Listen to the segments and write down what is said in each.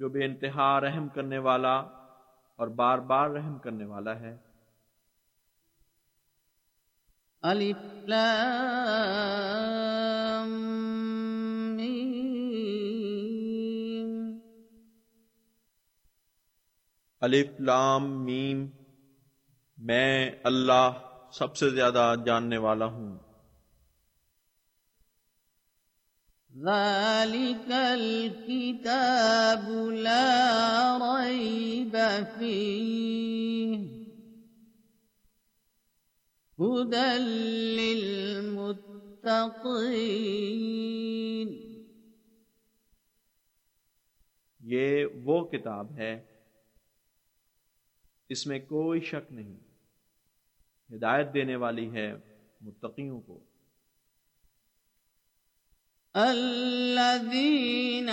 جو بے انتہا رحم کرنے والا اور بار بار رحم کرنے والا ہے۔ الف لام میم۔ الف لام میم میں اللہ سب سے زیادہ جاننے والا ہوں۔ ذلك الكتاب لا ريب فيه هدى للمتقين یہ وہ کتاب ہے اس میں کوئی شک نہیں، ہدایت دینے والی ہے متقیوں کو۔ الذين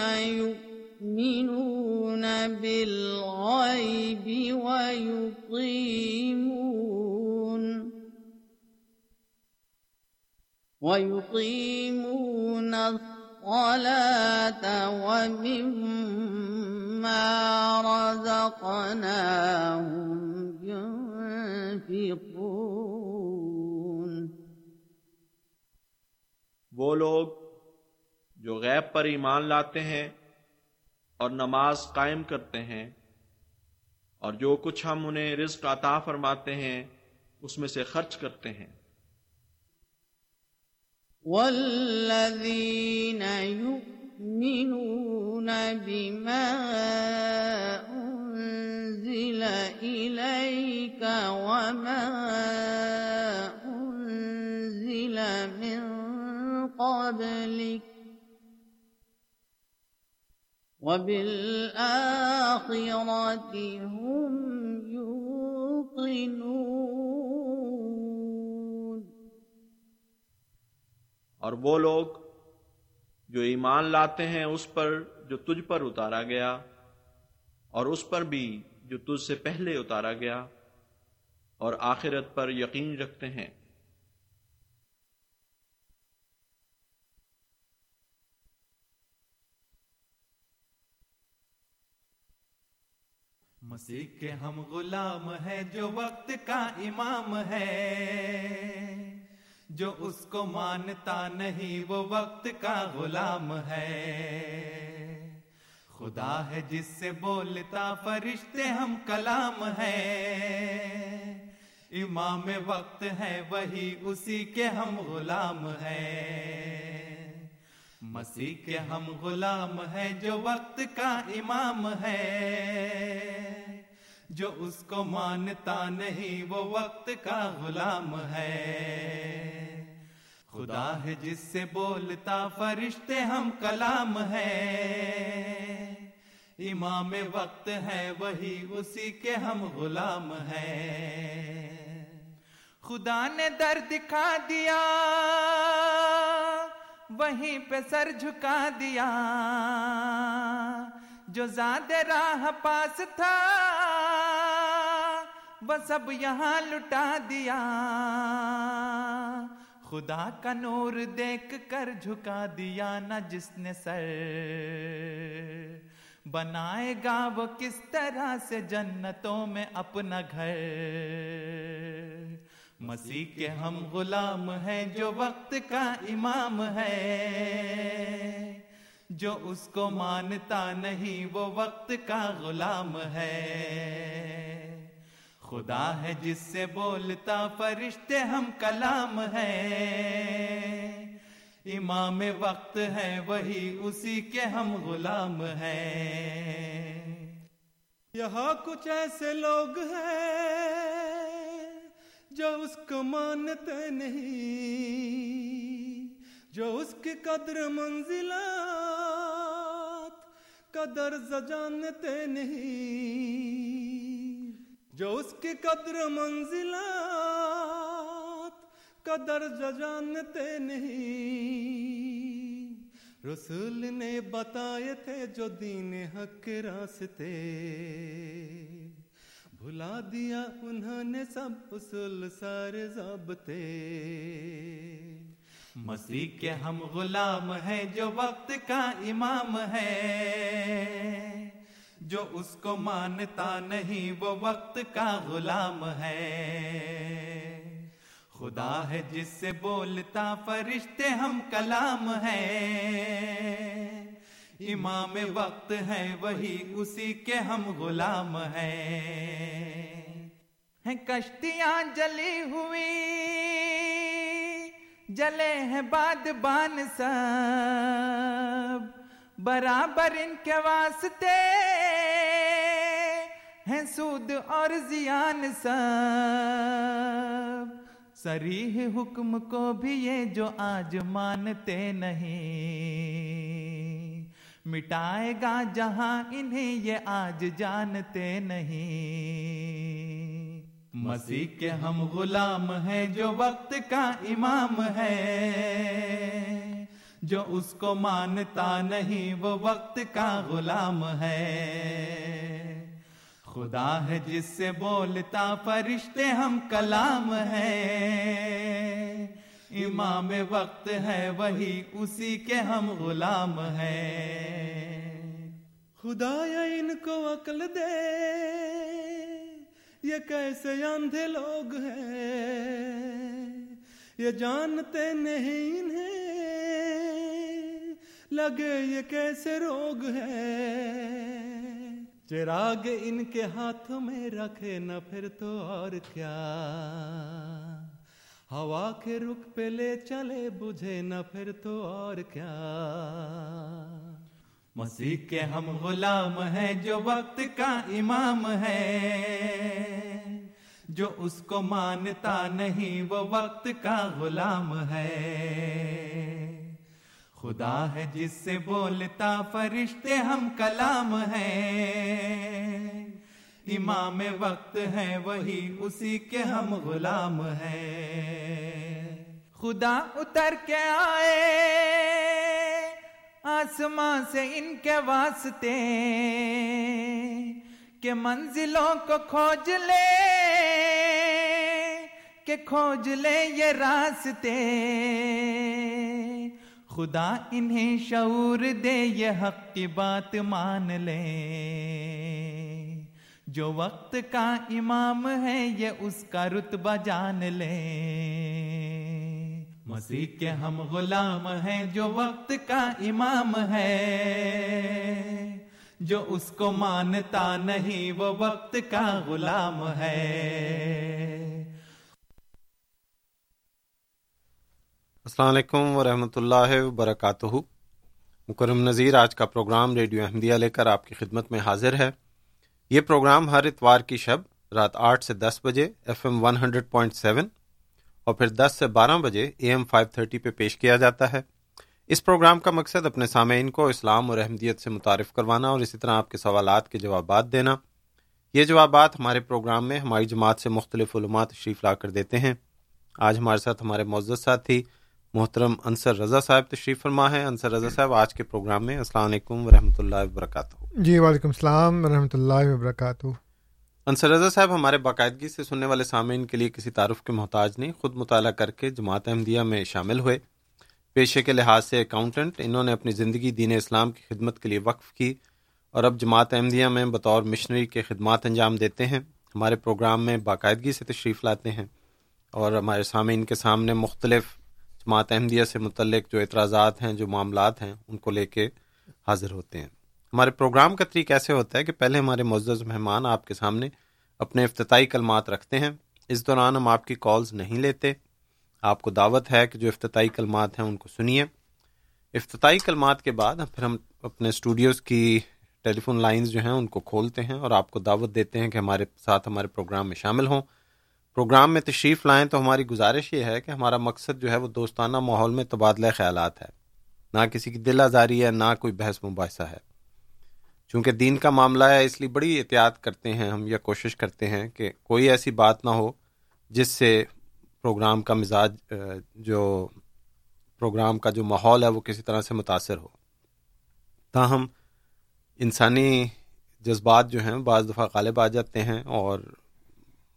يؤمنون بالغيب ويقيمون ويقيمون الصلاة ومما رزقناهم ينفقون وہ لوگ جو غیب پر ایمان لاتے ہیں اور نماز قائم کرتے ہیں اور جو کچھ ہم انہیں رزق عطا فرماتے ہیں، اس میں سے خرچ کرتے ہیں۔ والذین یؤمنون بما انزل الیک وما انزل من قبلک وبالآخرة هم يوقنون۔ اور وہ لوگ جو ایمان لاتے ہیں اس پر جو تجھ پر اتارا گیا، اور اس پر بھی جو تجھ سے پہلے اتارا گیا، اور آخرت پر یقین رکھتے ہیں۔ مسیح کے ہم غلام ہے جو وقت کا امام ہے۔ جو اس کو مانتا نہیں وہ وقت کا غلام ہے۔ خدا ہے جس سے بولتا فرشتے ہم کلام ہے امام وقت ہے وہی اسی کے ہم غلام ہے مسیح کے ہم غلام ہے جو وقت کا امام ہے جو اس کو مانتا نہیں، وہ وقت کا غلام ہے۔ خدا ہے جس سے بولتا، فرشتے ہم کلام ہے امام وقت ہے، وہی اسی کے ہم غلام ہے خدا نے در دکھا دیا، وہیں پہ سر جھکا دیا۔ جو زیادہ راہ پاس تھا، وہ سب یہاں لٹا دیا۔ خدا کا نور دیکھ کر جھکا دیا نہ جس نے سر۔ بنائے گا وہ کس طرح سے جنتوں میں اپنا گھر۔ مسیح کے ہم غلام ہیں جو وقت کا امام ہے جو اس کو مانتا نہیں، وہ وقت کا غلام ہے۔ خدا ہے جس سے بولتا، فرشتے ہم کلام ہے امام وقت ہے، وہی اسی کے ہم غلام ہیں۔ یہاں کچھ ایسے لوگ ہیں جو اس کو مانتے نہیں۔ جو اس کی قدر منزلات قدر جانتے نہیں، جو اس کی قدر منزلات قدر جانتے نہیں۔ رسول نے بتائے تھے جو دین حق راستے، بھلا دیا انہوں نے سب اصول سارے ضابطے۔ مسیح کے ہم غلام ہیں جو وقت کا امام ہے۔ جو اس کو مانتا نہیں، وہ وقت کا غلام ہے۔ خدا ہے جس سے بولتا، فرشتے ہم کلام ہے امام وقت ہے، وہی اسی کے ہم غلام ہیں۔ کشتیاں جلی ہوئی جلے ہیں باد بان سب۔ برابر ان کے واسطے ہیں سود اور زیان سب۔ سریح حکم کو بھی یہ جو آج مانتے نہیں۔ مٹائے گا جہاں انہیں یہ آج جانتے نہیں۔ مسیح کے ہم غلام ہیں جو وقت کا امام ہے۔ جو اس کو مانتا نہیں، وہ وقت کا غلام ہے۔ خدا ہے جس سے بولتا، فرشتے ہم کلام ہے امام وقت ہے، وہی اسی کے ہم غلام ہیں۔ خدا یا ان کو عقل دے۔ یہ کیسے اندھے لوگ ہیں؟ یہ جانتے نہیں انہیں، لگے یہ کیسے روگ ہے چراغ ان کے ہاتھوں میں رکھے نہ پھر تو اور کیا؟ ہوا کے رخ پہ لے چلے، بجھے نہ پھر تو اور کیا؟ مسیح کے ہم غلام ہیں جو وقت کا امام ہے۔ جو اس کو مانتا نہیں وہ وقت کا غلام ہے۔ خدا ہے جس سے بولتا فرشتے ہم کلام ہیں۔ امام وقت ہے وہی اسی کے ہم غلام ہیں۔ خدا اتر کے آئے۔ آسمان سے ان کے واسطے کہ منزلوں کو کھوج لے، کہ کھوج لے یہ راستے۔ خدا انہیں شعور دے، یہ حق کی بات مان لے۔ جو وقت کا امام ہے، یہ اس کا رتبہ جان لے۔ مسیح کے ہم غلام ہیں جو وقت کا امام ہے۔ جو اس کو مانتا نہیں، وہ وقت کا غلام ہے۔ السلام علیکم ورحمۃ اللہ وبرکاتہ۔ مکرم نذیر، آج کا پروگرام ریڈیو احمدیہ لے کر آپ کی خدمت میں حاضر ہے۔ یہ پروگرام ہر اتوار کی شب رات آٹھ سے دس بجے، F M one hundred point seven اور پھر دس سے بارہ بجے اے ایم فائیو تھرٹی پہ پیش کیا جاتا ہے۔ اس پروگرام کا مقصد اپنے سامعین کو اسلام اور احمدیت سے متعارف کروانا اور اسی طرح آپ کے سوالات کے جوابات دینا۔ یہ جوابات ہمارے پروگرام میں ہماری جماعت سے مختلف علومات تشریف لا کر دیتے ہیں۔ آج ہمارے ساتھ ہمارے معزز ساتھی محترم انصر رضا صاحب تشریف فرما ہے انصر رضا صاحب، آج کے پروگرام میں السلام علیکم ورحمۃ اللہ وبرکاتہ۔ جی وعلیکم السلام ورحمۃ اللہ وبرکاتہ۔ انصر رضا صاحب ہمارے باقاعدگی سے سننے والے سامعین کے لیے کسی تعارف کے محتاج نہیں، خود مطالعہ کر کے جماعت احمدیہ میں شامل ہوئے۔ پیشے کے لحاظ سے اکاؤنٹنٹ انہوں نے اپنی زندگی دین اسلام کی خدمت کے لیے وقف کی اور اب جماعت احمدیہ میں بطور مشنری کے خدمات انجام دیتے ہیں۔ ہمارے پروگرام میں باقاعدگی سے تشریف لاتے ہیں اور ہمارے سامعین کے سامنے مختلف جماعت احمدیہ سے متعلق جو اعتراضات ہیں، جو معاملات ہیں، ان کو لے کے حاضر ہوتے ہیں۔ ہمارے پروگرام کا طریقہ ایسے ہوتا ہے کہ پہلے ہمارے معزز مہمان آپ کے سامنے اپنے افتتاحی کلمات رکھتے ہیں۔ اس دوران ہم آپ کی کالز نہیں لیتے۔ آپ کو دعوت ہے کہ جو افتتاحی کلمات ہیں ان کو سنیے۔ افتتاحی کلمات کے بعد پھر ہم اپنے اسٹوڈیوز کی ٹیلی فون لائنز جو ہیں ان کو کھولتے ہیں اور آپ کو دعوت دیتے ہیں کہ ہمارے ساتھ ہمارے پروگرام میں شامل ہوں۔ پروگرام میں تشریف لائیں تو ہماری گزارش یہ ہے کہ ہمارا مقصد جو ہے وہ دوستانہ ماحول میں تبادلہ خیالات ہے۔ نہ کسی کی دل آزاری ہے، نہ کوئی بحث مباحثہ ہے۔ چونکہ دین کا معاملہ ہے، اس لیے بڑی احتیاط کرتے ہیں ہم یا کوشش کرتے ہیں کہ کوئی ایسی بات نہ ہو جس سے پروگرام کا مزاج، جو پروگرام کا جو ماحول ہے، وہ کسی طرح سے متاثر ہو۔ تاہم، انسانی جذبات جو ہیں، بعض دفعہ غالب آ جاتے ہیں اور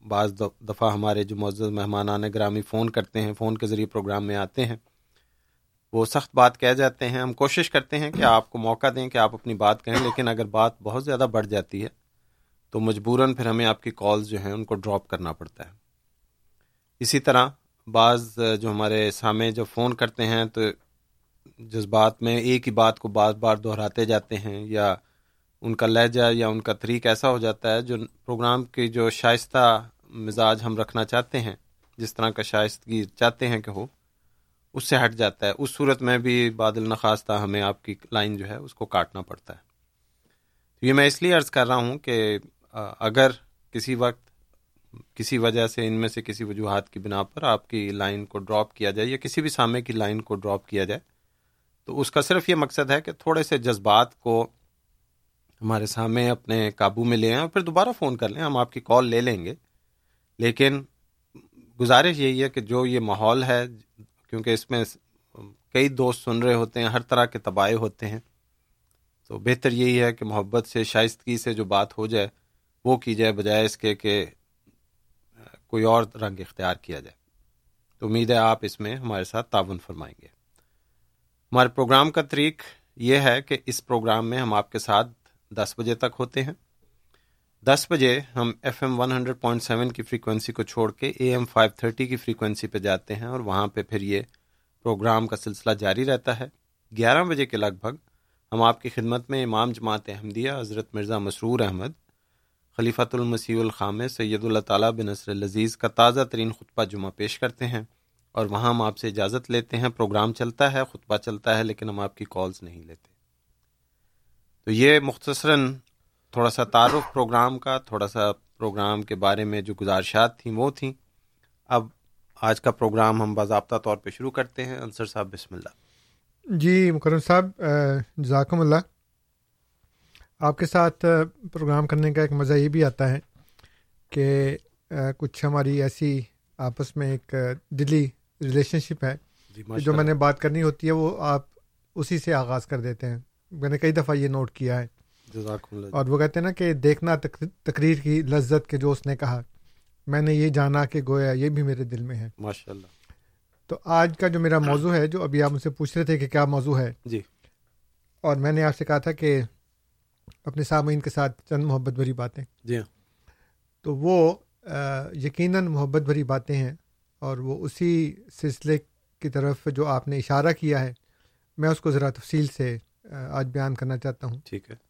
بعض دفعہ ہمارے جو معزز مہمانان گرامی فون کرتے ہیں، فون کے ذریعے پروگرام میں آتے ہیں۔ وہ سخت بات کہہ جاتے ہیں۔ ہم کوشش کرتے ہیں کہ آپ کو موقع دیں کہ آپ اپنی بات کہیں، لیکن اگر بات بہت زیادہ بڑھ جاتی ہے تو مجبوراً پھر ہمیں آپ کی کالز جو ہیں ان کو ڈراپ کرنا پڑتا ہے۔ اسی طرح بعض جو ہمارے سامنے جو فون کرتے ہیں تو جذبات میں ایک ہی بات کو بار بار دہراتے جاتے ہیں، یا ان کا لہجہ یا ان کا طریق ایسا ہو جاتا ہے جو پروگرام کی جو شائستہ مزاج ہم رکھنا چاہتے ہیں، جس طرح کا شائستگی چاہتے ہیں کہ ہو اس سے ہٹ جاتا ہے۔ اس صورت میں بھی بادل نخواستہ ہمیں آپ کی لائن جو ہے اس کو کاٹنا پڑتا ہے۔ تو یہ میں اس لیے عرض کر رہا ہوں کہ اگر کسی وقت کسی وجہ سے ان میں سے کسی وجوہات کی بنا پر آپ کی لائن کو ڈراپ کیا جائے یا کسی بھی سامنے کی لائن کو ڈراپ کیا جائے، تو اس کا صرف یہ مقصد ہے کہ تھوڑے سے جذبات کو ہمارے سامنے اپنے قابو میں لے آئیں اور پھر دوبارہ فون کر لیں۔ ہم آپ کی کال لے لیں گے۔ لیکن گزارش یہی ہے کہ جو یہ ماحول ہے کیونکہ اس میں کئی دوست سن رہے ہوتے ہیں، ہر طرح کے تباہے ہوتے ہیں۔ تو بہتر یہی ہے کہ محبت سے، شائستگی سے جو بات ہو جائے، وہ کی جائے، بجائے اس کے کہ کوئی اور رنگ اختیار کیا جائے۔ تو امید ہے آپ اس میں ہمارے ساتھ تعاون فرمائیں گے۔ ہمارے پروگرام کا طریق یہ ہے کہ اس پروگرام میں ہم آپ کے ساتھ دس بجے تک ہوتے ہیں۔ دس بجے ہم F M one hundred point seven کی فریکوینسی کو چھوڑ کے اے ایم فائیو تھرٹی کی فریکوینسی پہ جاتے ہیں اور وہاں پہ پھر یہ پروگرام کا سلسلہ جاری رہتا ہے۔ گیارہ بجے کے لگ بھگ ہم آپ کی خدمت میں امام جماعت احمدیہ حضرت مرزا مسرور احمد، خلیفۃ المسیح الخام سید اللہ تعالیٰ بن نصر العزیز کا تازہ ترین خطبہ جمعہ پیش کرتے ہیں اور وہاں ہم آپ سے اجازت لیتے ہیں۔ پروگرام چلتا ہے، خطبہ چلتا ہے، لیکن ہم آپ کی کالز نہیں لیتے۔ تو یہ مختصراً تھوڑا سا تعارف پروگرام کا تھوڑا سا پروگرام کے بارے میں جو گزارشات تھیں وہ تھیں۔ اب آج کا پروگرام ہم باضابطہ طور پہ شروع کرتے ہیں۔ انصر صاحب بسم اللہ۔ جی مکرم صاحب جزاکم اللہ۔ آپ کے ساتھ پروگرام کرنے کا ایک مزہ یہ بھی آتا ہے کہ کچھ ہماری ایسی آپس میں ایک دلی ریلیشن شپ ہے۔ جی جو میں نے بات کرنی ہوتی ہے وہ آپ اسی سے آغاز کر دیتے ہیں۔ میں نے کئی دفعہ یہ نوٹ کیا ہے۔ اور وہ کہتے ہیں نا کہ دیکھنا تقریر کی لذت کے جو اس نے کہا میں نے یہ جانا کہ گویا یہ بھی میرے دل میں ہے۔ ماشاء اللہ تو آج کا جو میرا موضوع ہے جو ابھی آپ مجھ سے پوچھ رہے تھے کہ کیا موضوع ہے جی۔ اور میں نے آپ سے کہا تھا کہ اپنے سامعین کے ساتھ چند محبت بھری باتیں۔ جی ہاں۔ تو وہ یقیناً محبت بھری باتیں ہیں اور وہ اسی سلسلے کی طرف جو آپ نے اشارہ کیا ہے میں اس کو ذرا تفصیل سے آج بیان کرنا چاہتا ہوں۔ ٹھیک ہے۔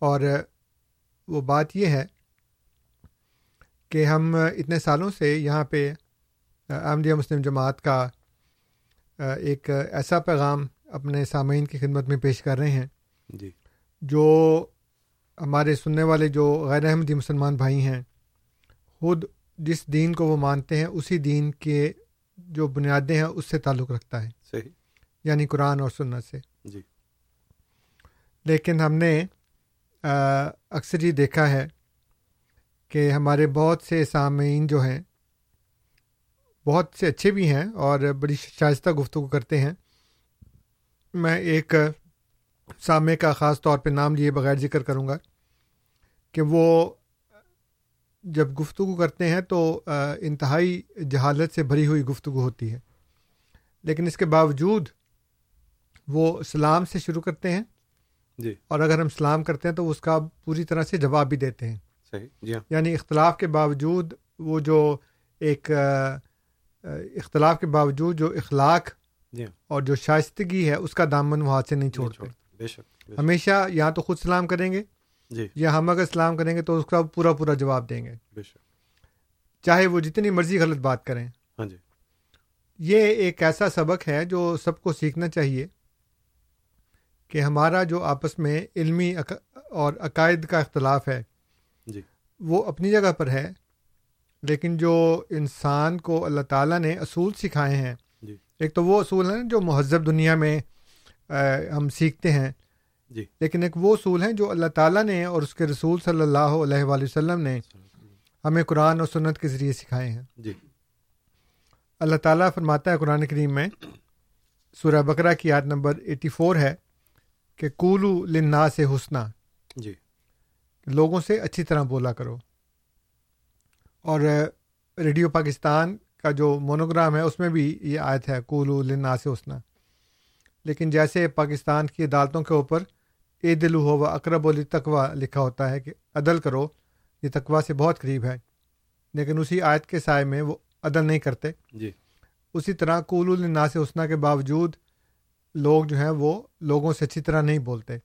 اور وہ بات یہ ہے کہ ہم اتنے سالوں سے یہاں پہ احمدیہ مسلم جماعت کا ایک ایسا پیغام اپنے سامعین کی خدمت میں پیش کر رہے ہیں جی۔ جو ہمارے سننے والے جو غیر احمدی مسلمان بھائی ہیں خود جس دین کو وہ مانتے ہیں اسی دین کے جو بنیادیں ہیں اس سے تعلق رکھتا ہے۔ صحیح۔ یعنی قرآن اور سنت سے۔ جی۔ لیکن ہم نے اکثر یہ دیکھا ہے کہ ہمارے بہت سے سامعین جو ہیں، بہت سے اچھے بھی ہیں اور بڑی شائستہ گفتگو کرتے ہیں۔ میں ایک سامع کا خاص طور پہ نام لیے بغیر ذکر کروں گا کہ وہ جب گفتگو کرتے ہیں تو انتہائی جہالت سے بھری ہوئی گفتگو ہوتی ہے۔ لیکن اس کے باوجود وہ سلام سے شروع کرتے ہیں جی۔ اور اگر ہم سلام کرتے ہیں تو اس کا پوری طرح سے جواب بھی دیتے ہیں۔ صحیح جی ہاں۔ یعنی اختلاف کے باوجود وہ جو ایک اختلاف کے باوجود جو اخلاق جی ہاں۔ اور جو شائستگی ہے اس کا دامن وہ ہاتھ سے نہیں چھوڑتے۔ بے شک بے شک۔ ہمیشہ یا تو خود سلام کریں گے جی۔ یا ہم اگر سلام کریں گے تو اس کا پورا پورا جواب دیں گے۔ بے شک۔ چاہے وہ جتنی مرضی غلط بات کریں۔ ہاں جی۔ یہ ایک ایسا سبق ہے جو سب کو سیکھنا چاہیے۔ کہ ہمارا جو آپس میں علمی اور عقائد کا اختلاف ہے جی۔ وہ اپنی جگہ پر ہے لیکن جو انسان کو اللہ تعالیٰ نے اصول سکھائے ہیں جی۔ ایک تو وہ اصول ہیں جو مہذب دنیا میں ہم سیکھتے ہیں۔ جی۔ لیکن ایک وہ اصول ہیں جو اللہ تعالیٰ نے اور اس کے رسول صلی اللہ علیہ وآلہ وسلم نے ہمیں قرآن اور سنت کے ذریعے سکھائے ہیں۔ جی۔ اللہ تعالیٰ فرماتا ہے قرآن کریم میں سورہ بقرہ کی یاد نمبر ایٹی فور ہے کہ کولو لنا سے حسنہ جی۔ لوگوں سے اچھی طرح بولا کرو۔ اور ریڈیو پاکستان کا جو مونوگرام ہے اس میں بھی یہ آیت ہے کولو لنا سے حسنہ لیکن جیسے پاکستان کی عدالتوں کے اوپر اے دل ہو و اقرب علی تقوا لکھا ہوتا ہے کہ عدل کرو یہ تقوا سے بہت قریب ہے۔ لیکن اسی آیت کے سائے میں وہ عدل نہیں کرتے۔ جی۔ اسی طرح کول النا سے حسنہ کے باوجود لوگ جو ہیں وہ لوگوں سے اچھی طرح نہیں بولتے۔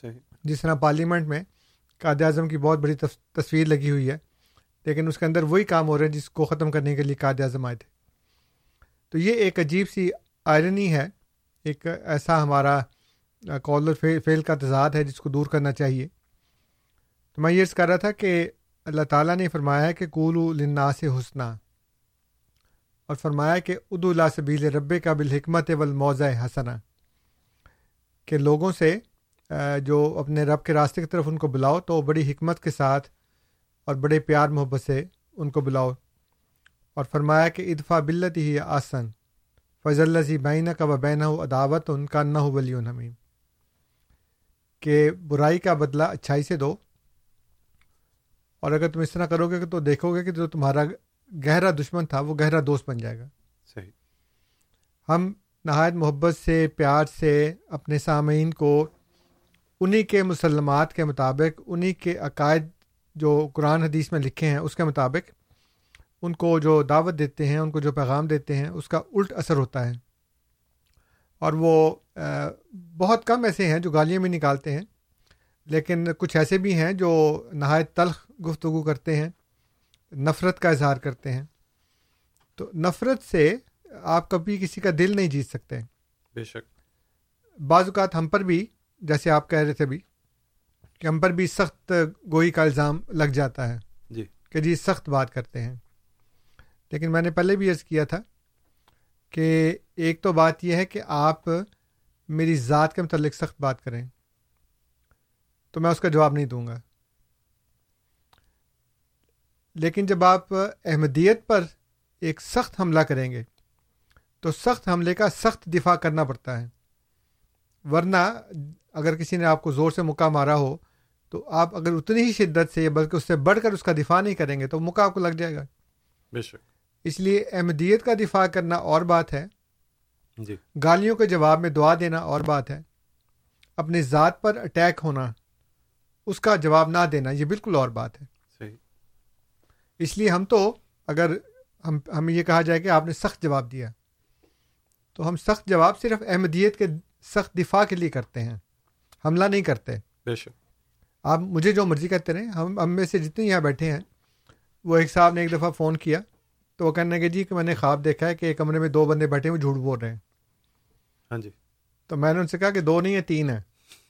صحیح۔ جس طرح پارلیمنٹ میں قائد اعظم کی بہت بڑی تص- تصویر لگی ہوئی ہے لیکن اس کے اندر وہی کام ہو رہے ہیں جس کو ختم کرنے کے لیے قائد اعظم آئے تھے۔ تو یہ ایک عجیب سی آئرنی ہے ایک ایسا ہمارا کال اور فیل کا تضاد ہے جس کو دور کرنا چاہیے۔ تو میں یہ عرض کر رہا تھا کہ اللہ تعالیٰ نے فرمایا ہے کہ کولو لنا سے حسنہ اور فرمایا کہ ادو اللہ سبیل رب کا بالحکمت والموضع حسنا کہ لوگوں سے جو اپنے رب کے راستے کی طرف ان کو بلاؤ تو بڑی حکمت کے ساتھ اور بڑے پیار محبت سے ان کو بلاؤ۔ اور فرمایا کہ ادفا بلت ہی آسن فضل الزی بین کا و بین عداوت، ان کا نہ ولی حمیم کہ برائی کا بدلہ اچھائی سے دو۔ اور اگر تم اس طرح کرو گے تو دیکھو گے کہ جو تمہارا گہرا دشمن تھا وہ گہرا دوست بن جائے گا۔ صحیح۔ ہم نہایت محبت سے پیار سے اپنے سامعین کو انہی کے مسلمات کے مطابق انہی کے عقائد جو قرآن حدیث میں لکھے ہیں اس کے مطابق ان کو جو دعوت دیتے ہیں ان کو جو پیغام دیتے ہیں اس کا الٹ اثر ہوتا ہے۔ اور وہ بہت کم ایسے ہیں جو گالیاں بھی نکالتے ہیں لیکن کچھ ایسے بھی ہیں جو نہایت تلخ گفتگو کرتے ہیں۔ نفرت کا اظہار کرتے ہیں۔ تو نفرت سے آپ کبھی کسی کا دل نہیں جیت سکتے۔ بے شک۔ بعض اوقات ہم پر بھی جیسے آپ کہہ رہے تھے بھی کہ ہم پر بھی سخت گوئی کا الزام لگ جاتا ہے جی۔ کہ جی سخت بات کرتے ہیں۔ لیکن میں نے پہلے بھی عرض کیا تھا کہ ایک تو بات یہ ہے کہ آپ میری ذات کے متعلق سخت بات کریں۔ تو میں اس کا جواب نہیں دوں گا۔ لیکن جب آپ احمدیت پر ایک سخت حملہ کریں گے تو سخت حملے کا سخت دفاع کرنا پڑتا ہے۔ ورنہ اگر کسی نے آپ کو زور سے مکہ مارا ہو تو آپ اگر اتنی ہی شدت سے بلکہ اس سے بڑھ کر اس کا دفاع نہیں کریں گے تو مکہ آپ کو لگ جائے گا۔ بے شک۔ اس لیے احمدیت کا دفاع کرنا اور بات ہے۔ جی۔ گالیوں کے جواب میں دعا دینا اور بات ہے۔ اپنی ذات پر اٹیک ہونا اس کا جواب نہ دینا یہ بالکل اور بات ہے۔ اس لیے ہم تو اگر ہم ہمیں یہ کہا جائے کہ آپ نے سخت جواب دیا تو ہم سخت جواب صرف احمدیت کے سخت دفاع کے لیے کرتے ہیں حملہ نہیں کرتے۔ بے شک۔ آپ مجھے جو مرضی کہتے رہیں ہم ہم میں سے جتنے یہاں بیٹھے ہیں وہ ایک صاحب نے ایک دفعہ فون کیا تو وہ کہنے کہ جی کہ میں نے خواب دیکھا ہے کہ ایک کمرے میں دو بندے بیٹھے ہیں وہ جھوٹ بول رہے ہیں۔ ہاں جی۔ تو میں نے ان سے کہا کہ دو نہیں ہیں تین ہیں۔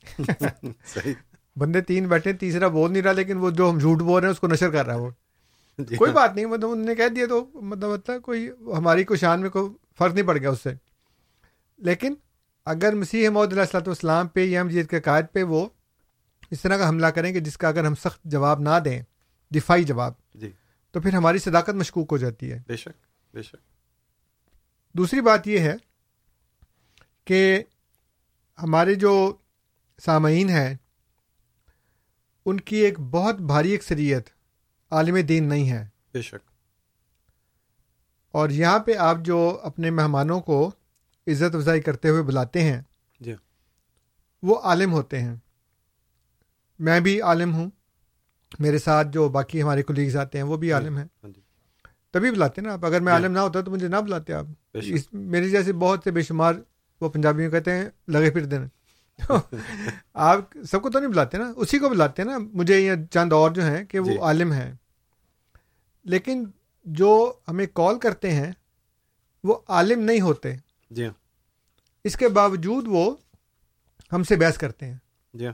صحیح۔ بندے تین بیٹھے تیسرا بول نہیں رہا لیکن وہ جو ہم جھوٹ بول رہے ہیں اس کو نشر کر رہا ہے وہ۔ کوئی ہاں، بات نہیں مطلب انہوں نے کہہ دیا تو مطلب کوئی ہماری کوئی شان میں کوئی فرق نہیں پڑ گیا اس سے۔ لیکن اگر مسیح محمد علیہ السلۃ والسلام پہ یا مجید کے قائد پہ وہ اس طرح کا حملہ کریں کہ جس کا اگر ہم سخت جواب نہ دیں دفاعی جواب جی۔ تو پھر ہماری صداقت مشکوک ہو جاتی ہے۔ بے شک بے شک۔ دوسری بات یہ ہے کہ ہمارے جو سامعین ہیں ان کی ایک بہت بھاری اکثریت عالم دین نہیں ہے۔ بے شک۔ اور یہاں پہ آپ جو اپنے مہمانوں کو عزت افزائی کرتے ہوئے بلاتے ہیں جی۔ وہ عالم ہوتے ہیں۔ میں بھی عالم ہوں۔ میرے ساتھ جو باقی ہمارے کولیگز آتے ہیں وہ بھی عالم ہیں۔ ہاں جی۔ تبھی بلاتے ہیں نا آپ۔ اگر میں جی۔ عالم نہ ہوتا تو مجھے نہ بلاتے آپ۔ میرے جیسے بہت سے بے شمار وہ پنجابی میں کہتے ہیں لگے پھر دینا آپ سب کو تو نہیں بلاتے نا؟ اسی کو بلاتے ہیں نا۔ مجھے یہ چند اور جو ہیں کہ وہ جی۔ عالم ہیں۔ لیکن جو ہمیں کال کرتے ہیں وہ عالم نہیں ہوتے۔ جی ہاں۔ اس کے باوجود وہ ہم سے بحث کرتے ہیں۔ جی ہاں۔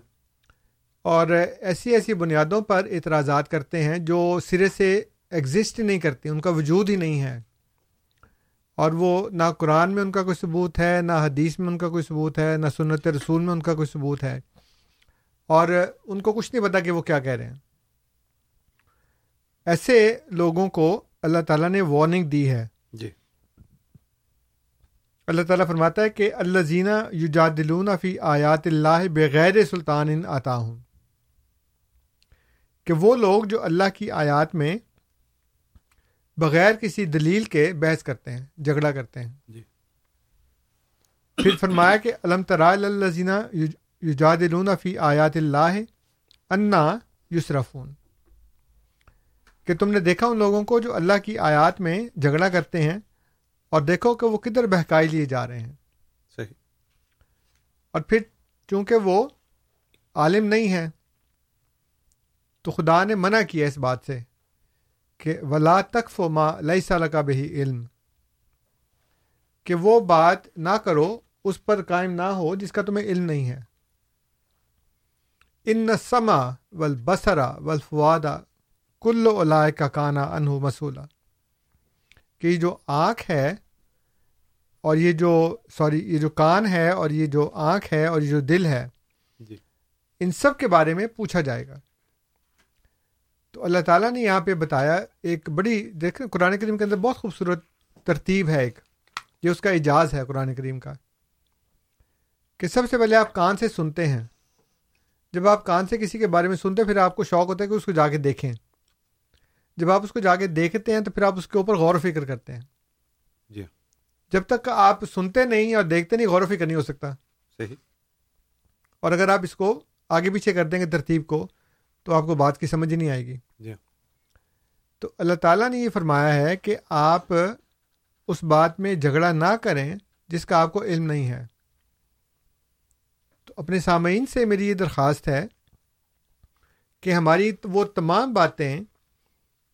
اور ایسی ایسی بنیادوں پر اعتراضات کرتے ہیں جو سرے سے ایگزسٹ ہی نہیں کرتی ان کا وجود ہی نہیں ہے۔ اور وہ نہ قرآن میں ان کا کوئی ثبوت ہے نہ حدیث میں ان کا کوئی ثبوت ہے نہ سنت رسول میں ان کا کوئی ثبوت ہے۔ اور ان کو کچھ نہیں پتا کہ وہ کیا کہہ رہے ہیں۔ ایسے لوگوں کو اللہ تعالیٰ نے وارننگ دی ہے۔ جی۔ اللہ تعالیٰ فرماتا ہے کہ اللہ زینہ یوجادلون فی آیات اللہ بغیر سلطان ان آتا ہوں کہ وہ لوگ جو اللہ کی آیات میں بغیر کسی دلیل کے بحث کرتے ہیں جھگڑا کرتے ہیں۔ جی۔ پھر فرمایا کہ علم ترا الزینہ یجادلون فی آیات اللہ انا یسرفون کہ تم نے دیکھا ان لوگوں کو جو اللہ کی آیات میں جھگڑا کرتے ہیں اور دیکھو کہ وہ کدھر بہکائی لیے جا رہے ہیں۔ صحیح۔ اور پھر چونکہ وہ عالم نہیں ہے تو خدا نے منع کیا اس بات سے کہ ولا تک ماں لئی سال کا بہی علم۔ کہ وہ بات نہ کرو اس پر قائم نہ ہو جس کا تمہیں علم نہیں ہے۔ ان سما ول بسرا ول فوادا کل علائے کا کانا انہو مسولہ کہ جو آنکھ ہے اور یہ جو سوری یہ جو کان ہے اور یہ جو آنکھ ہے اور یہ جو دل ہے جی۔ ان سب کے بارے میں پوچھا جائے گا۔ تو اللہ تعالیٰ نے یہاں پہ بتایا ایک بڑی دیکھ قرآن کریم کے اندر بہت خوبصورت ترتیب ہے ایک یہ اس کا اعجاز ہے قرآن کریم کا کہ سب سے پہلے آپ کان سے سنتے ہیں۔ جب آپ کان سے کسی کے بارے میں سنتے پھر آپ کو شوق ہوتا ہے کہ اس کو جا کے دیکھیں۔ جب آپ اس کو جا کے دیکھتے ہیں تو پھر آپ اس کے اوپر غور و فکر کرتے ہیں۔ جی۔ جب تک آپ سنتے نہیں اور دیکھتے نہیں غور و فکر نہیں ہو سکتا۔ صحیح۔ اور اگر آپ اس کو آگے پیچھے کر دیں گے ترتیب کو تو آپ کو بات کی سمجھ ہی نہیں آئے گی۔ جی۔ تو اللہ تعالیٰ نے یہ فرمایا ہے کہ آپ اس بات میں جھگڑا نہ کریں جس کا آپ کو علم نہیں ہے۔ تو اپنے سامعین سے میری یہ درخواست ہے کہ ہماری وہ تمام باتیں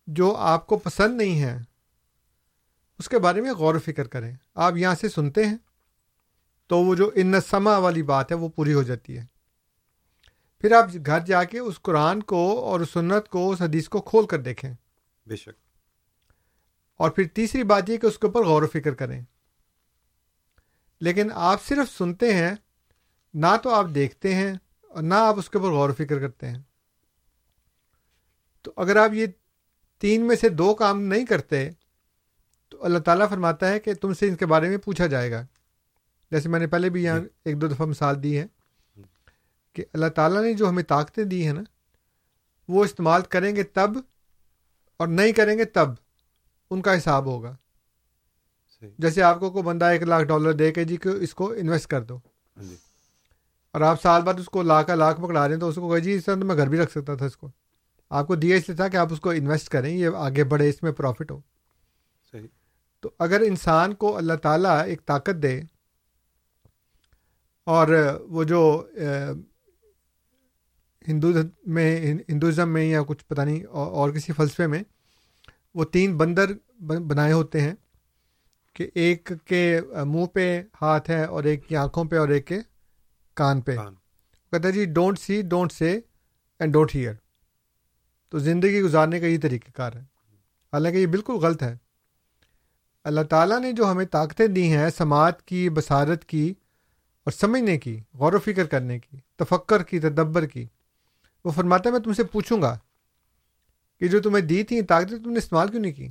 جو آپ کو پسند نہیں ہیں اس کے بارے میں غور و فکر کریں۔ آپ یہاں سے سنتے ہیں تو وہ جو ان سما والی بات ہے وہ پوری ہو جاتی ہے۔ پھر آپ گھر جا کے اس قرآن کو اور اس سنت کو اس حدیث کو کھول کر دیکھیں۔ بے شک۔ اور پھر تیسری بات یہ کہ اس کے اوپر غور و فکر کریں۔ لیکن آپ صرف سنتے ہیں نہ تو آپ دیکھتے ہیں اور نہ آپ اس کے اوپر غور و فکر کرتے ہیں۔ تو اگر آپ یہ تین میں سے دو کام نہیں کرتے تو اللہ تعالیٰ فرماتا ہے کہ تم سے ان کے بارے میں پوچھا جائے گا۔ جیسے میں نے پہلے بھی یہاں ایک دو دفعہ مثال دی ہے کہ اللہ تعالیٰ نے جو ہمیں طاقتیں دی ہیں نا وہ استعمال کریں گے تب اور نہیں کریں گے تب ان کا حساب ہوگا۔ جیسے آپ کو کوئی بندہ ایک لاکھ ڈالر دے کے جی کہ اس کو انویسٹ کر دو۔ ہاں جی۔ اور آپ سال بعد اس کو لاکھ کا لاکھ پکڑا رہے ہیں تو اس کو کہا جی اس طرح تو میں گھر بھی رکھ سکتا تھا اس کو۔ آپ کو دیا اس لیے تھا کہ آپ اس کو انویسٹ کریں یہ آگے بڑھے اس میں پروفٹ ہو۔ صحیح۔ تو اگر انسان کو اللہ تعالیٰ ایک طاقت دے اور وہ جو ہندو میں ہندوازم میں یا کچھ پتہ نہیں اور کسی فلسفے میں وہ تین بندر بن- بنائے ہوتے ہیں کہ ایک کے منہ پہ ہاتھ ہے اور ایک کی آنکھوں پہ اور ایک کے کان پہ۔ کہتا ہے جی don't see don't say and don't hear تو زندگی گزارنے کا یہ طریقہ کار ہے۔ حالانکہ یہ بالکل غلط ہے۔ اللہ تعالیٰ نے جو ہمیں طاقتیں دی ہیں سماعت کی بصارت کی اور سمجھنے کی غور و فکر کرنے کی تفکر کی تدبر کی وہ فرماتا ہے میں تم سے پوچھوں گا کہ جو تمہیں دی تھیں طاقتیں تم نے استعمال کیوں نہیں کی؟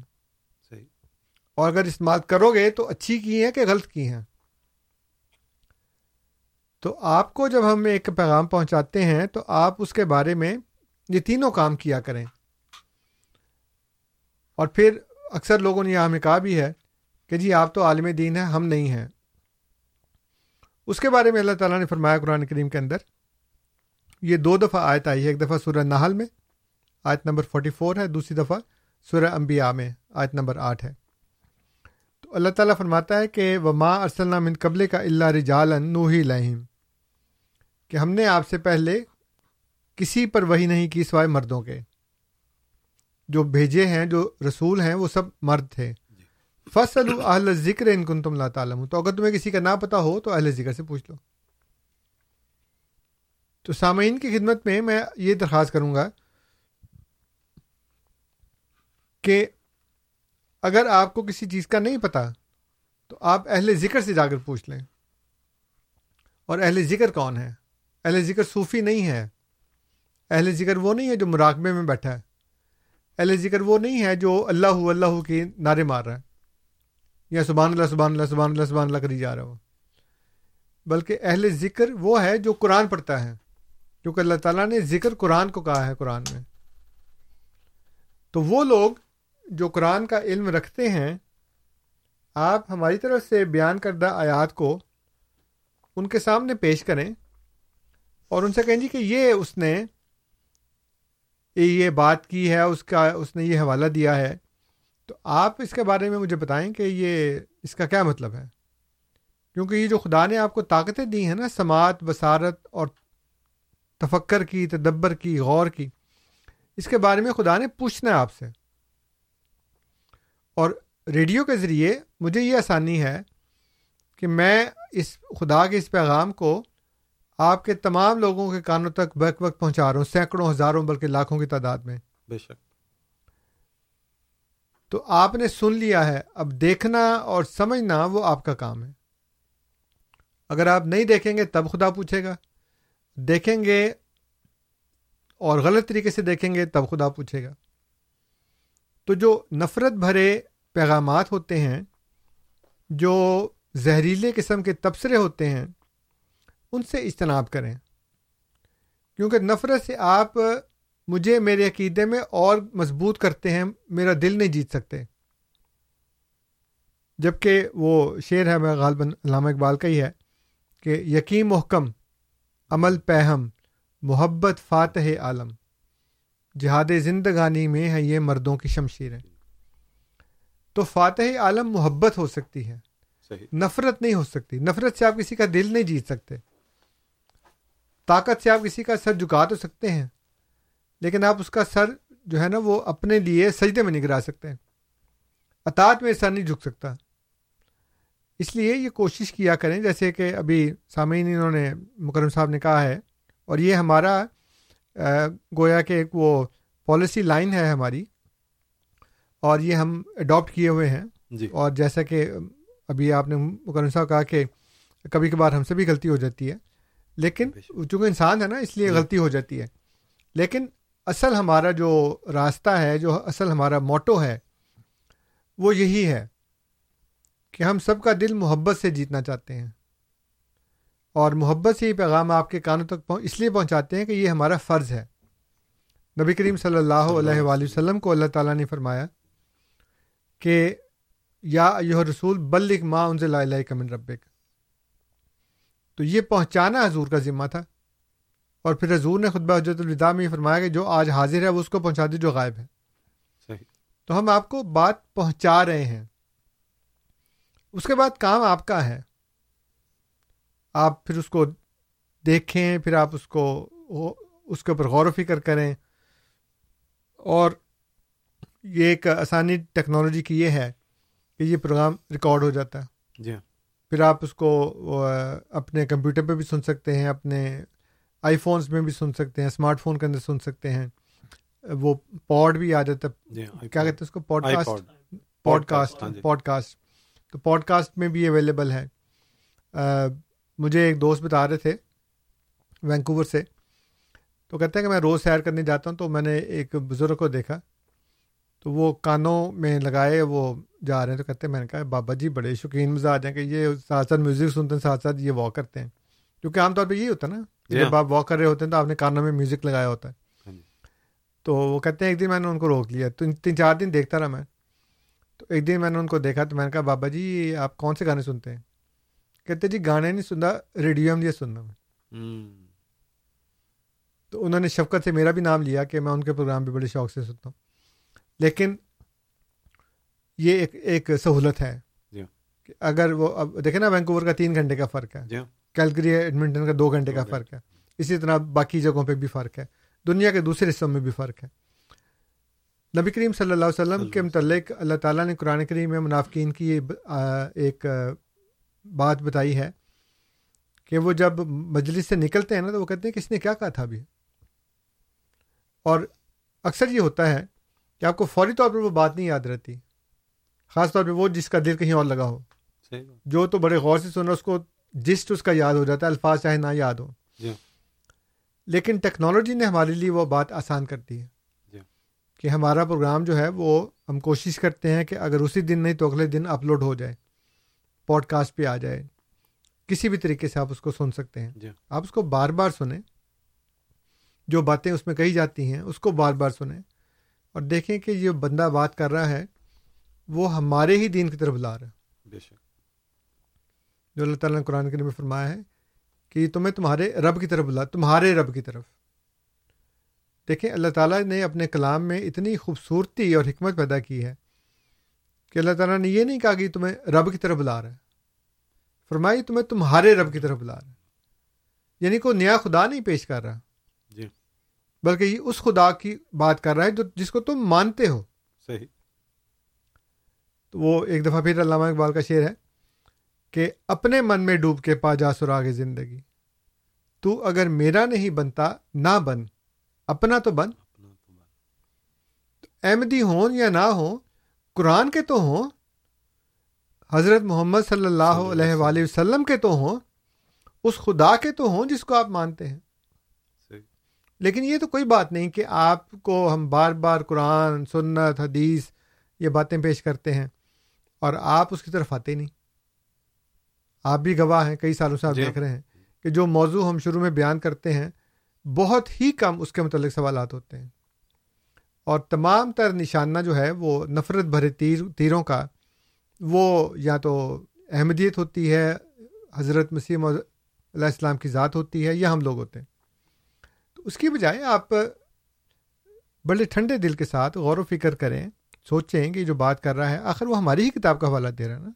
صحیح۔ اور اگر استعمال کرو گے تو اچھی کی ہیں کہ غلط کی ہیں؟ تو آپ کو جب ہم ایک پیغام پہنچاتے ہیں تو آپ اس کے بارے میں یہ تینوں کام کیا کریں۔ اور پھر اکثر لوگوں نے یہاں ہمیں کہا بھی ہے کہ جی آپ تو عالم دین ہیں، ہم نہیں ہیں۔ اس کے بارے میں اللہ تعالیٰ نے فرمایا قرآن کریم کے اندر، یہ دو دفعہ آیت آئی ہے، ایک دفعہ سورہ نحل میں، آیت نمبر 44 ہے، دوسری دفعہ سورہ انبیاء میں، آیت نمبر آٹھ ہے۔ تو اللہ تعالیٰ فرماتا ہے کہ وہ ماں ارسلام من قبل کا اللہ رجالن نوحی لہم کہ ہم نے آپ سے پہلے کسی پر وہی نہیں کی سوائے مردوں کے۔ جو بھیجے ہیں جو رسول ہیں وہ سب مرد تھے۔ فصل اہل ذکر ان کن تم اللہ تعالیٰ تو اگر تمہیں کسی کا نہ پتا ہو تو اہل ذکر سے پوچھ لو۔ تو سامعین کی خدمت میں میں یہ درخواست کروں گا کہ اگر آپ کو کسی چیز کا نہیں پتا تو آپ اہل ذکر سے جا کر پوچھ لیں۔ اور اہل ذکر کون ہے اہل ذکر صوفی نہیں ہے اہل ذکر وہ نہیں ہے جو مراقبے میں بیٹھا ہے۔ اہل ذکر وہ نہیں ہے جو اللہ اللہ کی نعرے مار رہا ہے۔ یا سبحان اللہ سبحان اللہ سبحان اللہ سبحان اللہ کری جا رہا ہو۔ بلکہ اہل ذکر وہ ہے جو قرآن پڑھتا ہے۔ کیونکہ اللہ تعالیٰ نے ذکر قرآن کو کہا ہے قرآن میں۔ تو وہ لوگ جو قرآن کا علم رکھتے ہیں، آپ ہماری طرف سے بیان کردہ آیات کو ان کے سامنے پیش کریں اور ان سے کہیں جی کہ یہ اس نے یہ بات کی ہے، اس کا، اس نے یہ حوالہ دیا ہے۔ تو آپ اس کے بارے میں مجھے بتائیں کہ یہ، اس کا کیا مطلب ہے؟ کیونکہ یہ جو خدا نے آپ کو طاقتیں دی ہیں نا، سماعت، بصارت اور تفکر کی، تدبر کی، غور کی، اس کے بارے میں خدا نے پوچھنا ہے آپ سے۔ اور ریڈیو کے ذریعے مجھے یہ آسانی ہے کہ میں اس خدا کے اس پیغام کو آپ کے تمام لوگوں کے کانوں تک بیک وقت پہنچا رہا ہوں سینکڑوں ہزاروں بلکہ لاکھوں کی تعداد میں۔ بے شک۔ تو آپ نے سن لیا ہے اب دیکھنا اور سمجھنا وہ آپ کا کام ہے۔ اگر آپ نہیں دیکھیں گے تب خدا پوچھے گا۔ دیکھیں گے اور غلط طریقے سے دیکھیں گے تب خدا پوچھے گا۔ تو جو نفرت بھرے پیغامات ہوتے ہیں جو زہریلے قسم کے تبصرے ہوتے ہیں ان سے اجتناب کریں۔ کیونکہ نفرت سے آپ مجھے میرے عقیدے میں اور مضبوط کرتے ہیں میرا دل نہیں جیت سکتے۔ جبکہ وہ شعر ہے میں غالباً علامہ اقبال کا ہی ہے کہ یقین محکم عمل پہم محبت فاتح عالم۔ جہاد زندگانی میں ہے یہ مردوں کی شمشیریں تو فاتح عالم محبت ہو سکتی ہے۔ صحیح۔ نفرت نہیں ہو سکتی۔ نفرت سے آپ کسی کا دل نہیں جیت سکتے۔ طاقت سے آپ کسی کا سر جھکا تو سکتے ہیں لیکن آپ اس کا سر جو ہے نا وہ اپنے لیے سجدے میں نہیں گرا سکتے۔ اطاعت میں سر نہیں جھک سکتا۔ اس لیے یہ کوشش کیا کریں جیسے کہ ابھی سامعین انہوں نے مکرم صاحب نے کہا ہے اور یہ ہمارا گویا کہ ایک وہ پالیسی لائن ہے ہماری اور یہ ہم اڈاپٹ کیے ہوئے ہیں۔ جی۔ اور جیسا کہ ابھی آپ نے مکرم صاحب کہا کہ کبھی کبھار ہم سے بھی غلطی ہو جاتی ہے۔ لیکن چونکہ انسان ہے نا اس لیے غلطی ہو جاتی ہے۔ لیکن اصل ہمارا جو راستہ ہے جو اصل ہمارا موٹو ہے وہ یہی ہے کہ ہم سب کا دل محبت سے جیتنا چاہتے ہیں۔ اور محبت سے یہ پیغام آپ کے کانوں تک پہنچ اس لیے پہنچاتے ہیں کہ یہ ہمارا فرض ہے۔ نبی کریم صلی اللہ علیہ وآلہ وسلم کو اللہ تعالیٰ نے فرمایا کہ یا یہ رسول بلک ماں ان سے لا کمن ربک۔ تو یہ پہنچانا حضور کا ذمہ تھا۔ اور پھر حضور نے خطبہ حجرت الوداع میں یہ فرمایا کہ جو آج حاضر ہے وہ اس کو پہنچا دے جو غائب ہے۔ صحیح۔ تو ہم آپ کو بات پہنچا رہے ہیں۔ اس کے بعد کام آپ کا ہے۔ آپ پھر اس کو دیکھیں پھر آپ اس کو اس کے اوپر غور و فکر کریں۔ اور یہ ایک آسانی ٹیکنالوجی کی یہ ہے کہ یہ پروگرام ریکارڈ ہو جاتا ہے۔ جی ہاں۔ پھر آپ اس کو اپنے کمپیوٹر پہ بھی سن سکتے ہیں اپنے آئی فونس میں بھی سن سکتے ہیں اسمارٹ فون کے اندر سن سکتے ہیں۔ وہ پوڈ بھی آ جاتا ہے جی کیا کہتے ہیں اس کو؟ Podcast pod podcast ہاں جی۔ پوڈ کاسٹ تو پوڈ کاسٹ میں بھی اویلیبل ہے۔ مجھے ایک دوست بتا رہے تھے وینکوور سے۔ تو کہتے ہیں کہ میں روز سیر کرنے جاتا ہوں تو میں نے ایک بزرگ کو دیکھا۔ تو وہ کانوں میں لگائے وہ جا رہے ہیں تو کہتے ہیں میں نے کہا بابا جی بڑے شوقین مزاج ہیں کہ یہ ساتھ ساتھ میوزک سنتے ہیں ساتھ ساتھ یہ واک کرتے ہیں۔ کیونکہ عام طور پہ یہی ہوتا ہے نا جی جب۔ آپ واک کر رہے ہوتے ہیں تو آپ نے کانوں میں میوزک لگایا ہوتا ہے۔ ہاں جی۔ تو وہ کہتے ہیں ایک دن میں نے ان کو روک لیا۔ تو تین چار دن دیکھتا رہا میں۔ تو ایک دن میں نے ان کو دیکھا تو میں نے کہا بابا جی آپ کون سے گانے سنتے ہیں؟ کہتے جی گانے نہیں سنتا ریڈیو میں یہ سننا میں۔ ہوں۔ تو انہوں نے شفقت سے میرا بھی نام لیا کہ میں ان کے پروگرام بھی بڑے شوق سے سنتا ہوں۔ لیکن یہ ایک ایک سہولت ہے جی۔ کہ اگر وہ اب دیکھیں نا وینکوور کا تین گھنٹے کا فرق ہے۔ جی۔ کیلکری ایڈمنٹن کا دو گھنٹے کا فرق ہے۔ اسی طرح باقی جگہوں پہ بھی فرق ہے۔ دنیا کے دوسرے حصوں میں بھی فرق ہے۔ نبی کریم صلی اللہ علیہ وسلم کے متعلق اللہ تعالیٰ نے قرآن کریم میں منافقین کی ایک بات بتائی ہے کہ وہ جب مجلس سے نکلتے ہیں نا تو وہ کہتے ہیں کس نے کیا کہا تھا ابھی؟ اور اکثر یہ ہوتا ہے کہ آپ کو فوری طور پر وہ بات نہیں یاد رہتی۔ خاص طور پہ وہ جس کا دل کہیں اور لگا ہو۔ صحیح جو تو بڑے غور سے سن رہا اس کو جسٹ اس کا یاد ہو جاتا ہے الفاظ چاہے نہ یاد ہو جی۔ لیکن ٹیکنالوجی نے ہمارے لیے وہ بات آسان کر دی ہے۔ جی۔ کہ ہمارا پروگرام جو ہے وہ ہم کوشش کرتے ہیں کہ اگر اسی دن نہیں تو اگلے دن اپلوڈ ہو جائے پوڈ کاسٹ پہ آ جائے۔ کسی بھی طریقے سے آپ اس کو سن سکتے ہیں۔ جی۔ آپ اس کو بار بار سنیں۔ جو باتیں اس میں کہی جاتی ہیں اس کو بار بار سنیں۔ اور دیکھیں کہ یہ بندہ بات کر رہا ہے وہ ہمارے ہی دین کی طرف بلا رہا ہے بے شک۔ جو اللہ تعالیٰ نے قرآن کریم میں فرمایا ہے کہ تمہیں تمہارے رب کی طرف بلا تمہارے رب کی طرف۔ دیکھیں اللہ تعالیٰ نے اپنے کلام میں اتنی خوبصورتی اور حکمت پیدا کی ہے کہ اللہ تعالیٰ نے یہ نہیں کہا کہ تمہیں رب کی طرف بلا رہا ہے فرمائی تمہیں تمہارے رب کی طرف بلا رہا ہے یعنی کوئی نیا خدا نہیں پیش کر رہا۔ جی۔ بلکہ یہ اس خدا کی بات کر رہا ہے جو جس کو تم مانتے ہو۔ صحیح۔ وہ ایک دفعہ پھر علامہ اقبال کا شعر ہے کہ اپنے من میں ڈوب کے پا جا سراغ زندگی۔ تو اگر میرا نہیں بنتا نہ بن اپنا تو بن۔ احمدی ہوں یا نہ ہوں قرآن کے تو ہوں حضرت محمد صلی اللہ علیہ وآلہ وسلم کے تو ہوں اس خدا کے تو ہوں جس کو آپ مانتے ہیں۔ لیکن یہ تو کوئی بات نہیں کہ آپ کو ہم بار بار قرآن سنت حدیث یہ باتیں پیش کرتے ہیں۔ اور آپ اس کی طرف آتے ہی نہیں۔ آپ بھی گواہ ہیں کئی سالوں سے آپ جی۔ دیکھ رہے ہیں کہ جو موضوع ہم شروع میں بیان کرتے ہیں بہت ہی کم اس کے متعلق سوالات ہوتے ہیں۔ اور تمام تر نشانہ جو ہے وہ نفرت بھرے تیر تیروں کا وہ یا تو احمدیت ہوتی ہے حضرت مسیح موعود علیہ السلام کی ذات ہوتی ہے یا ہم لوگ ہوتے ہیں۔ تو اس کی بجائے آپ بڑے ٹھنڈے دل کے ساتھ غور و فکر کریں سوچیں کہ جو بات کر رہا ہے آخر وہ ہماری ہی کتاب کا حوالہ دے رہا ہے نا۔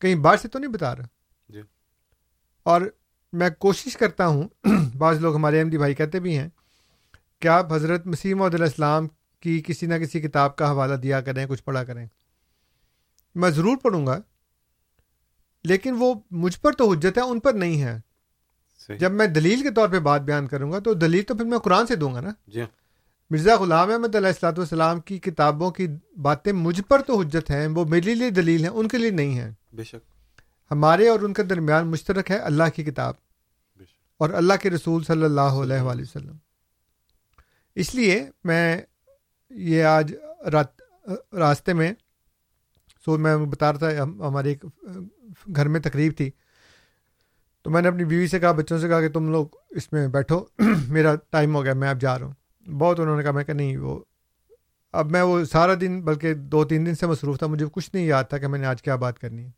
کہیں باہر سے تو نہیں بتا رہا۔ جی۔ اور میں کوشش کرتا ہوں بعض لوگ ہمارے احمدی بھائی کہتے بھی ہیں کہ آپ حضرت مسیح محدود علیہ السلام کی کسی نہ کسی کتاب کا حوالہ دیا کریں کچھ پڑھا کریں۔ میں ضرور پڑھوں گا لیکن وہ مجھ پر تو حجت ہے ان پر نہیں ہے۔ صحیح۔ جب میں دلیل کے طور پہ بات بیان کروں گا تو دلیل تو پھر میں قرآن سے دوں گا نا۔ جی ہاں۔ مرزا غلام احمد علیہ السلاۃ والسلام کی کتابوں کی باتیں مجھ پر تو حجت ہیں وہ میرے لیے دلیل ہیں ان کے لیے نہیں ہیں۔ بے شک۔ ہمارے اور ان کے درمیان مشترک ہے اللہ کی کتاب اور اللہ کے رسول صلی اللہ علیہ وآلہ وسلم۔ اس لیے میں یہ آج رات راستے میں سو میں بتا رہا تھا ہم- ہماری ایک گھر میں تقریب تھی۔ تو میں نے اپنی بیوی سے کہا بچوں سے کہا کہ تم لوگ اس میں بیٹھو۔ میرا ٹائم ہو گیا میں اب جا رہا ہوں۔ بہت انہوں نے کہا میں کہ نہیں وہ اب میں وہ سارا دن بلکہ دو تین دن سے مصروف تھا مجھے کچھ نہیں یاد تھا کہ میں نے آج کیا بات کرنی ہے۔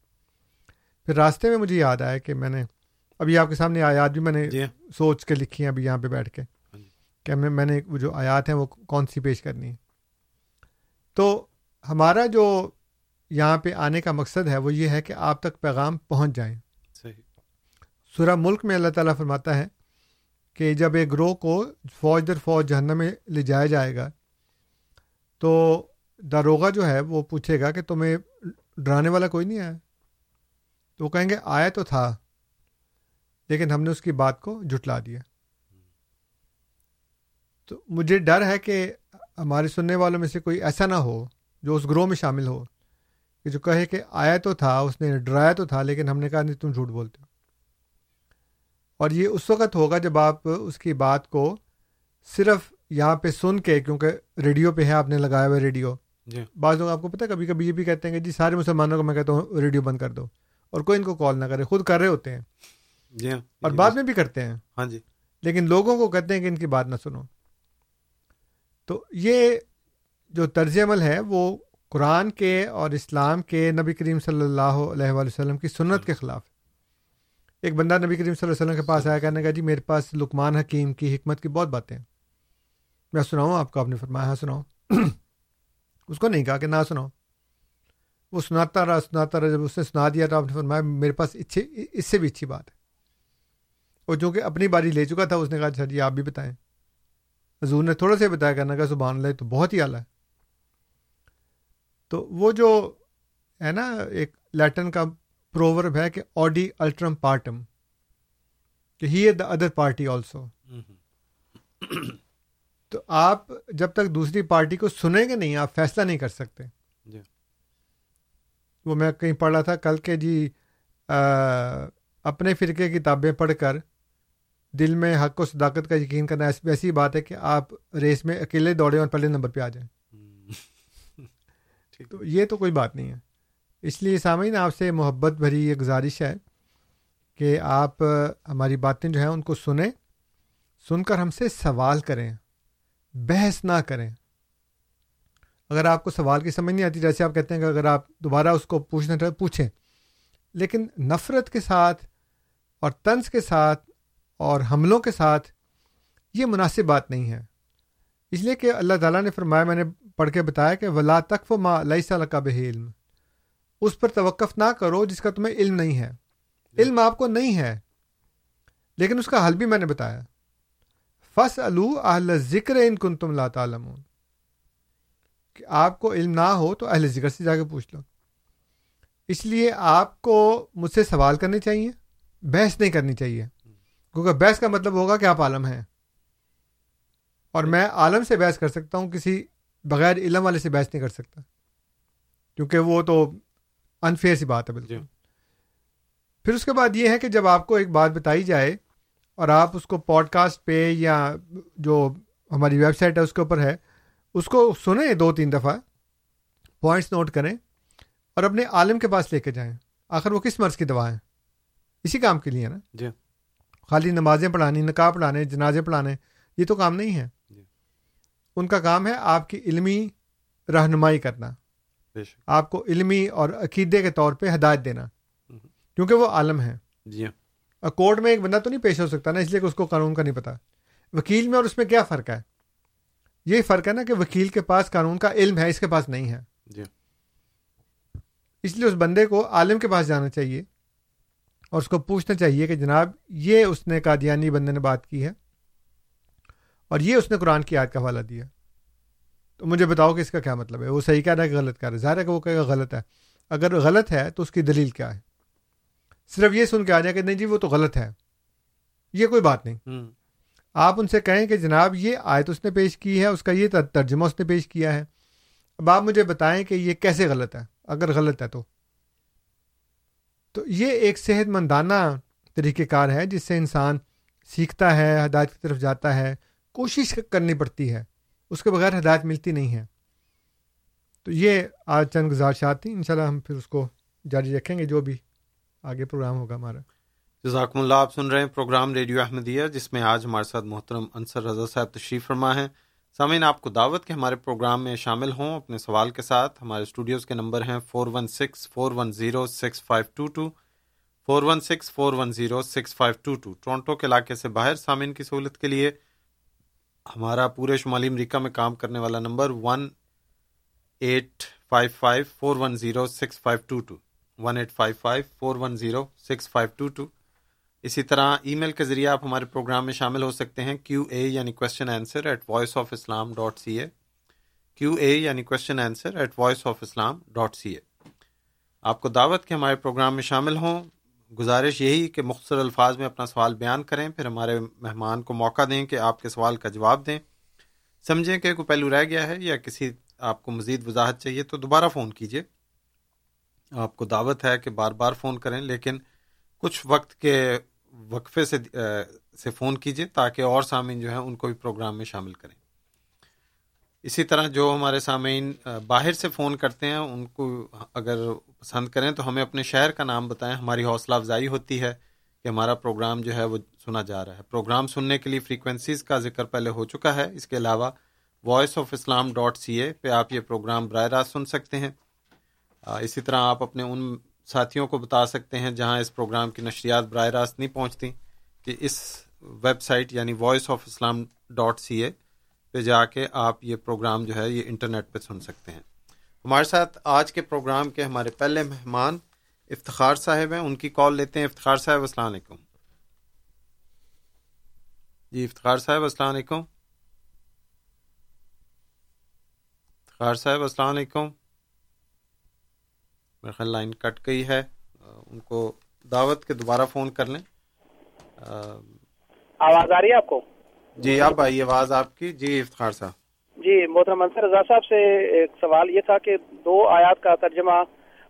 پھر راستے میں مجھے یاد آیا کہ میں نے ابھی آپ کے سامنے آیات بھی میں نے جی ہاں۔ سوچ کے لکھی ہیں ابھی یہاں پہ بیٹھ کے ہاں جی۔ کہ میں میں نے وہ جو آیات ہیں وہ کون سی پیش کرنی ہے تو ہمارا جو یہاں پہ آنے کا مقصد ہے وہ یہ ہے کہ آپ تک پیغام پہنچ جائیں۔ صحیح۔ سورہ ملک میں اللہ تعالیٰ فرماتا ہے کہ جب ایک گروہ کو فوج در فوج جہنم میں لے جایا جائے گا، تو داروغہ جو ہے وہ پوچھے گا کہ تمہیں ڈرانے والا کوئی نہیں آیا تو وہ کہیں گے، آیا تو تھا، لیکن ہم نے اس کی بات کو جھٹلا دیا۔ تو مجھے ڈر ہے کہ ہمارے سننے والوں میں سے کوئی ایسا نہ ہو جو اس گروہ میں شامل ہو، کہ جو کہے کہ آیا تو تھا، اس نے ڈرایا تو تھا، لیکن ہم نے کہا، نہیں، تم جھوٹ بولتے ہو۔ اور یہ اس وقت ہوگا جب آپ اس کی بات کو صرف یہاں پہ سن کے کیونکہ ریڈیو پہ ہے آپ نے لگایا ہوا ریڈیو۔ جی۔ بعض لوگ آپ کو پتہ ہے کبھی کبھی یہ بھی کہتے ہیں کہ جی سارے مسلمانوں کو میں کہتا ہوں ریڈیو بند کر دو اور کوئی ان کو کال نہ کرے خود کر رہے ہوتے ہیں۔ جی ہاں۔ اور بعد میں بھی کرتے ہیں۔ ہاں جی۔ لیکن لوگوں کو کہتے ہیں کہ ان کی بات نہ سنو۔ تو یہ جو طرز عمل ہے وہ قرآن کے اور اسلام کے نبی کریم صلی اللہ علیہ وآلہ وسلم کی سنت کے خلاف ہے۔ ایک بندہ نبی کریم صلی اللہ علیہ وسلم کے پاس آیا، کہنے کا جی میرے پاس لکمان حکیم کی حکمت کی بہت باتیں ہیں۔ میں سناؤں، آپ کو آپ نے فرمایا ہاں سناؤ اس کو نہیں کہا کہ نہ سناؤ وہ سناتا رہا سناتا رہا، جب اس نے سنا دیا تو آپ نے فرمایا، میرے پاس اچھے اس سے بھی اچھی بات ہے۔ اور چونکہ اپنی باری لے چکا تھا، اس نے کہا اچھا جی آپ بھی بتائیں۔ حضور نے تھوڑا سا بتایا کرنا کا سبحان اللہ تو بہت ہی اعلیٰ ہے۔ تو وہ جو ہے نا، ایک لیٹن کا پروورب ہے کہ آڈی الٹرم پارٹم کہ hear the other party also تو آپ جب تک دوسری پارٹی کو سنیں گے نہیں آپ فیصلہ نہیں کر سکتے جی وہ میں کہیں پڑھ رہا تھا کل کے جی آ, اپنے فرقے کی کتابیں پڑھ کر دل میں حق و صداقت کا یقین کرنا ایسی ایسی بات ہے کہ آپ ریس میں اکیلے دوڑیں اور پہلے نمبر پہ آ جائیں تو یہ تو کوئی بات نہیں ہے اس لیے سامعین، آپ سے محبت بھری یہ گزارش ہے کہ آپ ہماری باتیں جو ہیں ان کو سنیں، سن کر ہم سے سوال کریں، بحث نہ کریں۔ اگر آپ کو سوال کی سمجھ نہیں آتی، جیسے آپ کہتے ہیں کہ اگر آپ دوبارہ اس کو پوچھنا چاہیں، پوچھیں۔ لیکن نفرت کے ساتھ اور طنز کے ساتھ اور حملوں کے ساتھ یہ مناسب بات نہیں ہے۔ اس لیے کہ اللہ تعالیٰ نے فرمایا، میں نے پڑھ کے بتایا کہ ولا تقف ما علیہ صلی کا علم اس پر توقف نہ کرو جس کا تمہیں علم نہیں ہے۔ علم آپ کو نہیں ہے لیکن اس کا حل بھی میں نے بتایا۔ فص اہل ذکر ان کن تم لا تعلمون۔ کہ آپ کو علم نہ ہو تو اہل ذکر سے جا کے پوچھ لو۔ اس لیے آپ کو مجھ سے سوال کرنے چاہیے بحث نہیں کرنی چاہیے۔ کیونکہ بحث کا مطلب ہوگا کہ آپ عالم ہیں۔ اور میں عالم سے بحث کر سکتا ہوں کسی بغیر علم والے سے بحث نہیں کر سکتا۔ کیونکہ وہ تو انفیئر سی بات ہے بالکل۔ جی۔ پھر اس کے بعد یہ ہے کہ جب آپ کو ایک بات بتائی جائے اور آپ اس کو پوڈ کاسٹ پہ یا جو ہماری ویب سائٹ ہے اس کے اوپر ہے اس کو سنیں دو تین دفعہ پوائنٹس نوٹ کریں اور اپنے عالم کے پاس لے کے جائیں۔ آخر وہ کس مرض کی دوا ہے؟ اسی کام کے لیے نا۔ جی۔ خالی نمازیں پڑھانی نکاح پڑھانے جنازے پڑھانے یہ تو کام نہیں ہے۔ جی۔ ان کا کام ہے آپ کی علمی رہنمائی کرنا۔ آپ کو علمی اور عقیدے کے طور پہ ہدایت دینا۔ کیونکہ وہ عالم ہے جی ہاں۔ کورٹ میں ایک بندہ تو نہیں پیش ہو سکتا نا اس لیے کہ اس کو قانون کا نہیں پتا۔ وکیل میں اور اس میں کیا فرق ہے؟ یہ فرق ہے نا کہ وکیل کے پاس قانون کا علم ہے اس کے پاس نہیں ہے۔ جی اس لیے اس بندے کو عالم کے پاس جانا چاہیے۔ اور اس کو پوچھنا چاہیے کہ جناب یہ اس نے قادیانی بندے نے بات کی ہے؟ اور یہ اس نے قرآن کی یاد کا حوالہ دیا۔ تو مجھے بتاؤ کہ اس کا کیا مطلب ہے؟ وہ صحیح کہہ رہا ہے کہ غلط کہہ رہا ہے۔ ظاہر ہے کہ وہ کہے گا غلط ہے۔ اگر غلط ہے تو اس کی دلیل کیا ہے؟ صرف یہ سن کے آ جائے کہ نہیں جی وہ تو غلط ہے۔ یہ کوئی بات نہیں۔ آپ ان سے کہیں کہ جناب یہ آیت اس نے پیش کی ہے اس کا یہ تر- ترجمہ اس نے پیش کیا ہے۔ اب آپ مجھے بتائیں کہ یہ کیسے غلط ہے؟ اگر غلط ہے تو۔ تو یہ ایک صحت مندانہ طریقہ کار ہے جس سے انسان سیکھتا ہے ہدایت کی طرف جاتا ہے کوشش کرنی پڑتی ہے۔ اس کے بغیر ہدایت ملتی نہیں ہے۔ تو یہ آج چند گزارشات تھیں انشاءاللہ ہم پھر اس کو جاری رکھیں گے جو بھی آگے پروگرام ہوگا ہمارا۔ جزاکم اللہ، آپ سن رہے ہیں پروگرام ریڈیو احمدیہ، جس میں آج ہمارے ساتھ محترم انصر رضا صاحب تشریف فرما ہیں۔ سامعین، آپ کو دعوت کے ہمارے پروگرام میں شامل ہوں اپنے سوال کے ساتھ۔ ہمارے اسٹوڈیوز کے نمبر ہیں four one six, four one zero, six five two two. Four one six, four one zero, six five two two. Toronto کے علاقے سے باہر سامعین کی سہولت کے لیے ہمارا پورے شمالی امریکہ میں کام کرنے والا number one eight five five four one zero six five two two. One eight five five four one zero six five two two. اسی طرح ای میل کے ذریعے آپ ہمارے پروگرام میں شامل ہو سکتے ہیں کیو اے یعنی question answer at voice of Islam dot C A Q A یعنی question answer at voice of Islam dot C A آپ کو دعوت کے ہمارے پروگرام میں شامل ہوں۔ گزارش یہی کہ مختصر الفاظ میں اپنا سوال بیان کریں، پھر ہمارے مہمان کو موقع دیں کہ آپ کے سوال کا جواب دیں۔ سمجھیں کہ کوئی پہلو رہ گیا ہے یا کسی آپ کو مزید وضاحت چاہیے تو دوبارہ فون کیجیے آپ کو دعوت ہے کہ بار بار فون کریں، لیکن کچھ وقت کے وقفے سے سے فون کیجیے تاکہ اور سامعین جو ہیں ان کو بھی پروگرام میں شامل کریں۔ اسی طرح جو ہمارے سامعین باہر سے فون کرتے ہیں، ان کو اگر پسند کریں تو ہمیں اپنے شہر کا نام بتائیں۔ ہماری حوصلہ افزائی ہوتی ہے کہ ہمارا پروگرام جو ہے وہ سنا جا رہا ہے۔ پروگرام سننے کے لیے فریکوینسیز کا ذکر پہلے ہو چکا ہے۔ اس کے علاوہ voice of Islam dot C A پہ آپ یہ پروگرام براہ راست سن سکتے ہیں۔ اسی طرح آپ اپنے ان ساتھیوں کو بتا سکتے ہیں جہاں اس پروگرام کی نشریات براہ راست نہیں پہنچتی کہ اس ویب سائٹ یعنی voice of Islam dot C A پہ جا کے آپ یہ پروگرام جو ہے یہ انٹرنیٹ پہ سن سکتے ہیں۔ ہمارے ساتھ آج کے پروگرام کے ہمارے پہلے مہمان افتخار صاحب ہیں، ان کی کال لیتے ہیں۔ افتخار صاحب، السلام علیکم۔ جی افتخار صاحب، السلام علیکم۔ افتخار صاحب، السلام علیکم۔ میرے خیال لائن کٹ گئی ہے۔ ان کو دعوت کے دوبارہ فون کر لیں۔ آواز آ رہی ہے آپ کو؟ جی اب آئی آواز آپ کی۔ جی افتخار صاحب۔ جی محترم انصر رضا صاحب سے ایک سوال یہ تھا کہ دو آیات کا ترجمہ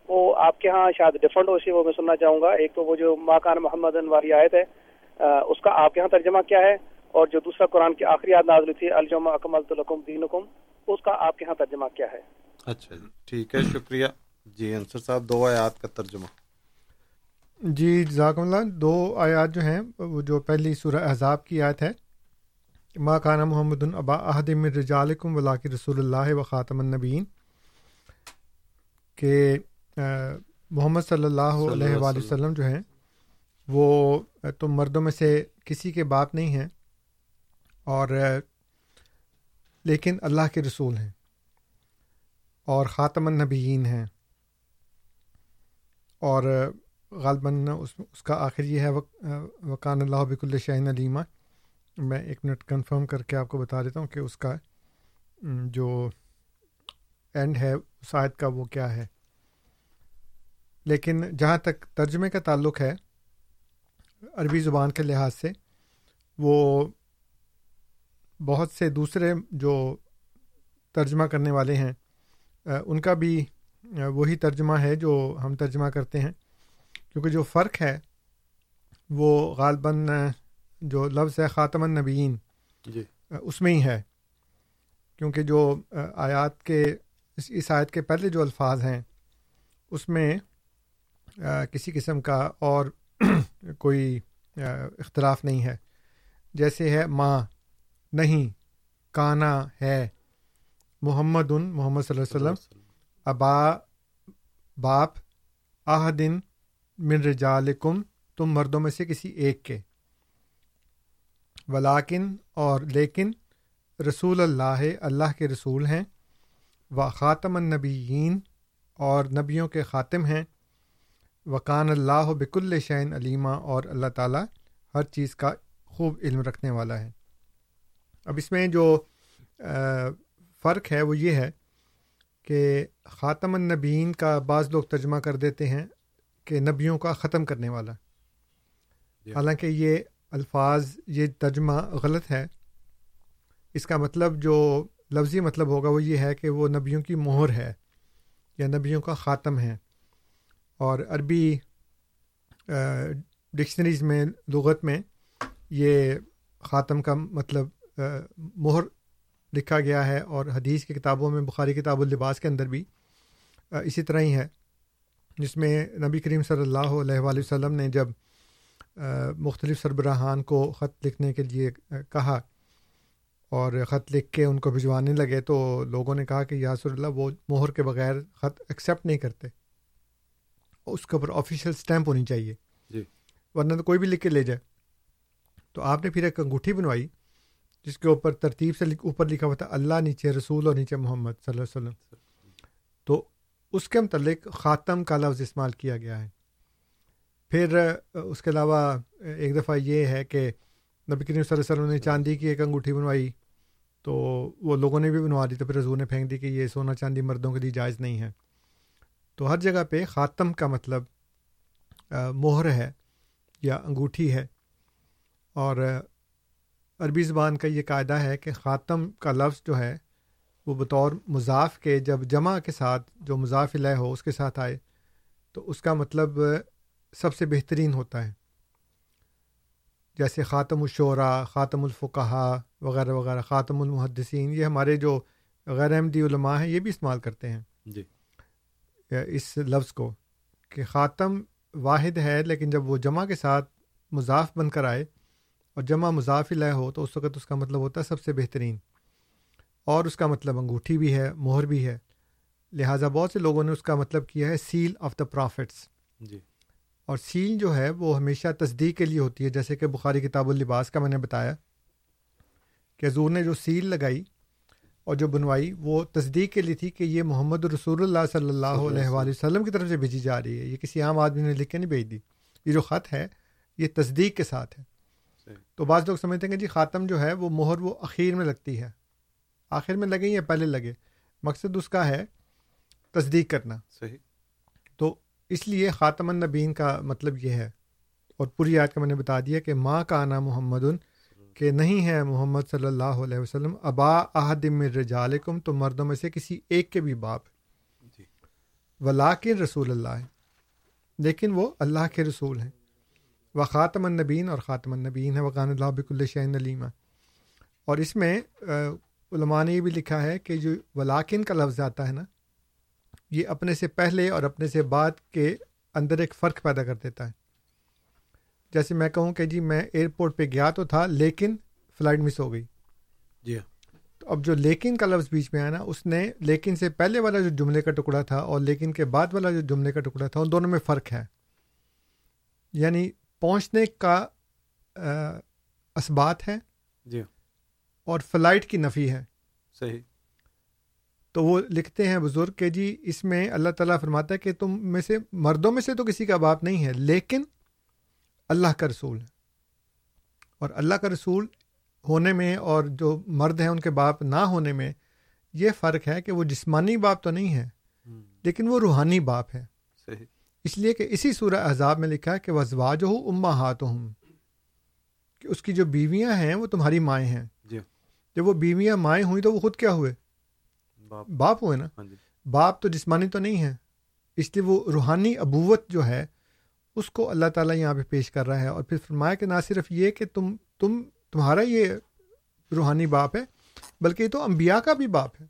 وہ آپ کے ہاں شاید ڈفرنٹ ہو سی وہ میں سننا چاہوں گا۔ ایک تو وہ جو ماکان محمد والی آیت ہے اس کا آپ کے ہاں ترجمہ کیا ہے؟ اور جو دوسرا قرآن کی آخری یاد نازل تھی الجمہ اکمل الکم دینکم اس کا آپ کے ہاں ترجمہ کیا ہے؟ اچھا جی ٹھیک ہے شکریہ۔ جی انصر صاحب دو آیات کا ترجمہ۔ جی جزاکم اللہ۔ دو آیات جو ہیں وہ جو پہلی سورہ احزاب کی آیت ہے ماں کانا محمد البا احدم رجالکم ولاک رسول اللہ و خاتم النبین کہ محمد صلی اللہ علیہ وآلہ وسلم۔ جو ہیں وہ تم مردوں میں سے کسی کے باپ نہیں ہیں اور لیکن اللہ کے رسول ہیں اور خاتم النبیین ہیں۔ اور غالباً اس اس کا آخر یہ ہے وقان اللہ بک الشعین علیمہ میں ایک منٹ کنفرم کر کے آپ کو بتا دیتا ہوں کہ اس کا جو اینڈ ہے اس آیت کا وہ کیا ہے۔ لیکن جہاں تک ترجمے کا تعلق ہے، عربی زبان کے لحاظ سے، وہ بہت سے دوسرے جو ترجمہ کرنے والے ہیں ان کا بھی وہی ترجمہ ہے جو ہم ترجمہ کرتے ہیں۔ کیونکہ جو فرق ہے، وہ غالباً جو لفظ ہے خاتم النبیین جی۔ اس میں ہی ہے۔ کیونکہ جو آیات کے اس آیت کے پہلے جو الفاظ ہیں اس میں کسی قسم کا اور کوئی اختلاف نہیں ہے۔ جیسے ہے ماں نہیں کانا ہے۔ محمد ان محمد صلی اللہ علیہ وسلم۔ ابا باپ آہ دن من رجالکم تم مردوں میں سے کسی ایک کے۔ ولاکن اور لیکن رسول اللہ اللہ کے رسول ہیں و خاتم النبیین اور نبیوں کے خاتم ہیں وقان اللہ بک الشعین علیمہ اور اللہ تعالیٰ ہر چیز کا خوب علم رکھنے والا ہے۔ اب اس میں جو فرق ہے وہ یہ ہے کہ خاتم النبین کا بعض لوگ ترجمہ کر دیتے ہیں کہ نبیوں کا ختم کرنے والا۔ حالانکہ یہ الفاظ، یہ ترجمہ غلط ہے۔ اس کا مطلب جو لفظی مطلب ہوگا وہ یہ ہے کہ وہ نبیوں کی مہر ہے یا نبیوں کا خاتم ہے۔ اور عربی ڈکشنریز میں، لغت میں یہ خاتم کا مطلب مہر لکھا گیا ہے اور حدیث کی کتابوں میں، بخاری کتاب اللباس کے اندر بھی اسی طرح ہی ہے۔ جس میں نبی کریم صلی اللہ علیہ وآلہ وسلم نے جب مختلف سربراہان کو خط لکھنے کے لیے کہا اور خط لکھ کے ان کو بھجوانے لگے تو لوگوں نے کہا کہ یاسر اللہ وہ مہر کے بغیر خط ایکسیپٹ نہیں کرتے۔ اس کے اوپر آفیشیل اسٹیمپ ہونی چاہیے۔ جی۔ ورنہ تو کوئی بھی لکھ کے لے جائے۔ تو آپ نے پھر ایک انگوٹھی بنوائی جس کے اوپر ترتیب سے اوپر لکھا ہوا تھا اللہ نیچے رسول اور نیچے محمد صلی اللہ علیہ وسلم۔ تو اس کے متعلق خاتم کا لفظ استعمال کیا گیا ہے۔ پھر اس کے علاوہ ایک دفعہ یہ ہے کہ نبی کریم صلی اللہ علیہ وسلم نے چاندی کی ایک انگوٹھی بنوائی، تو وہ لوگوں نے بھی بنوا دی، تو پھر رضو نے پھینک دی کہ یہ سونا چاندی مردوں کے لیے جائز نہیں ہے۔ تو ہر جگہ پہ خاتم کا مطلب مہر ہے یا انگوٹھی ہے۔ اور عربی زبان کا یہ قاعدہ ہے کہ خاتم کا لفظ جو ہے، وہ بطور مضاف کے، جب جمع کے ساتھ جو مضاف الہ ہو، اس کے ساتھ آئے، تو اس کا مطلب سب سے بہترین ہوتا ہے۔ جیسے خاتم الشعرا خاتم الفقہ وغیرہ وغیرہ خاتم المحدثین یہ ہمارے جو غیر احمدی علماء ہیں یہ بھی استعمال کرتے ہیں۔ جی۔ اس لفظ کو کہ خاتم واحد ہے لیکن جب وہ جمع کے ساتھ مضاف بن کر آئے اور جمع مضاف لہ ہو تو اس وقت اس کا مطلب ہوتا ہے سب سے بہترین۔ اور اس کا مطلب انگوٹھی بھی ہے مہر بھی ہے۔ لہٰذا بہت سے لوگوں نے اس کا مطلب کیا ہے سیل آف دا پرافٹس جی۔ اور سیل جو ہے وہ ہمیشہ تصدیق کے لیے ہوتی ہے جیسے کہ بخاری کتاب اللباس کا میں نے بتایا کہ حضور نے جو سیل لگائی اور جو بنوائی وہ تصدیق کے لیے تھی کہ یہ محمد رسول اللہ صلی اللہ علیہ وآلہ وسلم کی طرف سے بھیجی جا رہی ہے۔ یہ کسی عام آدمی نے لکھ کے نہیں بھیج دی۔ یہ جو خط ہے یہ تصدیق کے ساتھ ہے۔ تو بعض لوگ سمجھتے ہیں کہ جی خاتم جو ہے وہ مہر وہ اخیر میں لگتی ہے۔ آخر میں لگے یا پہلے لگے؟ مقصد اس کا ہے تصدیق کرنا۔ صحیح۔ اس لیے خاتم النبین کا مطلب یہ ہے۔ اور پوری یاد کا میں نے بتا دیا کہ ماں کا آنا محمد کہ نہیں ہے محمد صلی اللہ علیہ وسلم ابا احدم رجالکم تو مردوں میں سے کسی ایک کے بھی باپ۔ جی۔ ولاکن رسول اللہ ہے لیکن وہ اللہ کے رسول ہیں۔ و خاتم النبین اور خاتم النبین ہے وقان اللہ بک الشعین علیمہ اور اس میں علماء نے یہ بھی لکھا ہے کہ جو ولاکن کا لفظ آتا ہے نا یہ اپنے سے پہلے اور اپنے سے بعد کے اندر ایک فرق پیدا کر دیتا ہے۔ جیسے میں کہوں کہ جی میں ایئرپورٹ پہ گیا تو تھا لیکن فلائٹ مس ہو گئی۔ جی۔ ہاں تو اب جو لیکن کا لفظ بیچ میں آیا نا اس نے لیکن سے پہلے والا جو جملے کا ٹکڑا تھا اور لیکن کے بعد والا جو جملے کا ٹکڑا تھا ان دونوں میں فرق ہے۔ یعنی پہنچنے کا اسبات ہے جی۔ اور فلائٹ کی نفی ہے۔ صحیح۔ تو وہ لکھتے ہیں بزرگ کہ جی اس میں اللہ تعالیٰ فرماتا ہے کہ تم میں سے مردوں میں سے تو کسی کا باپ نہیں ہے لیکن اللہ کا رسول ہے۔ اور اللہ کا رسول ہونے میں اور جو مرد ہیں ان کے باپ نہ ہونے میں یہ فرق ہے کہ وہ جسمانی باپ تو نہیں ہے لیکن وہ روحانی باپ ہے صحیح۔ اس لیے کہ اسی سورہ احزاب میں لکھا ہے کہ وزواج ہو اما ہاتھ کہ اس کی جو بیویاں ہیں وہ تمہاری مائیں ہیں۔ جی۔ جب وہ بیویاں مائیں ہوئیں تو وہ خود کیا ہوئے؟ باپ ہوئے نا۔ ہاں جی۔ باپ تو جسمانی تو نہیں ہے اس لیے وہ روحانی ابوت جو ہے اس کو اللہ تعالیٰ یہاں پہ پیش کر رہا ہے۔ اور پھر فرمایا کہ نہ صرف یہ کہ تم تم تمہارا یہ روحانی باپ ہے بلکہ یہ تو انبیاء کا بھی باپ ہے۔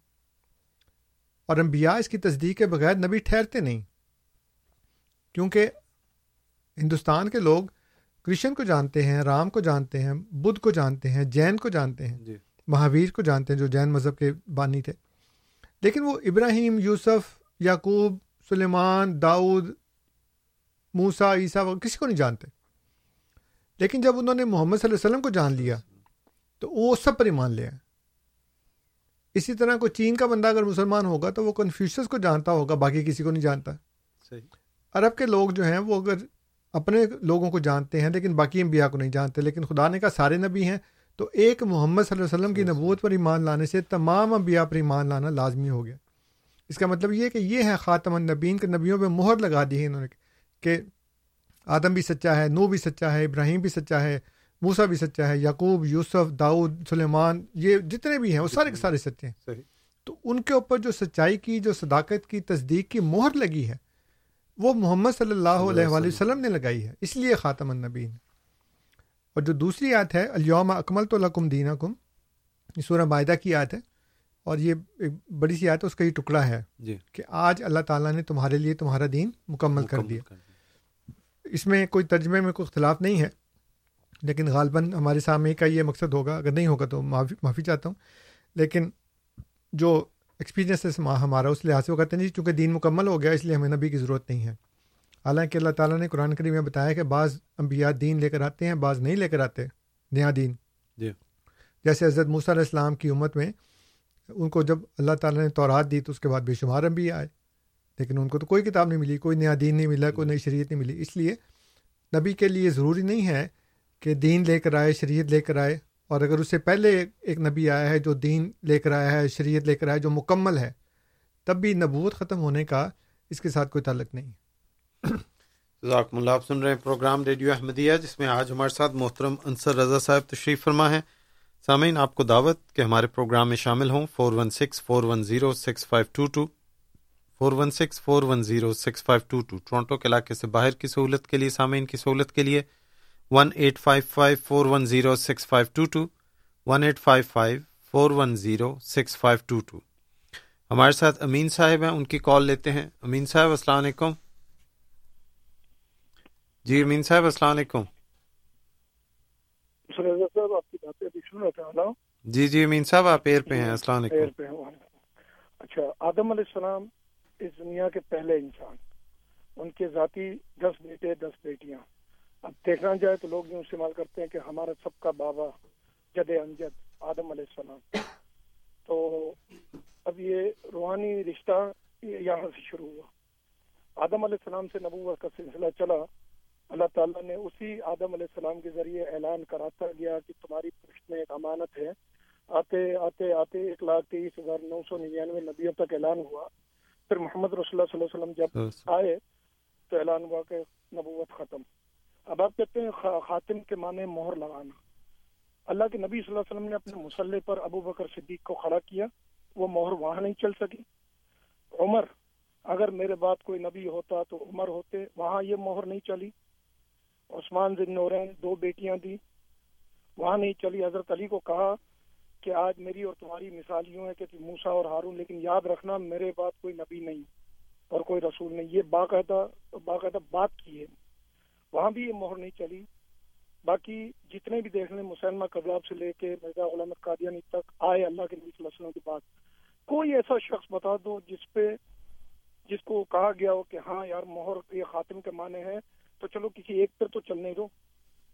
اور انبیاء اس کی تصدیق کے بغیر نبی ٹھہرتے نہیں۔ کیونکہ ہندوستان کے لوگ کرشن کو جانتے ہیں رام کو جانتے ہیں بدھ کو جانتے ہیں جین کو جانتے ہیں جی۔ مہاویر کو جانتے ہیں جو جین مذہب کے بانی تھے۔ لیکن وہ ابراہیم یوسف یعقوب سلیمان داؤد موسا عیسیٰ وغیرہ کسی کو نہیں جانتے۔ لیکن جب انہوں نے محمد صلی اللہ علیہ وسلم کو جان لیا تو وہ سب پر ایمان لے آئے۔ اسی طرح کوئی چین کا بندہ اگر مسلمان ہوگا تو وہ کنفیوشس کو جانتا ہوگا باقی کسی کو نہیں جانتا۔ صحیح۔ عرب کے لوگ جو ہیں وہ اگر اپنے لوگوں کو جانتے ہیں لیکن باقی انبیاء کو نہیں جانتے لیکن خدا نے کہا سارے نبی ہیں تو ایک محمد صلی اللہ علیہ وسلم کی نبوت پر ایمان لانے سے تمام انبیاء پر ایمان لانا لازمی ہو گیا۔ اس کا مطلب یہ کہ یہ ہے خاتم النبین کے نبیوں پہ مہر لگا دی ہے انہوں نے کہ آدم بھی سچا ہے نو بھی سچا ہے ابراہیم بھی سچا ہے موسا بھی سچا ہے یعقوب یوسف داؤد سلیمان یہ جتنے بھی ہیں وہ سارے کے سارے سچے ہیں۔ صحیح۔ تو ان کے اوپر جو سچائی کی جو صداقت کی تصدیق کی مہر لگی ہے وہ محمد صلی اللہ علیہ وآلہ وسلم۔ نے لگائی ہے۔ اس لیے خاتم النبین اور جو دوسری آیت ہے الیوم اکمل تو لکم دینا کم یہ سورہ معاہدہ کی آیت ہے۔ اور یہ ایک بڑی سی آیت ہے اس کا یہ ٹکڑا ہے جی۔ کہ آج اللہ تعالیٰ نے تمہارے لیے تمہارا دین مکمل کر دیا۔ کر دیا۔ اس میں کوئی ترجمے میں کوئی اختلاف نہیں ہے لیکن غالباً ہمارے سامنے کا یہ مقصد ہوگا۔ اگر نہیں ہوگا تو معافی معافی چاہتا ہوں۔ لیکن جو ایکسپیرینس ہے ہمارا اس لحاظ سے وہ کہتے ہیں جی چونکہ دین مکمل ہو گیا اس لیے ہمیں نبی کی ضرورت نہیں ہے۔ حالانکہ اللہ تعالیٰ نے قرآن کریم میں بتایا کہ بعض انبیاء دین لے کر آتے ہیں بعض نہیں لے کر آتے نیا دین۔ جی۔ جیسے حضرت موسیٰ علیہ السلام کی امت میں ان کو جب اللہ تعالیٰ نے تورات دی تو اس کے بعد بے شمار انبیاء آئے لیکن ان کو تو کوئی کتاب نہیں ملی کوئی نیا دین نہیں ملا کوئی نئی شریعت نہیں ملی۔ اس لیے نبی کے لیے ضروری نہیں ہے کہ دین لے کر آئے شریعت لے کر آئے اور اگر اس سے پہلے ایک نبی آیا ہے جو دین لے کر آیا ہے شریعت لے کر آیا ہے جو مکمل ہے تب بھی نبوت ختم ہونے کا اس کے ساتھ کوئی تعلق نہیں۔ ذاکم اللہ، آپ سن رہے ہیں پروگرام ریڈیو احمدیہ، جس میں آج ہمارے ساتھ محترم انصر رضا صاحب تشریف فرما ہے سامعین، آپ کو دعوت کہ ہمارے پروگرام میں شامل ہوں۔ Four one six, four one zero, six five two two. Four one six, four one zero, six five two two. Toronto کے علاقے سے باہر کی سہولت کے لیے، سامعین کی سہولت کے لیے۔ One eight five five, four one zero, six five two two. One eight five five, four one zero, six five two two. ہمارے ساتھ امین صاحب ہیں، ان کی کال لیتے ہیں۔ امین صاحب، السلام علیکم۔ جی امین صاحب السلام علیکم۔ صاحب آپ کی باتیں ابھی سن رہا تھا جی جی امین صاحب آپ ایئر پہ ہیں السلام خیر علیکم اچھا آدم علیہ السلام اس دنیا کے پہلے انسان ان کے ذاتی دس بیٹے دس بیٹیاں۔ اب دیکھنا جائے تو لوگ یوں استعمال کرتے ہیں کہ ہمارا سب کا بابا جد امجد آدم علیہ السلام۔ تو اب یہ روحانی رشتہ یہ یہاں سے شروع ہوا۔ آدم علیہ السلام سے نبوت کا سلسلہ چلا۔ اللہ تعالیٰ نے اسی آدم علیہ السلام کے ذریعے اعلان کراتا گیا کہ تمہاری پشت میں ایک امانت ہے۔ آتے آتے آتے ایک لاکھ تیئیس ہزار نو سو ننانوے نبیوں تک اعلان ہوا۔ پھر محمد رسول اللہ صلی اللہ علیہ وسلم جب آئے تو اعلان ہوا کہ نبوت ختم۔ اب آپ کہتے ہیں خا- خاتم کے معنی مہر لگانا۔ اللہ کے نبی صلی اللہ علیہ وسلم نے اپنے مسلح پر ابو بکر صدیق کو کھڑا کیا۔ وہ مہر وہاں نہیں چل سکی۔ عمر اگر میرے بعد کوئی نبی ہوتا تو عمر ہوتے وہاں یہ مہر نہیں چلی۔ عثمان ذن نورین دو بیٹیاں دی وہاں نہیں چلی، حضرت علی کو کہا کہ آج میری اور تمہاری مثال یوں ہے کہ موسا اور ہارون، لیکن یاد رکھنا میرے بعد کوئی نبی نہیں اور کوئی رسول نہیں۔ یہ باقاعدہ باقاعدہ بات کی ہے۔ وہاں بھی یہ مہر نہیں چلی۔ باقی جتنے بھی دیکھ لیں، مسلمہ کباب سے لے کے مرزا غلام قادیانی تک آئے اللہ کے نبی صلی اللہ علیہ وسلم کے بعد۔ کوئی ایسا شخص بتا دو جس پہ، جس کو کہا گیا ہو کہ ہاں یار، مہر یہ خاتم کے معنی ہے۔ تو چلو کسی ایک پر تو چلنے دو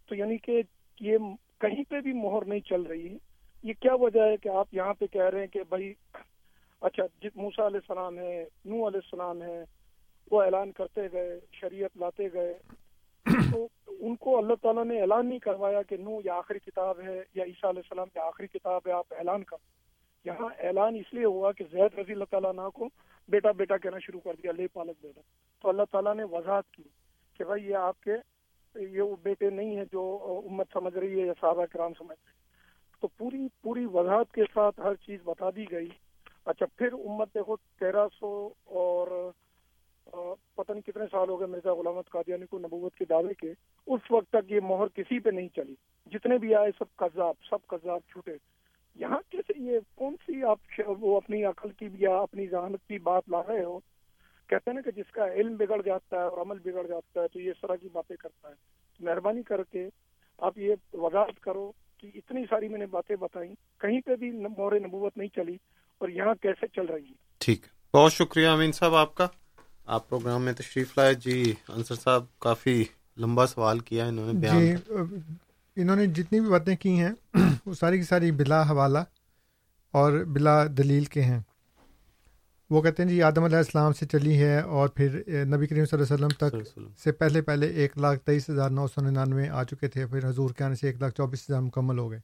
تو یعنی کہ یہ کہیں پہ بھی مہر نہیں چل رہی ہے۔ یہ کیا وجہ ہے کہ آپ یہاں پہ کہہ رہے ہیں کہ بھائی اچھا جس موسا علیہ السلام ہے نو علیہ السلام ہے وہ اعلان کرتے گئے، شریعت لاتے گئے۔ تو ان کو اللہ تعالیٰ نے اعلان نہیں کروایا کہ نو یا آخری کتاب ہے یا عیسیٰ علیہ السلام کی آخری کتاب ہے، آپ اعلان کر یہاں اعلان اس لیے ہوا کہ زید رضی اللہ تعالیٰ عنہ کو بیٹا بیٹا کہنا شروع کر دیا، لے پالک بیٹا۔ تو اللہ تعالیٰ نے وضاحت کی۔ کہ بھائی یہ آپ کے یہ وہ بیٹے نہیں ہیں جو امت سمجھ رہی ہے یا صحابہ کرام سمجھ رہی تو پوری پوری وضاحت کے ساتھ ہر چیز بتا دی گئی۔ اچھا پھر امت دیکھو، تیرہ سو اور پتہ نہیں کتنے سال ہو گئے مرزا غلامت قادیانی کو نبوت کے دعوے کے۔ اس وقت تک یہ مہر کسی پہ نہیں چلی۔ جتنے بھی آئے، سب قذاب سب قذاب چھوٹے۔ یہاں کیسے یہ کون سی آپ وہ اپنی عقل کی یا اپنی ذہانت کی بات لا رہے ہو؟ کہتے ہیں نا کہ جس کا علم بگڑ جاتا ہے اور عمل بگڑ جاتا ہے تو یہ اس طرح کی باتیں کرتا ہے۔ مہربانی کر کے آپ یہ وضاحت کرو کہ اتنی ساری میں نے باتیں بتائیں کہیں پہ بھی مور نبوت نہیں چلی اور یہاں کیسے چل رہی ہے ٹھیک۔ بہت شکریہ امین صاحب آپ کا۔ آپ پروگرام میں تشریف لائے۔ جی انصر صاحب کافی لمبا سوال کیا انہوں نے بیان جی انہوں نے جتنی بھی باتیں کی ہیں وہ ساری کی ساری بلا حوالہ اور بلا دلیل کے ہیں۔ وہ کہتے ہیں جی آدم علیہ السلام سے چلی ہے اور پھر نبی کریم صلی اللہ علیہ وسلم تک سے پہلے پہلے ایک لاکھ تیئیس ہزار نو سو ننانوے آ چکے تھے پھر حضور کے آنے سے ایک لاکھ چوبیس ہزار مکمل ہو گئے۔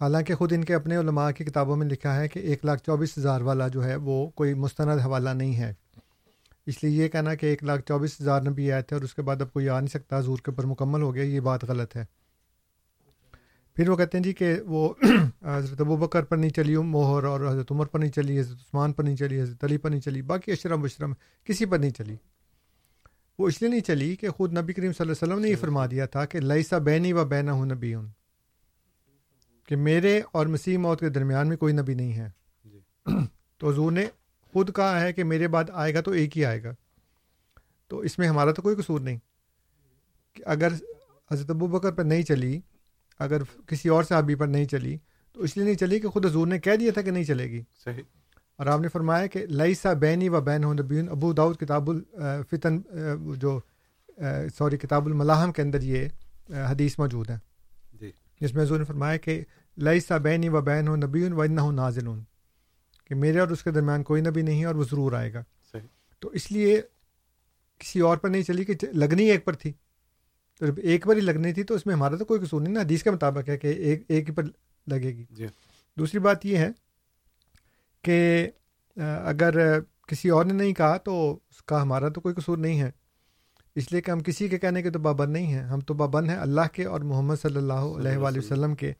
حالانکہ خود ان کے اپنے علماء کی کتابوں میں لکھا ہے کہ ایک لاکھ چوبیس ہزار والا جو ہے وہ کوئی مستند حوالہ نہیں ہے۔ اس لیے یہ کہنا کہ ایک لاکھ چوبیس ہزار نبی آئے تھے اور اس کے بعد اب کوئی آ نہیں سکتا حضور کے اوپر مکمل ہو گیا یہ بات غلط ہے۔ پھر وہ کہتے ہیں جی کہ وہ حضرت ابو بکر پر نہیں چلی مہر اور حضرت عمر پر نہیں چلی حضرت عثمان پر نہیں چلی حضرت علی پر نہیں چلی باقی اشرم وشرم کسی پر نہیں چلی۔ وہ اس لیے نہیں چلی کہ خود نبی کریم صلی اللہ علیہ وسلم نے یہ فرما دیا تھا کہ لئیسا بینی و بینا ہوں نبی ہوں کہ میرے اور مسیح موت کے درمیان میں کوئی نبی نہیں ہے۔ جی۔ تو حضور نے خود کہا ہے کہ میرے بعد آئے گا تو ایک ہی آئے گا۔ تو اس میں ہمارا تو کوئی قصور نہیں کہ اگر حضرت ابو بکر پر نہیں چلی اگر کسی اور صحابی پر نہیں چلی تو اس لیے نہیں چلی کہ خود حضور نے کہہ دیا تھا کہ نہیں چلے گی۔ صحیح۔ اور آپ نے فرمایا کہ لئی سا بینی و بین ہوں نبی ابو داود کتاب الفتن جو سوری کتاب الملاحم کے اندر یہ حدیث موجود ہے جی۔ جس میں حضور نے فرمایا کہ لئی سا بینی و بین ہوں نبی و نہ نازل کہ میرے اور اس کے درمیان کوئی نبی نہیں اور وہ ضرور آئے گا۔ صحیح۔ تو اس لیے کسی اور پر نہیں چلی کہ لگنی ایک پر تھی۔ تو جب ایک پر ہی لگنی تھی تو اس میں ہمارا تو کوئی قصور نہیں نا حدیث کے مطابق ہے کہ ایک ایک ہی پر لگے گی۔ جی۔ دوسری بات یہ ہے کہ اگر کسی اور نے نہیں کہا تو اس کا ہمارا تو کوئی قصور نہیں ہے۔ اس لیے کہ ہم کسی کے کہنے کے تو پابند نہیں ہیں۔ ہم تو پابند ہیں اللہ کے اور محمد صلی اللہ علیہ وآلہ وسلم۔ کے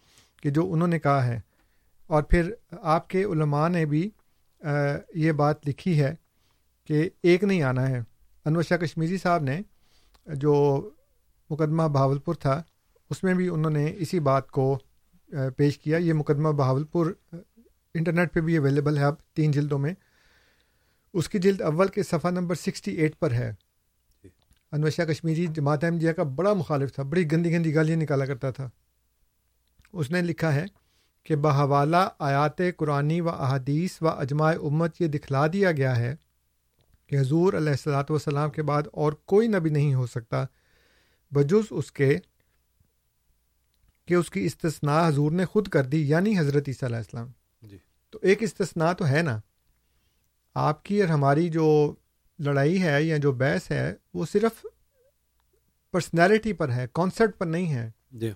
کہ جو انہوں نے کہا ہے۔ اور پھر آپ کے علماء نے بھی یہ بات لکھی ہے کہ ایک نہیں آنا ہے۔ انور شاہ کشمیری صاحب نے جو مقدمہ بہاولپور تھا۔ اس میں بھی انہوں نے اسی بات کو پیش کیا۔ یہ مقدمہ بہاولپور انٹرنیٹ پہ بھی اویلیبل ہے اب تین جلدوں میں۔ اس کی جلد اول کے صفحہ نمبر سکسٹی ایٹ پر ہے۔ جی۔ انور شاہ کشمیری جماعت احمدیہ کا بڑا مخالف تھا بڑی گندی گندی گالیاں نکالا کرتا تھا۔ اس نے لکھا ہے کہ بحوالہ آیات قرآنی و احادیث و اجماع امت یہ دکھلا دیا گیا ہے کہ حضور علیہ السلاۃ والسلام کے بعد اور کوئی نبی نہیں ہو سکتا۔ بجز اس کے کہ اس کی استثناء حضور نے خود کر دی یعنی حضرت اللہ علیہ السلام۔ جی۔ تو ایک استثناء تو ہے نا۔ آپ کی اور ہماری جو لڑائی ہے یا جو بحث ہے وہ صرف پرسنالٹی پر ہے کانسرٹ پر نہیں ہے۔ جی۔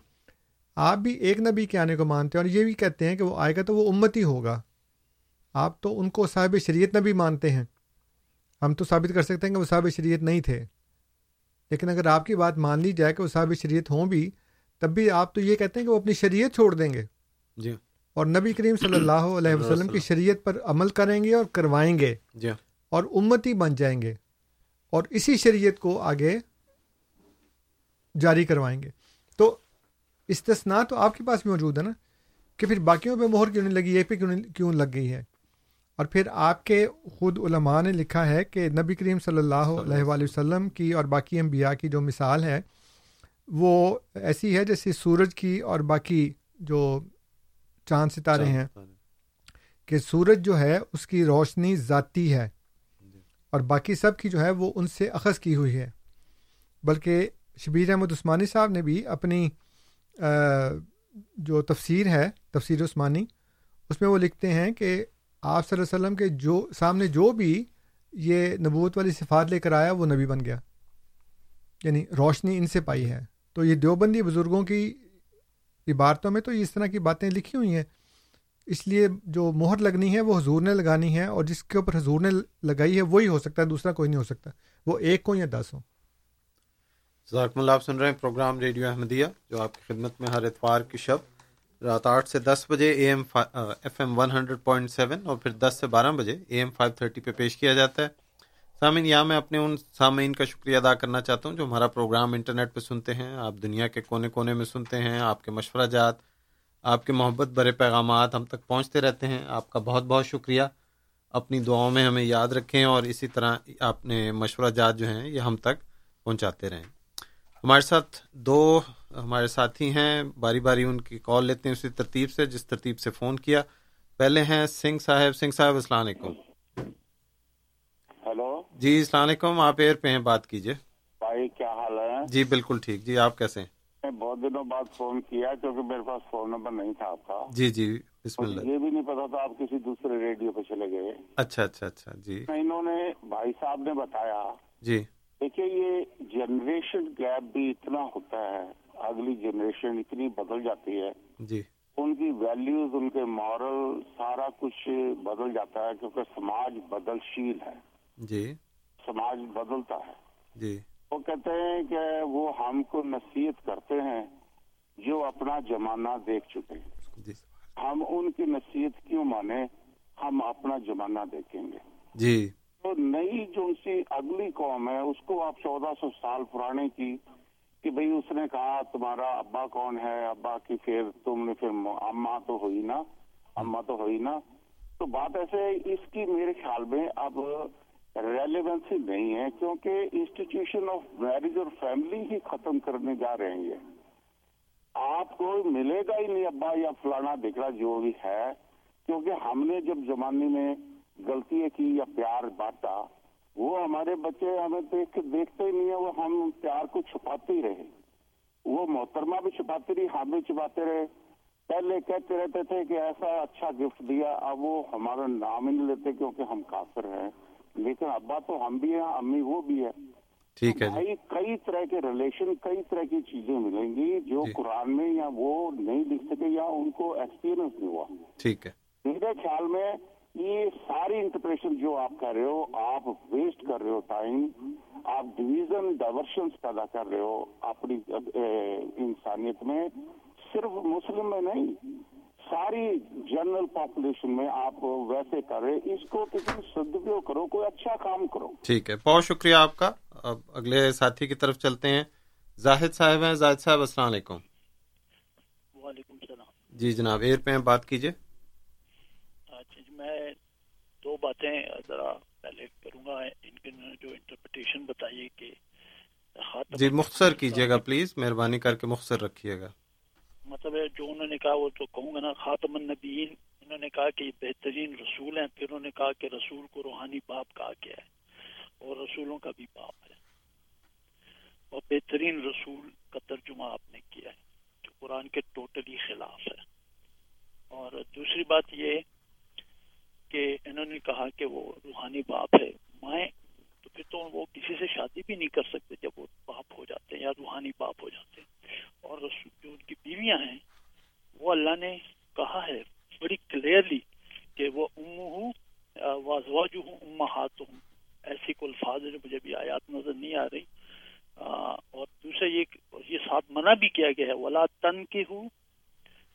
آپ بھی ایک نبی کے آنے کو مانتے ہیں اور یہ بھی کہتے ہیں کہ وہ آئے گا تو وہ امت ہی ہوگا۔ آپ تو ان کو صاحب شریعت نبی مانتے ہیں۔ ہم تو ثابت کر سکتے ہیں کہ وہ صاحب شریعت نہیں تھے۔ لیکن اگر آپ کی بات مان لی جائے کہ وہ صاحب شریعت ہوں بھی تب بھی آپ تو یہ کہتے ہیں کہ وہ اپنی شریعت چھوڑ دیں گے۔ جی۔ اور نبی کریم صلی اللہ علیہ وسلم کی شریعت پر عمل کریں گے اور کروائیں گے۔ جی۔ اور امتی بن جائیں گے۔ اور اسی شریعت کو آگے جاری کروائیں گے۔ تو استثناء تو آپ کے پاس بھی موجود ہے نا کہ پھر باقیوں پہ مہر کیوں نہیں لگی؟ یہ پہ کیوں لگ گئی ہے؟ اور پھر آپ کے خود علماء نے لکھا ہے کہ نبی کریم صلی اللہ علیہ وآلہ وسلم کی اور باقی انبیاء کی جو مثال ہے وہ ایسی ہے جیسے سورج کی اور باقی جو چاند ستارے ہیں کہ سورج جو ہے اس کی روشنی ذاتی ہے اور باقی سب کی جو ہے وہ ان سے اخذ کی ہوئی ہے۔ بلکہ شبیر احمد عثمانی صاحب نے بھی اپنی جو تفسیر ہے تفسیر عثمانی اس میں وہ لکھتے ہیں کہ آپ صلی اللہ علیہ وسلم کے جو سامنے جو بھی یہ نبوت والی صفات لے کر آیا، وہ نبی بن گیا۔ یعنی روشنی ان سے پائی ہے۔ تو یہ دیوبندی بزرگوں کی عبارتوں میں تو اس طرح کی باتیں لکھی ہوئی ہیں۔ اس لیے جو مہر لگنی ہے، وہ حضور نے لگانی ہے اور جس کے اوپر حضور نے لگائی ہے، وہی ہو سکتا ہے، دوسرا کوئی نہیں ہو سکتا۔ وہ ایک ہو یا دس ہو ذاکم اللہ، آپ سن رہے ہیں پروگرام ریڈیو احمدیہ، جو آپ کی خدمت میں ہر اتوار کی شب رات آٹھ سے دس بجے A M F M one hundred point seven اور پھر دس سے بارہ بجے اے ایم فائیو تھرٹی پہ پیش کیا جاتا ہے۔ سامعین، یہاں میں اپنے ان سامعین کا شکریہ ادا کرنا چاہتا ہوں جو ہمارا پروگرام انٹرنیٹ پہ سنتے ہیں۔ آپ دنیا کے کونے کونے میں سنتے ہیں، آپ کے مشورہ جات، آپ کے محبت برے پیغامات ہم تک پہنچتے رہتے ہیں۔ آپ کا بہت بہت شکریہ۔ اپنی دعاؤں میں ہمیں یاد رکھیں اور اسی طرح اپنے مشورہ جات جو ہیں، یہ ہم تک پہنچاتے رہیں۔ ہمارے ساتھ دو ہمارے ساتھی ہیں باری باری ان کی کال لیتے ہیں اسی ترتیب سے جس ترتیب سے فون کیا۔ پہلے ہیں سنگھ صاحب۔ سنگھ صاحب السلام علیکم۔ ہیلو جی السلام علیکم۔ آپ ایئر پہ ہیں بات کیجیے۔ بھائی کیا حال ہے؟ جی بالکل ٹھیک۔ جی آپ کیسے ہیں؟ میں بہت دنوں بعد فون کیا کیونکہ میرے پاس فون نمبر نہیں تھا آپ کا۔ جی جی بسم اللہ۔ یہ بھی نہیں پتا تھا آپ کسی دوسرے ریڈیو پہ چلے گئے۔ اچھا اچھا اچھا۔ جی۔ انہوں نے بھائی صاحب نے بتایا جی۔ دیکھیے یہ جنریشن گیپ بھی اتنا ہوتا ہے اگلی جنریشن اتنی بدل جاتی ہے۔ جی۔ ان کی ویلیوز ان کے مورل سارا کچھ بدل جاتا ہے کیونکہ سماج بدل شیل ہے۔ جی۔ سماج بدلتا ہے۔ جی۔ وہ کہتے ہیں کہ وہ ہم کو نصیحت کرتے ہیں جو اپنا زمانہ دیکھ چکے ہیں۔ جی۔ ہم ان کی نصیحت کیوں مانے ہم اپنا زمانہ دیکھیں گے۔ جی۔ تو نئی جو سی اگلی قوم ہے، اس کو آپ چودہ سو سال پرانے کی کہ بھئی اس نے کہا، تمہارا ابا کون ہے؟ ابا کی پھر تم نے پھر اما تو ہوئی نا؟ اما تو ہوئی نا؟ تو بات ایسے اس کی میرے خیال میں اب ریلیونسی نہیں ہے، کیونکہ انسٹیٹیوشن آف میرج اور فیملی ہی ختم کرنے جا رہے ہیں۔ یہ آپ کو ملے گا ہی نہیں، ابا یا فلانا دکھا جو بھی ہے، کیونکہ ہم نے جب زمانے میں غلطی کی یا پیار بانٹا وہ ہمارے بچے ہمیں دیکھ کے دیکھتے ہی نہیں ہے وہ ہم پیار کو چھپاتے ہی رہے۔ وہ محترمہ بھی چھپاتی رہی ہم بھی چھپاتے رہے۔ پہلے کہتے رہتے تھے کہ ایسا اچھا گفٹ دیا اب وہ ہمارا نام ہی نہیں لیتے کیونکہ ہم کافر ہیں۔ لیکن ابا تو ہم بھی ہیں امی وہ بھی ہے ٹھیک ہے بھائی کئی طرح کے ریلیشن کئی طرح کی چیزیں ملیں گی جو جی۔ قرآن میں یا وہ نہیں لکھ سکے یا ان کو ایکسپیرئنس نہیں ہوا۔ ٹھیک ہے۔ میرے خیال میں یہ ساری انٹرپریشن جو آپ کر رہے ہو آپ ویسٹ کر رہے ہو ٹائم آپ ڈویژن ڈائورشن پیدا کر رہے ہو اپنی انسانیت میں صرف مسلم میں نہیں ساری جنرل پاپولیشن میں آپ ویسے کر رہے اس کو کسی سدپیوگ کرو کوئی اچھا کام کرو۔ ٹھیک ہے بہت شکریہ آپ کا۔ اب اگلے ساتھی کی طرف چلتے ہیں۔ زاہد صاحب ہیں۔ زاہد صاحب السلام علیکم۔ وعلیکم السلام۔ جی جناب ایئر پہ بات کیجیے میں دو باتیں ذرا پہلے کروں گا۔ ان کے جو انٹرپریٹیشن بتائیے کہ جی مختصر کیجیے گا پلیز مہربانی کر کے مختصر رکھیے گا۔ مطلب جو انہوں نے کہا وہ تو کہوں گا نا خاتم النبیین انہوں نے کہا کہ یہ بہترین رسول ہیں پھر انہوں نے کہا کہ رسول کو روحانی باپ کہا گیا ہے اور رسولوں کا بھی باپ ہے۔ اور بہترین رسول کا ترجمہ آپ نے کیا ہے جو قرآن کے ٹوٹلی خلاف ہے۔ اور دوسری بات یہ کہ انہوں نے کہا کہ وہ روحانی باپ ہے، مائیں، تو پھر تو وہ کسی سے شادی بھی نہیں کر سکتے جب وہ باپ ہو جاتے ہیں یا روحانی باپ ہو جاتے ہیں۔ اور جو ان کی بیویاں ہیں، وہ اللہ نے کہا ہے بڑی کلیئرلی کہ وہ ام ہوں واضواج ہوں امہات ہوں ایسی کو الفاظ جو مجھے بھی آیات نظر نہیں آ رہی۔ اور دوسرا یہ یہ ساتھ منع بھی کیا گیا ہے، ولا تن کے ہوں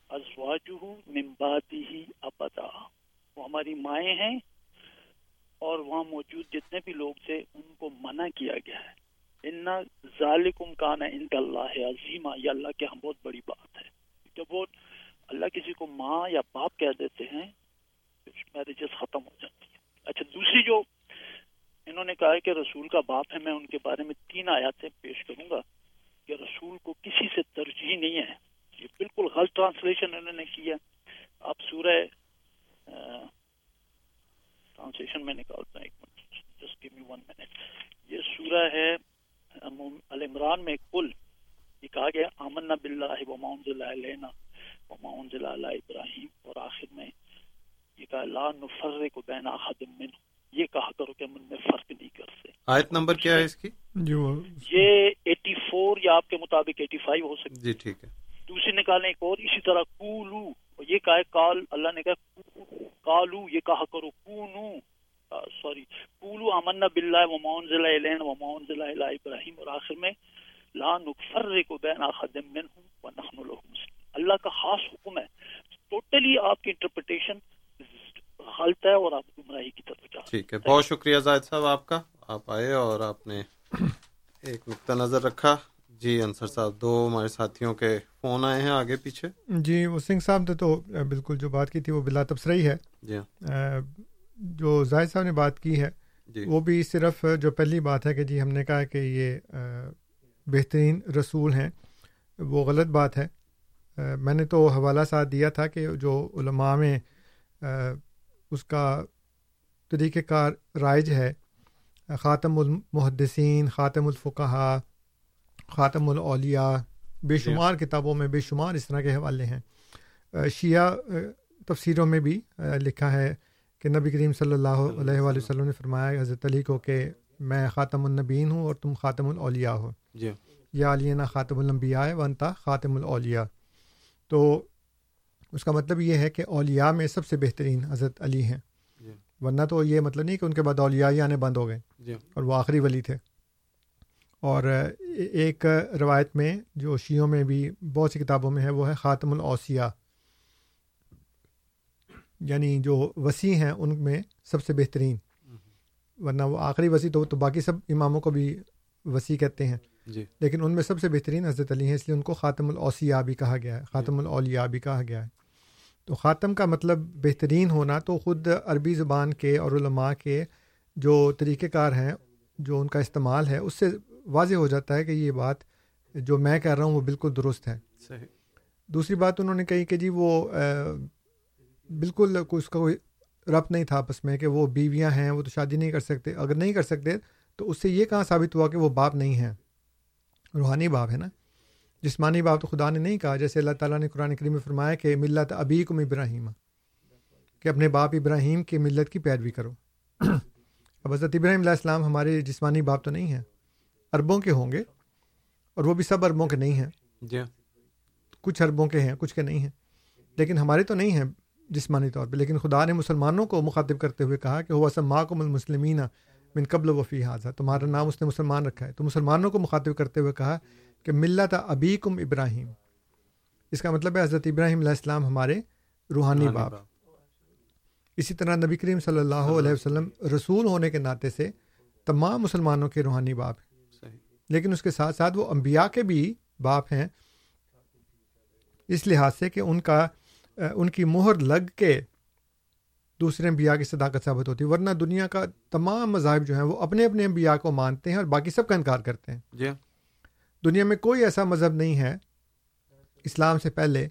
ازواج ہوں ممبادی ہی ابدا وہ ہماری مائیں ہیں اور وہاں موجود جتنے بھی لوگ تھے، ان کو منع کیا گیا ہے۔ ان ذالکم کان عند اللہ عظیمہ یہ اللہ کے ہم بہت بڑی بات ہے۔ جب وہ اللہ کسی کو ماں یا باپ کہہ دیتے ہیں میرجز ختم ہو جاتی ہے اچھا دوسری جو انہوں نے کہا کہ رسول کا باپ ہے، میں ان کے بارے میں تین آیاتیں پیش کروں گا کہ رسول کو کسی سے ترجیح نہیں ہے۔ یہ بالکل غلط ٹرانسلیشن انہوں نے کیا۔ اب سورہ ٹرانسلیشن میں نکالتا ہوں ایک minute just give me one minute یہ سورہ ہے العمران باللہ وما انزل الینا وما انزل علی ابراہیم۔ اور آخر میں یہ کہا لا نفرق بین احد من یہ کہا کرو کہ ہم ان میں فرق نہیں کرتے۔ آیت نمبر کیا ہے اس کی؟ جو یہ ایٹی فور یا آپ کے مطابق ایٹی فائیو ہو سکتی جی ٹھیک ہے۔ دوسری نکالیں ایک اور اسی طرح کولو اور یہ کہا ہے کال اللہ نے کہا کالو یہ کہا کرو، کونو سوری کولو امنا باللہ وما انزل الینا وما انزل الی ابراہیم، اور آخر میں، لا نفرق بین احد منهم ونحن له مسلمون۔ اللہ کا خاص حکم ہے ٹوٹلی آپ کی انٹرپریٹیشن غلط ہے اور آپ گمراہی کی طرف جا ٹھیک ہے، بہت شکریہ زاہد صاحب آپ کا۔ آپ آئے اور آپ نے ایک نقطہ نظر رکھا۔ جی انصر صاحب دو ہمارے ساتھیوں کے فون آئے ہیں آگے پیچھے۔ جی وہ سنگھ صاحب نے تو بالکل جو بات کی تھی وہ بلا تبصرہ ہے۔ جی ہاں۔ جو زاہد صاحب نے بات کی ہے جی۔ وہ بھی صرف جو پہلی بات ہے کہ جی ہم نے کہا کہ یہ بہترین رسول ہیں وہ غلط بات ہے۔ میں نے تو حوالہ ساتھ دیا تھا کہ جو علماء میں اس کا طریقہ کار رائج ہے خاتم المحدثین خاتم الفقہا خاتم الاولیاء بے شمار کتابوں میں بے شمار اس طرح کے حوالے ہیں۔ شیعہ تفسیروں میں بھی لکھا ہے کہ نبی کریم صلی اللہ علیہ وآلہ وسلم نے فرمایا حضرت علی کو کہ میں خاتم النبین ہوں اور تم خاتم الاولیاء ہو۔ جی۔ یا علینا خاتم الانبیاء ونتا خاتم الاولیاء۔ تو اس کا مطلب یہ ہے کہ اولیاء میں سب سے بہترین حضرت علی ہیں۔ جی۔ ورنہ تو یہ مطلب نہیں کہ ان کے بعد اولیاء ہی آنے بند ہو گئے جی۔ اور وہ آخری ولی تھے۔ اور ایک روایت میں جو شیعوں میں بھی بہت سی کتابوں میں ہے وہ ہے خاتم الاوسیاء یعنی جو وسیع ہیں ان میں سب سے بہترین۔ ورنہ وہ آخری وسیع تو تو باقی سب اماموں کو بھی وسیع کہتے ہیں۔ جی۔ لیکن ان میں سب سے بہترین حضرت علی ہیں اس لیے ان کو خاتم الاوسیاء بھی کہا گیا ہے۔ خاتم الاولیاء بھی کہا گیا ہے۔ تو خاتم کا مطلب بہترین ہونا تو خود عربی زبان کے اور علماء کے جو طریقہ کار ہیں جو ان کا استعمال ہے اس سے واضح ہو جاتا ہے کہ یہ بات جو میں کہہ رہا ہوں وہ بالکل درست ہے۔ صحیح۔ دوسری بات انہوں نے کہی کہ جی وہ بالکل اس کا کوئی ربط نہیں تھا آپس میں کہ وہ بیویاں ہیں وہ تو شادی نہیں کر سکتے۔ اگر نہیں کر سکتے تو اس سے یہ کہاں ثابت ہوا کہ وہ باپ نہیں ہیں؟ روحانی باپ ہے نا۔ جسمانی باپ تو خدا نے نہیں کہا جیسے اللہ تعالیٰ نے قرآن کریم میں فرمایا کہ ملت ابی کم ابراہیم کہ اپنے باپ ابراہیم کی ملت کی پیروی کرو۔ اب حضرت ابراہیم علیہ السلام ہمارے جسمانی باپ تو نہیں ہیں۔ اربوں کے ہوں گے اور وہ بھی سب اربوں کے نہیں ہیں۔ جی ہاں۔ کچھ اربوں کے ہیں کچھ کے نہیں ہیں۔ لیکن ہمارے تو نہیں ہیں جسمانی طور پہ لیکن خدا نے مسلمانوں کو مخاطب کرتے ہوئے کہا کہ ہوا کو المسلمین من قبل وفی حاضہ تمہارا نام اس نے مسلمان رکھا ہے۔ تو مسلمانوں کو مخاطب کرتے ہوئے کہا کہ ملت ابی کم ابراہیم۔ اس کا مطلب ہے حضرت ابراہیم علیہ السلام ہمارے روحانی باپ۔ اسی طرح نبی کریم صلی اللہ علیہ وسلم رسول ہونے کے ناطے سے تمام مسلمانوں کے روحانی باپ ہیں لیکن اس کے ساتھ ساتھ وہ انبیاء کے بھی باپ ہیں۔ اس لحاظ سے کہ ان کا ان کی مہر لگ کے دوسرے انبیاء کی صداقت ثابت ہوتی ہے ورنہ دنیا کا تمام مذاہب جو ہیں وہ اپنے اپنے انبیاء کو مانتے ہیں اور باقی سب کا انکار کرتے ہیں۔ جی۔ دنیا میں کوئی ایسا مذہب نہیں ہے اسلام سے پہلے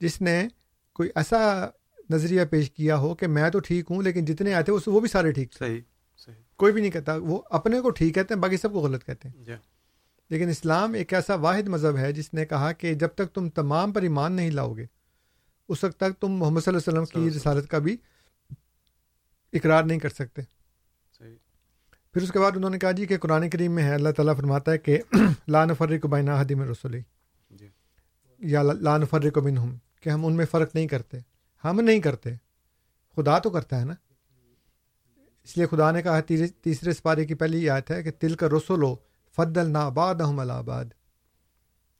جس نے کوئی ایسا نظریہ پیش کیا ہو کہ میں تو ٹھیک ہوں لیکن جتنے آئے تھے وہ بھی سارے ٹھیک صحیح صحیح۔ کوئی بھی نہیں کہتا وہ اپنے کو ٹھیک کہتے ہیں باقی سب کو غلط کہتے ہیں۔ جی۔ ہاں لیکن اسلام ایک ایسا واحد مذہب ہے جس نے کہا کہ جب تک تم تمام پر ایمان نہیں لاؤ گے اس وقت تک تم محمد صلی اللہ علیہ وسلم کی رسالت کا بھی اقرار نہیں کر سکتے۔ صحیح۔ پھر اس کے بعد انہوں نے کہا جی کہ قرآن کریم میں ہے اللہ تعالیٰ فرماتا ہے کہ لا نفرق بین حدیم رسولی جی۔ یا لا نفرق منہم کہ ہم ان میں فرق نہیں کرتے۔ ہم نہیں کرتے خدا تو کرتا ہے نا۔ اس لیے خدا نے کہا تیسرے تیسرے سپارے کی پہلی آیت ہے کہ تل کا رسولو فدل نا آباد احم الآباد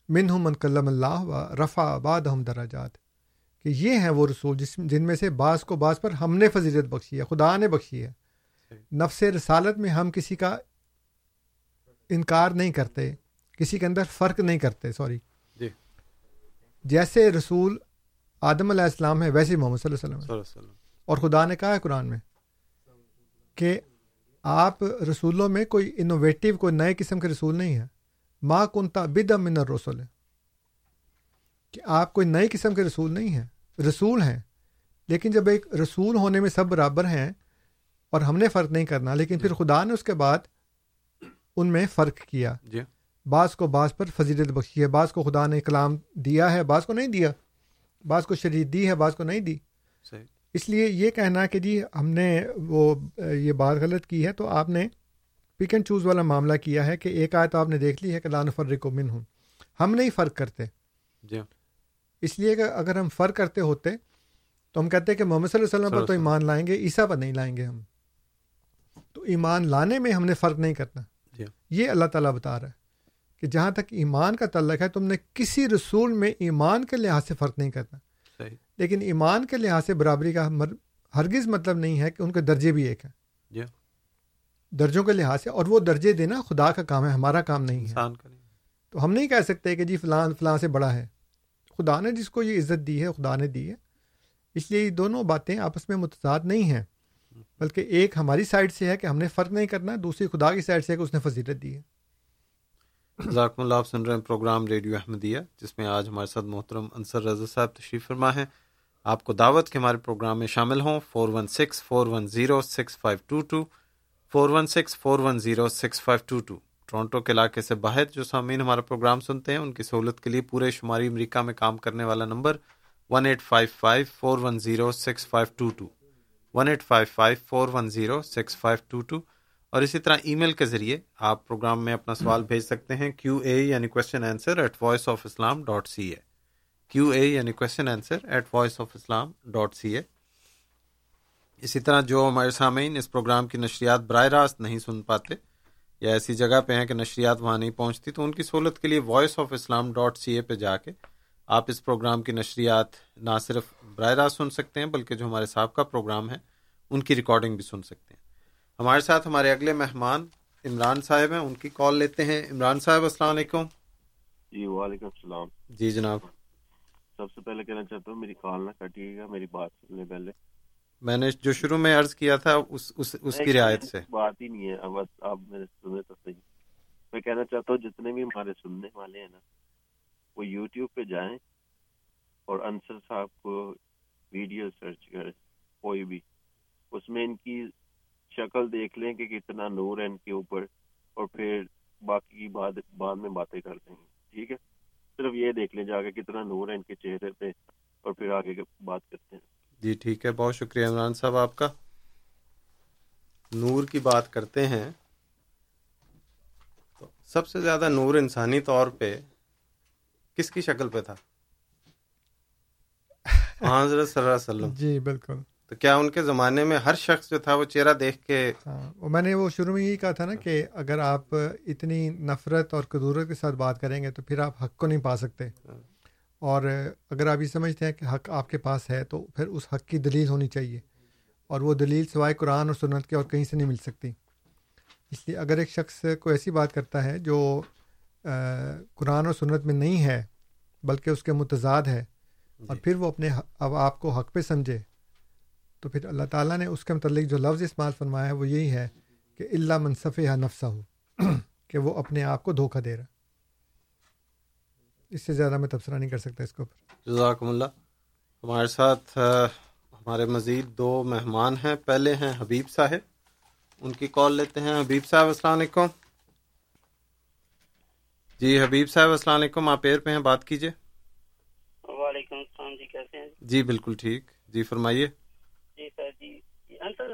من من کلم اللہ و رفا آباد احم دراجات کہ یہ ہیں وہ رسول جس جن میں سے بعض کو بعض پر ہم نے فضیلت بخشی ہے خدا نے بخشی ہے۔ نفس رسالت میں ہم کسی کا انکار نہیں کرتے کسی کے اندر فرق نہیں کرتے سوری۔ جی۔ جیسے رسول آدم علیہ السلام ہے ویسے محمد صلی اللہ علیہ وسلم صلی ہے اللہ علیہ وسلم۔ اور خدا نے کہا ہے قرآن میں کہ آپ رسولوں میں کوئی انوویٹیو کوئی نئے قسم کے رسول نہیں ہے ماں کنتا بد من الرسول ہے کہ آپ کوئی نئی قسم کے رسول نہیں ہیں رسول ہیں۔ لیکن جب ایک رسول ہونے میں سب برابر ہیں اور ہم نے فرق نہیں کرنا لیکن پھر خدا نے اس کے بعد ان میں فرق کیا۔ جی۔ بعض کو بعض پر فضیلت بخشی ہے بعض کو خدا نے کلام دیا ہے بعض کو نہیں دیا۔ بعض کو شریعت دی ہے بعض کو نہیں دی۔ صحیح۔ اس لیے یہ کہنا کہ جی ہم نے وہ یہ بات غلط کی ہے تو آپ نے پک اینڈ چوز والا معاملہ کیا ہے کہ ایک آیت آپ نے دیکھ لی ہے کہ لان فرق من ہوں ہم نہیں فرق کرتے۔ جی ہاں۔ اس لیے کہ اگر ہم فرق کرتے ہوتے تو ہم کہتے کہ محمد صلی اللہ علیہ وسلم پر تو ایمان لائیں گے عیسیٰ پر نہیں لائیں گے ہم۔ تو ایمان لانے میں ہم نے فرق نہیں کرنا۔ جی ہاں۔ یہ اللہ تعالیٰ بتا رہا ہے کہ جہاں تک ایمان کا تعلق ہے تم نے کسی رسول میں ایمان کے لحاظ سے فرق نہیں کرنا۔ صحیح۔ لیکن ایمان کے لحاظ سے برابری کا ہرگز مطلب نہیں ہے کہ ان کے درجے بھی ایک ہیں۔ جی۔ ہاں درجوں کے لحاظ سے اور وہ درجے دینا خدا کا کام ہے ہمارا کام نہیں ہے۔ نہیں۔ تو ہم نہیں کہہ سکتے کہ جی فلاں فلاں سے بڑا ہے۔ خدا نے جس کو یہ عزت دی ہے خدا نے دی ہے۔ اس لیے یہ دونوں باتیں آپس میں متضاد نہیں ہیں۔ بلکہ ایک ہماری سائڈ سے ہے کہ ہم نے فرق نہیں کرنا دوسری خدا کی سائڈ سے ہے کہ اس نے فضیلت دی ہے۔ ذاکم اللہ، آپ سن رہے ہیں پروگرام ریڈیو احمدیہ، جس میں آج ہمارے ساتھ محترم انصر رضا صاحب تشریف فرما ہیں۔ آپ کو دعوت کے ہمارے پروگرام میں شامل ہوں۔ Four one six, four one zero, six five two two, four one six, four one zero, six five two two. Toronto کے علاقے سے باہر جو سامعین ہمارا پروگرام سنتے ہیں، ان کی سہولت کے لیے پورے شمالی امریکہ میں کام کرنے والا number one eight five five, four one zero, six five two two. One eight five five, four one zero, six five two two. اور اسی طرح ای میل کے ذریعے آپ پروگرام میں اپنا سوال بھیج سکتے ہیں کیو اے یعنی question answer at voice of Islam dot C A Q A یعنی question answer at voice of Islam dot C A اسی طرح جو ہمارے سامعین اس پروگرام کی نشریات براہ راست نہیں سن پاتے یا ایسی جگہ پہ ہیں کہ نشریات وہاں نہیں پہنچتی، تو ان کی سہولت کے لیے voice of Islam dot C A پہ جا کے آپ اس پروگرام کی نشریات نہ صرف براہ راست سن سکتے ہیں، بلکہ جو ہمارے سابقہ پروگرام ہیں، ان کی ریکارڈنگ بھی سن سکتے ہیں۔ ہمارے ساتھ ہمارے اگلے مہمان عمران صاحب ہیں ان کی کال لیتے ہیں۔ عمران صاحب السلام علیکم۔ جی وعلیکم السلام۔ جی جناب۔ سب سے پہلے کہنا چاہتا ہوں میری کال نہ کٹیے گا میری بات سننے پہلے۔ میں نے جو شروع میں عرض کیا تھا اس اس, اس کی رعایت سے۔ بات ہی نہیں ہے اب آپ میرے سنے تو صحیح۔ میں کہنا چاہتا ہوں جتنے بھی ہمارے سننے والے ہیں نا وہ یوٹیوب پہ جائیں اور انصر صاحب کو ویڈیو سرچ کریں کوئی بھی۔ اس میں ان کی شکل دیکھ لیں کہ کتنا نور ہے ان کے اوپر اور پھر باقی کی بات بعد میں باتیں کرتے ہیں ٹھیک ہے؟ صرف یہ دیکھ لیں جا کے کتنا نور ہے ان کے چہرے پہ اور پھر آگے بات کرتے ہیں۔ جی ٹھیک ہے بہت شکریہ عمران صاحب آپ کا۔ نور کی بات کرتے ہیں۔ تو سب سے زیادہ نور انسانی طور پہ کس کی شکل پہ تھا؟ ہاں حضرت صلی اللہ علیہ وسلم۔ جی بالکل۔ تو کیا ان کے زمانے میں ہر شخص جو تھا وہ چہرہ دیکھ کے ہاں میں نے وہ شروع میں یہی کہا تھا نا کہ اگر آپ اتنی نفرت اور قدورت کے ساتھ بات کریں گے تو پھر آپ حق کو نہیں پا سکتے۔ اور اگر آپ یہ سمجھتے ہیں کہ حق آپ کے پاس ہے تو پھر اس حق کی دلیل ہونی چاہیے۔ اور وہ دلیل سوائے قرآن اور سنت کے اور کہیں سے نہیں مل سکتی۔ اس لیے اگر ایک شخص کو ایسی بات کرتا ہے جو قرآن اور سنت میں نہیں ہے بلکہ اس کے متضاد ہے اور پھر وہ اپنے اب آپ کو حق پہ سمجھے۔ تو پھر اللہ تعالیٰ نے اس کے متعلق جو لفظ استعمال فرمایا ہے وہ یہی ہے کہ اللہ منصف یا نفسہ ہو کہ وہ اپنے آپ کو دھوکہ دے رہا اس سے زیادہ میں تبصرہ نہیں کر سکتا اس کے اوپر۔ جزاکم اللہ۔ ہمارے ساتھ ہمارے مزید دو مہمان ہیں۔ پہلے ہیں حبیب صاحب۔ ان کی کال لیتے ہیں۔ حبیب صاحب السلام علیکم۔ جی حبیب صاحب السلام علیکم۔ آپ ایر پہ ہیں بات کیجیے وعلیکم السلام۔ جی کیسے ہیں؟ جی بالکل ٹھیک۔ جی فرمائیے۔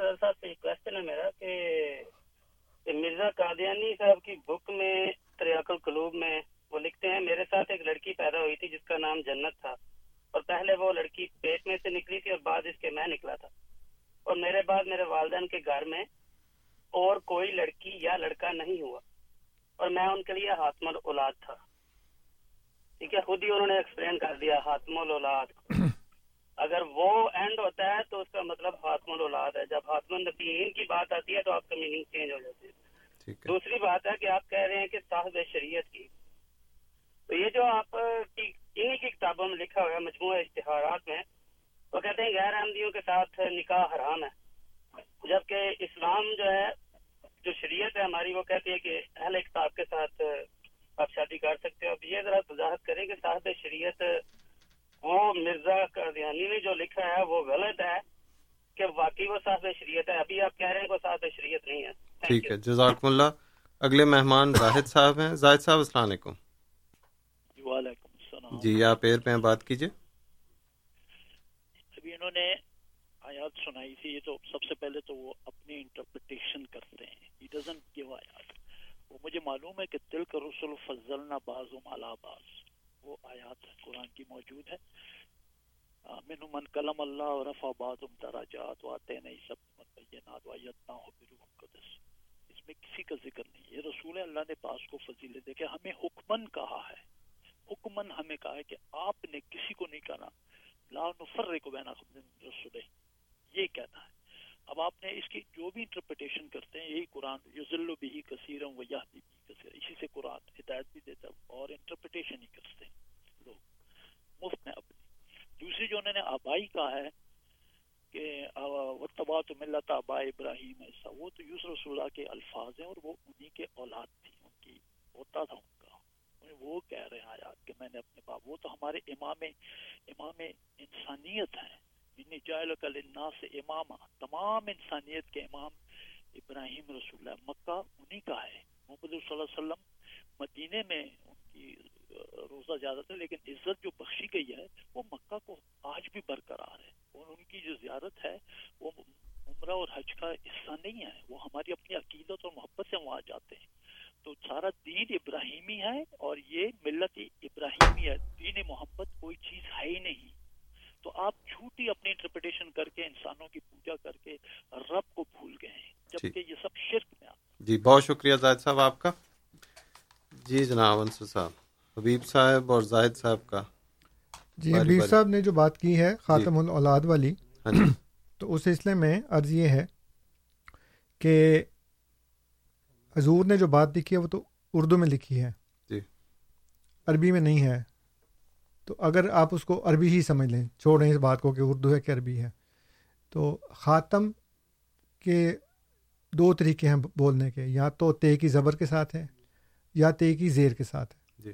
انصر صاحب سے کوشچن ہے میرا کہ مرزا قادیانی صاحب کی بک میں تریاق القلوب میں وہ لکھتے ہیں، میرے ساتھ ایک لڑکی پیدا ہوئی تھی جس کا نام جنت تھا اور پہلے وہ لڑکی پیٹ میں سے نکلی تھی اور بعد اس کے میں نکلا تھا اور میرے بعد میرے والدین کے گھر میں اور کوئی لڑکی یا لڑکا نہیں ہوا اور میں ان کے لیے ہاتم اولاد تھا۔ ٹھیک ہے، خود ہی انہوں نے ایکسپلین کر دیا ہاتم اولاد اگر وہ اینڈ ہوتا ہے تو اس کا مطلب ہاتم اولاد ہے۔ جب ہاتم النبیین کی بات آتی ہے تو آپ کا میننگ چینج ہو جاتی ہے۔ دوسری بات ہے کہ آپ کہہ رہے ہیں کہ صاحب شریعت کی۔ تو یہ جو آپ کی انہی کی کتابوں میں لکھا ہوا ہے مجموعہ اشتہارات میں وہ کہتے ہیں غیر احمدیوں کے ساتھ نکاح حرام ہے۔ جبکہ اسلام جو ہے جو شریعت ہے ہماری وہ کہتی ہے کہ اہل کتاب کے ساتھ آپ شادی کر سکتے ہو۔ اب یہ ذرا وضاحت کریں کہ صاحب شریعت وہ مرزا قادیانی نے جو لکھا ہے وہ غلط ہے کہ واقعی وہ صاحب شریعت ہے۔ ابھی آپ کہہ رہے ہیں کہ وہ صاحب شریعت نہیں ہے۔ ٹھیک ہے۔ جزاکم اللہ۔ اگلے مہمان زاہد صاحب ہیں۔ زاہد صاحب السلام علیکم۔ وعلیکم السلام۔ جی آپ ایئر پہ بات کیجیے۔ ابھی انہوں نے آیات سنائی تھی یہ تو سب سے پہلے تو وہ اپنی انٹرپریٹیشن کرتے ہیں۔ ہی ڈزنٹ گیو آیات۔ وہ مجھے معلوم ہے کہ دل کا رسول فضلنا باز و مالا باز وہ آیات قرآن کی موجود ہے من من کلم اللہ و رفع بعضم دراجات و آتے نہیں سب متبینات و ہو بروح قدس۔ اس میں کسی کا ذکر نہیں۔ یہ رسول اللہ نے پاس کو فضیلت دے کہ ہمیں حکمن کہا ہے۔ حکمن ہمیں کہا ہے کہ آپ نے کسی کو نہیں کہا لا نفرق بین رسول یہ کہنا ہے۔ اب آپ نے اس کی جو بھی انٹرپریٹیشن کرتے ہیں، یہی قرآن یوزل بھی کثیرم و یہ بھی کثیر اسی سے قرآن ہدایت بھی دیتا ہے اور انٹرپریٹیشن ہی کرتے ہیں لوگ۔ مفت میں اپنی۔ دوسری جو انہوں نے آبائی کہا ہے کہ تو ملت آبا ابراہیم ایسا۔ وہ تو یوسف رسول اللہ کے الفاظ ہیں اور وہ انہی کے اولاد تھی ان کی ہوتا تھا ان کا۔ وہ کہہ رہے ہیں آیات کہ میں نے اپنے باپ، وہ تو ہمارے امام امام انسانیت ہیں۔ للناس امام تمام انسانیت کے امام ابراہیم رسول اللہ مکہ انہی کا ہے۔ محمد صلی اللہ علیہ وسلم مدینے میں ان کی روزہ زیادہ تھا، لیکن عزت جو بخشی گئی ہے، وہ مکہ کو آج بھی برقرار ہے۔ اور ان کی جو زیارت ہے، وہ عمرہ اور حج کا حصہ نہیں ہے۔ وہ ہماری اپنی عقیدت اور محبت سے وہاں جاتے ہیں۔ تو سارا دین ابراہیمی ہے اور یہ ملت ابراہیمی ہے دین محبت کوئی چیز ہے ہی نہیں۔ تو آپ جھوٹی اپنی انٹرپریٹیشن کر کے انسانوں کی پوجا کر کے رب کو بھول گئے ہیں جبکہ یہ سب شرک میں آتا جی بہت شکریہ زاہد صاحب آپ کا۔ جی جناب انصر صاحب حبیب صاحب اور زاہد صاحب کا۔ جی حبیب صاحب نے جو بات کی ہے خاتم الاولاد والی تو اس سلسلے میں عرض یہ ہے کہ حضور نے جو بات لکھی ہے وہ تو اردو میں لکھی ہے۔ جی۔ عربی میں نہیں ہے۔ تو اگر آپ اس کو عربی ہی سمجھ لیں چھوڑیں اس بات کو کہ اردو ہے کہ عربی ہے۔ تو خاتم کے دو طریقے ہیں بولنے کے یا تو تے کی زبر کے ساتھ ہے یا تے کی زیر کے ساتھ ہے۔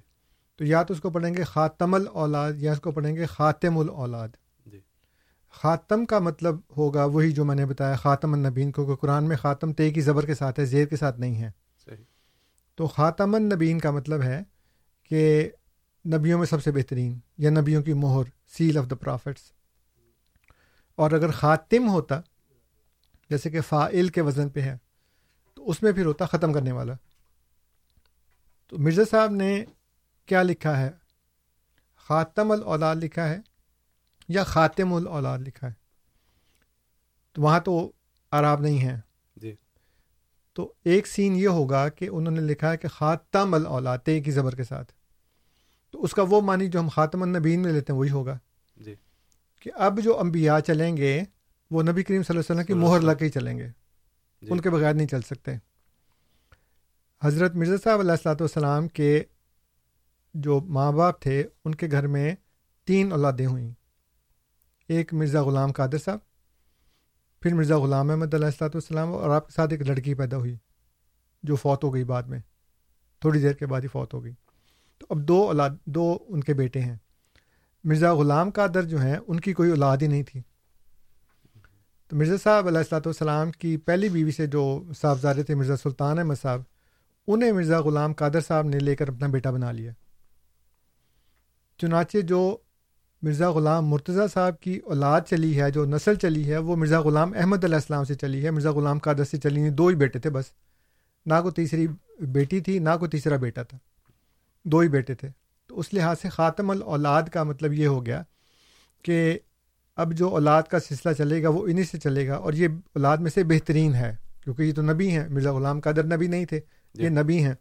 تو یا تو اس کو پڑھیں گے خاتم الاولاد یا اس کو پڑھیں گے خاتم الاولاد۔ جی۔ خاتم کا مطلب ہوگا وہی جو میں نے بتایا خاتم النبین کیونکہ قرآن میں خاتم تے کی زبر کے ساتھ ہے زیر کے ساتھ نہیں ہے۔ صحیح۔ تو خاتم النبین کا مطلب ہے کہ نبیوں میں سب سے بہترین یا نبیوں کی مہر سیل آف دا پرافٹس اور اگر خاتم ہوتا جیسے کہ فائل کے وزن پہ ہے تو اس میں پھر ہوتا ختم کرنے والا. تو مرزا صاحب نے کیا لکھا ہے؟ خاتم الاولاد لکھا ہے یا خاتم الاولاد لکھا ہے؟ تو وہاں تو عراب نہیں ہے. جی. تو ایک سین یہ ہوگا کہ انہوں نے لکھا ہے کہ خاتم الاولاد تے کی زبر کے ساتھ. تو اس کا وہ معنی جو ہم خاتم النبین میں لیتے ہیں وہی ہوگا جی۔ کہ اب جو انبیاء چلیں گے وہ نبی کریم صلی اللہ علیہ وسلم کی مہر لگ کے ہی چلیں گے۔ جی۔ ان کے بغیر نہیں چل سکتے۔ حضرت مرزا صاحب علیہ السلاۃ والسلام کے جو ماں باپ تھے ان کے گھر میں تین اولادیں ہوئیں۔ ایک مرزا غلام قادر صاحب پھر مرزا غلام احمد علیہ السلاۃ والسلام اور آپ کے ساتھ ایک لڑکی پیدا ہوئی جو فوت ہو گئی بعد میں۔ تھوڑی دیر کے بعد ہی فوت ہو گئی۔ تو اب دو اولاد، دو ان کے بیٹے ہیں۔ مرزا غلام قادر جو ہیں، ان کی کوئی اولاد ہی نہیں تھی۔ تو مرزا صاحب علیہ السلاۃ والسلام کی پہلی بیوی سے جو صاحبزادے تھے، مرزا سلطان احمد صاحب، انہیں مرزا غلام قادر صاحب نے لے کر اپنا بیٹا بنا لیا۔ چنانچہ جو مرزا غلام مرتضیٰ صاحب کی اولاد چلی ہے، جو نسل چلی ہے، وہ مرزا غلام احمد علیہ السلام سے چلی ہے۔ مرزا غلام قادر سے چلی یعنی دو ہی بیٹے تھے بس۔ نہ کوئی تیسری بیٹی تھی، نہ کوئی تیسرا بیٹا تھا۔ دو ہی بیٹے تھے۔ تو اس لحاظ سے خاتم الاولاد کا مطلب یہ ہو گیا کہ اب جو اولاد کا سلسلہ چلے گا وہ انہیں سے چلے گا اور یہ اولاد میں سے بہترین ہے کیونکہ یہ تو نبی ہیں مرزا غلام قادر نبی نہیں تھے یہ جی۔ نبی ہیں۔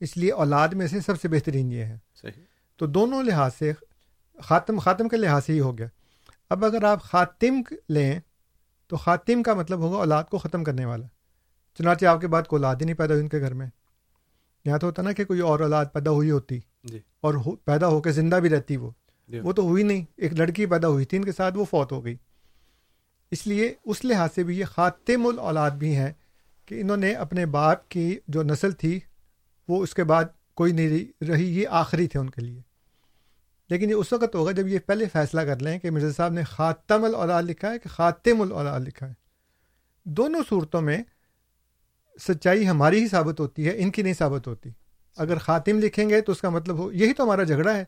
اس لیے اولاد میں سے سب سے بہترین یہ ہے صحیح۔ تو دونوں لحاظ سے خاتم خاتم کے لحاظ سے ہی ہو گیا۔ اب اگر آپ خاتم لیں تو خاتم کا مطلب ہوگا اولاد کو ختم کرنے والا۔ چنانچہ آپ کے بعد کوئی اولاد ہی نہیں پیدا ہوئی ان کے گھر میں۔ یہاں تو ہوتا نا کہ کوئی اور اولاد پیدا ہوئی ہوتی جی۔ اور ہو پیدا ہو کے زندہ بھی رہتی وہ۔ جی۔ وہ تو ہوئی نہیں۔ ایک لڑکی پیدا ہوئی تھی ان کے ساتھ وہ فوت ہو گئی۔ اس لیے اس لحاظ سے بھی یہ خاتم الاولاد بھی ہیں کہ انہوں نے اپنے باپ کی جو نسل تھی وہ اس کے بعد کوئی نہیں رہی یہ آخری تھے ان کے لیے۔ لیکن یہ اس وقت ہوگا جب یہ پہلے فیصلہ کر لیں کہ مرزا صاحب نے خاتم الاولاد لکھا ہے کہ خاتم الاولاد لکھا ہے۔ دونوں صورتوں میں سچائی ہماری ہی ثابت ہوتی ہے ان کی نہیں ثابت ہوتی۔ اگر خاتم لکھیں گے تو اس کا مطلب ہو یہی تو ہمارا جھگڑا ہے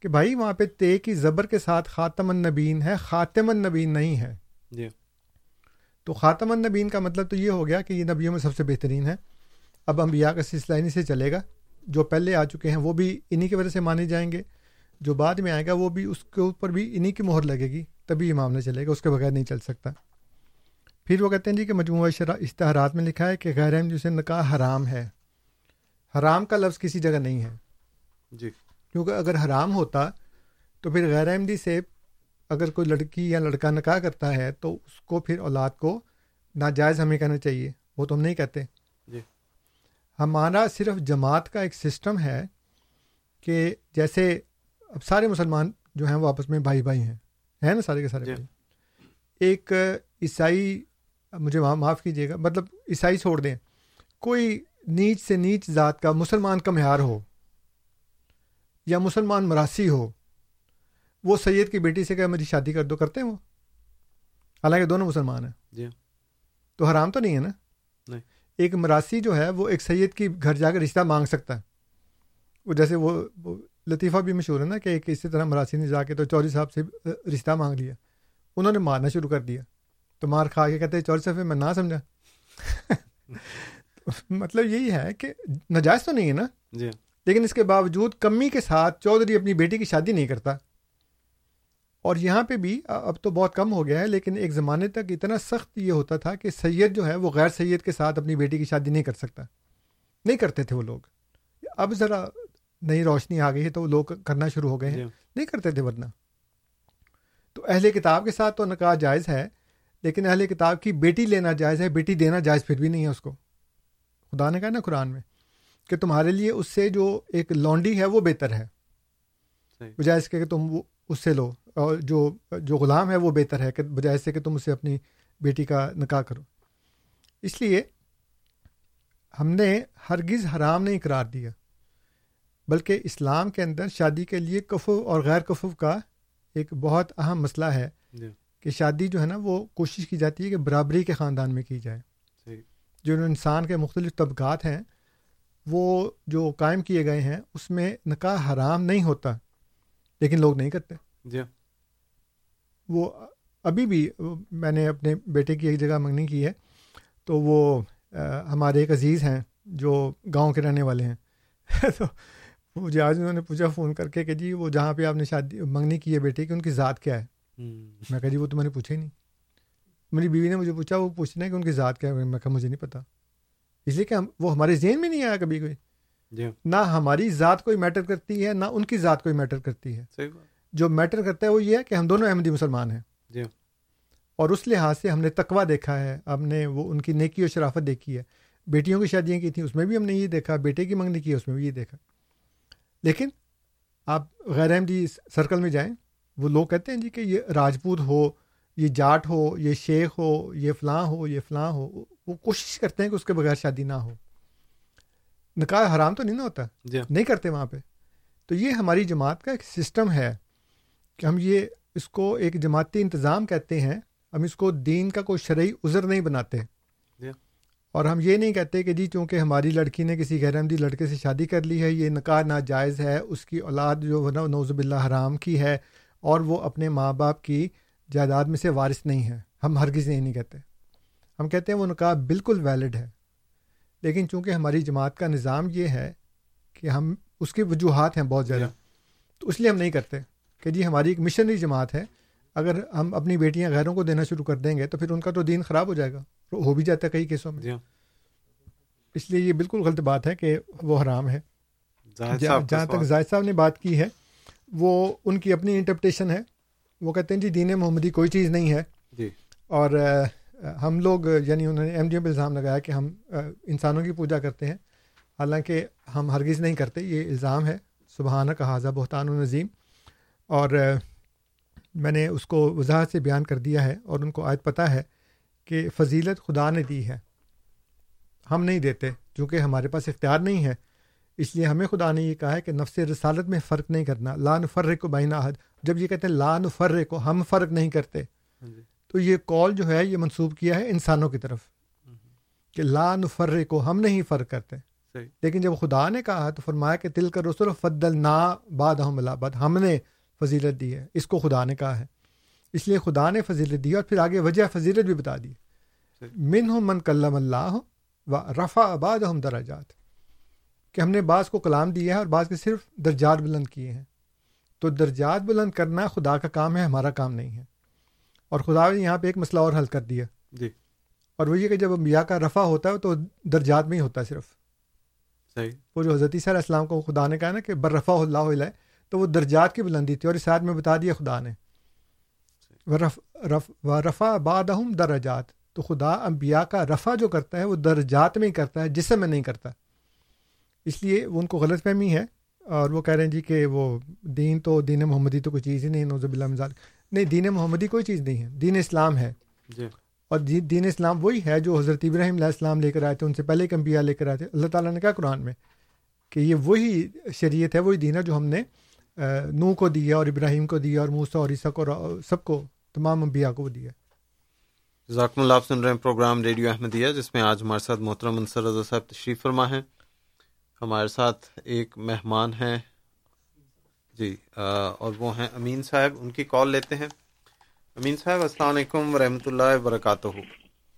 کہ بھائی وہاں پہ تے کی زبر کے ساتھ خاتم النبین ہے خاتم النبین نہیں ہے۔ جی۔ تو خاتم النبین کا مطلب تو یہ ہو گیا کہ یہ نبیوں میں سب سے بہترین ہے۔ اب انبیاء کا سلسلہ انہیں سے چلے گا۔ جو پہلے آ چکے ہیں وہ بھی انہی کی وجہ سے مانے جائیں گے۔ جو بعد میں آئے گا وہ بھی اس کے اوپر بھی انہی کی مہر لگے گی تبھی یہ معاملہ چلے گا اس کے بغیر نہیں چل سکتا۔ پھر وہ کہتے ہیں جی کہ مجموعہ اشتہارات میں لکھا ہے کہ غیر احمدیوں سے نکاح حرام ہے۔ حرام کا لفظ کسی جگہ نہیں ہے۔ جی۔ کیونکہ اگر حرام ہوتا تو پھر غیر احمدی سے اگر کوئی لڑکی یا لڑکا نکاح کرتا ہے تو اس کو پھر اولاد کو ناجائز ہمیں کہنا چاہیے۔ وہ تو ہم نہیں کہتے۔ جی۔ ہمارا صرف جماعت کا ایک سسٹم ہے کہ جیسے اب سارے مسلمان جو ہیں وہ آپس میں بھائی بھائی ہیں۔ ہیں نا سارے کے سارے جی۔ بھائی۔ ایک عیسائی مجھے معاف- معاف کیجیے گا۔ مطلب عیسائی چھوڑ دیں۔ کوئی نیچ سے نیچ ذات کا مسلمان کا معیار ہو یا مسلمان مراسی ہو وہ سید کی بیٹی سے کہ میری شادی کر دو کرتے ہیں وہ۔ حالانکہ دونوں مسلمان ہیں۔ جی تو حرام تو نہیں ہے نا؟ نہیں۔ ایک مراسی جو ہے وہ ایک سید کی گھر جا کے رشتہ مانگ سکتا ہے۔ وہ جیسے وہ وہ لطیفہ بھی مشہور ہے نا کہ ایک اسی طرح مراسی نے جا کے تو چوری صاحب سے رشتہ مانگ لیا۔ انہوں نے مارنا شروع کر دیا۔ تو مار کھا کے کہتے چوری صاحب میں نہ سمجھا۔ مطلب یہی ہے کہ نجائز تو نہیں ہے نا؟ جی۔ لیکن اس کے باوجود کمی کے ساتھ چودھری اپنی بیٹی کی شادی نہیں کرتا۔ اور یہاں پہ بھی اب تو بہت کم ہو گیا ہے لیکن ایک زمانے تک اتنا سخت یہ ہوتا تھا کہ سید جو ہے وہ غیر سید کے ساتھ اپنی بیٹی کی شادی نہیں کر سکتا۔ نہیں کرتے تھے وہ لوگ۔ اب ذرا نئی روشنی آ گئی ہے تو وہ لوگ کرنا شروع ہو گئے ہیں۔ جی۔ نہیں کرتے تھے ورنہ۔ تو اہل کتاب کے ساتھ تو نکاح جائز ہے لیکن اہل کتاب کی بیٹی لینا جائز ہے بیٹی دینا جائز پھر بھی نہیں ہے اس کو۔ خدا نے کہا نا قرآن میں کہ تمہارے لیے اس سے جو ایک لانڈی ہے وہ بہتر ہے۔ بجائے اس کے کہ تم وہ اس سے لو اور جو جو غلام ہے وہ بہتر ہے کہ بجائے اس سے کہ تم اسے اپنی بیٹی کا نکاح کرو۔ اس لیے ہم نے ہرگز حرام نہیں قرار دیا بلکہ اسلام کے اندر شادی کے لیے کفو اور غیر کفو کا ایک بہت اہم مسئلہ ہے۔ جی۔ کہ شادی جو ہے نا وہ کوشش کی جاتی ہے کہ برابری کے خاندان میں کی جائے۔ صحیح۔ جو انسان کے مختلف طبقات ہیں وہ جو قائم کیے گئے ہیں اس میں نکاح حرام نہیں ہوتا لیکن لوگ نہیں کرتے۔ جی وہ ابھی بھی میں نے اپنے بیٹے کی ایک جگہ منگنی کی ہے تو وہ ہمارے ایک عزیز ہیں جو گاؤں کے رہنے والے ہیں۔ تو مجھے آج انہوں نے پوچھا فون کر کے کہ جی وہ جہاں پہ آپ نے شادی منگنی کی ہے بیٹے کی ان کی ذات کیا ہے؟ میں کہا جی وہ تو میں نے پوچھا ہی نہیں۔ میری بیوی نے مجھے پوچھا وہ پوچھنا ہے کہ ان کی ذات کیا ہے؟ میں کہا مجھے نہیں پتا۔ اس لیے کہ ہم وہ ہمارے ذہن میں نہیں آیا کبھی کوئی۔ جی۔ نہ ہماری ذات کوئی میٹر کرتی ہے نہ ان کی ذات کوئی میٹر کرتی ہے۔ صحیح جو میٹر کرتا ہے وہ یہ ہے کہ ہم دونوں احمدی مسلمان ہیں۔ جی۔ اور اس لحاظ سے ہم نے تقوا دیکھا ہے۔ ہم نے وہ ان کی نیکی اور شرافت دیکھی ہے۔ بیٹیوں کی شادیاں کی تھیں اس میں بھی ہم نے یہ دیکھا۔ بیٹے کی منگنی کی ہے اس میں بھی یہ دیکھا۔ لیکن آپ غیر احمدی سرکل میں جائیں۔ وہ لوگ کہتے ہیں جی کہ یہ راجپوت ہو یہ جاٹ ہو یہ شیخ ہو یہ فلاں ہو یہ فلاں ہو وہ کوشش کرتے ہیں کہ اس کے بغیر شادی نہ ہو۔ نکاح حرام تو نہیں نہ ہوتا؟ جی۔ نہیں کرتے وہاں پہ۔ تو یہ ہماری جماعت کا ایک سسٹم ہے کہ ہم یہ اس کو ایک جماعتی انتظام کہتے ہیں۔ ہم اس کو دین کا کوئی شرعی عذر نہیں بناتے۔ جی۔ اور ہم یہ نہیں کہتے کہ جی چونکہ ہماری لڑکی نے کسی غیر احمدی لڑکے سے شادی کر لی ہے یہ نکاح ناجائز ہے اس کی اولاد جو ہے نا نوز باللہ حرام کی ہے اور وہ اپنے ماں باپ کی جائیداد میں سے وارث نہیں ہے ہم ہرگز یہ نہیں کہتے۔ ہم کہتے ہیں وہ نکاح بالکل ویلڈ ہے۔ لیکن چونکہ ہماری جماعت کا نظام یہ ہے کہ ہم اس کی وجوہات ہیں بہت زیادہ۔ تو اس لیے ہم نہیں کرتے کہ جی ہماری ایک مشنری جماعت ہے اگر ہم اپنی بیٹیاں غیروں کو دینا شروع کر دیں گے تو پھر ان کا تو دین خراب ہو جائے گا۔ ہو بھی جاتا ہے کئی کیسوں میں۔ جی اس لیے یہ بالکل غلط بات ہے کہ وہ حرام ہے۔ جہاں تک زاہد صاحب نے بات کی ہے وہ ان کی اپنی انٹرپٹیشن ہے۔ وہ کہتے ہیں جی دین محمدی کوئی چیز نہیں ہے۔ جی۔ اور ہم لوگ یعنی انہوں نے ایم ڈی ایم پہ الزام لگایا کہ ہم انسانوں کی پوجا کرتے ہیں۔ حالانکہ ہم ہرگز نہیں کرتے یہ الزام ہے۔ سبحانہ کا حاضہ بہتان و نظیم اور میں نے اس کو وضاحت سے بیان کر دیا ہے اور ان کو آج پتہ ہے کہ فضیلت خدا نے دی ہے۔ ہم نہیں دیتے چونکہ ہمارے پاس اختیار نہیں ہے۔ اس لیے ہمیں خدا نے یہ کہا ہے کہ نفس رسالت میں فرق نہیں کرنا لان فر کو بین عہد جب یہ کہتے ہیں لان فر کو ہم فرق نہیں کرتے۔ ہاں جی۔ تو یہ کال جو ہے یہ منسوب کیا ہے انسانوں کی طرف۔ کہ لا نفر کو ہم نہیں فرق کرتے۔ لیکن جب خدا نے کہا تو فرمایا کہ تل کر رسول فضل نا باد باد ہم نے فضیلت دی ہے۔ اس کو خدا نے کہا ہے۔ اس لیے خدا نے فضیلت دی اور پھر آگے وجہ فضیلت بھی بتا دی۔ من ہو من کلم اللہ و رفا آباد ہم دراجات کہ ہم نے بعض کو کلام دیا ہے اور بعض کے صرف درجات بلند کیے ہیں۔ تو درجات بلند کرنا خدا کا کام ہے ہمارا کام نہیں ہے۔ اور خدا نے یہاں پہ ایک مسئلہ اور حل کر دیا۔ جی۔ اور وہ یہ کہ جب انبیاء کا رفع ہوتا ہے تو درجات میں ہی ہوتا ہے صرف۔ صحیح۔ وہ جو حضرت علیہ السلام کو خدا نے کہا نا کہ برفا اللہ علیہ تو وہ درجات کی بلندی تھی اور اس آیت میں بتا دیا خدا نے۔ ورف رف و رفا باد درجات۔ تو خدا انبیاء کا رفع جو کرتا ہے وہ درجات میں ہی کرتا ہے جسم میں نہیں کرتا۔ اس لیے وہ ان کو غلط فہمی ہے اور وہ کہہ رہے ہیں جی کہ وہ دین تو دین محمدی تو کوئی چیز ہی نہیں نوزب اللہ مزال نہیں دین محمدی کوئی چیز نہیں ہے دین اسلام ہے۔ جی۔ اور دین اسلام وہی ہے جو حضرت ابراہیم علیہ السلام لے کر آئے تھے ان سے پہلے کمبیا لے کر آئے تھے۔ اللہ تعالیٰ نے کہا قرآن میں کہ یہ وہی شریعت ہے وہی دین ہے جو ہم نے نو کو دیا اور ابراہیم کو دیا اور موسا اور عیسیٰ کو سب کو تمام انبیاء کو دیا۔ ذاکم اللہ آپ سن رہے ہیں پروگرام ریڈیو احمدیہ جس میں آج ہمارے ساتھ محترم منصر رضا صاحب تشریف فرما ہیں۔ ہمارے ساتھ ایک مہمان ہیں۔ جی اور وہ ہیں امین صاحب ان کی کال لیتے ہیں۔ امین صاحب السلام علیکم ورحمۃ اللہ وبرکاتہ۔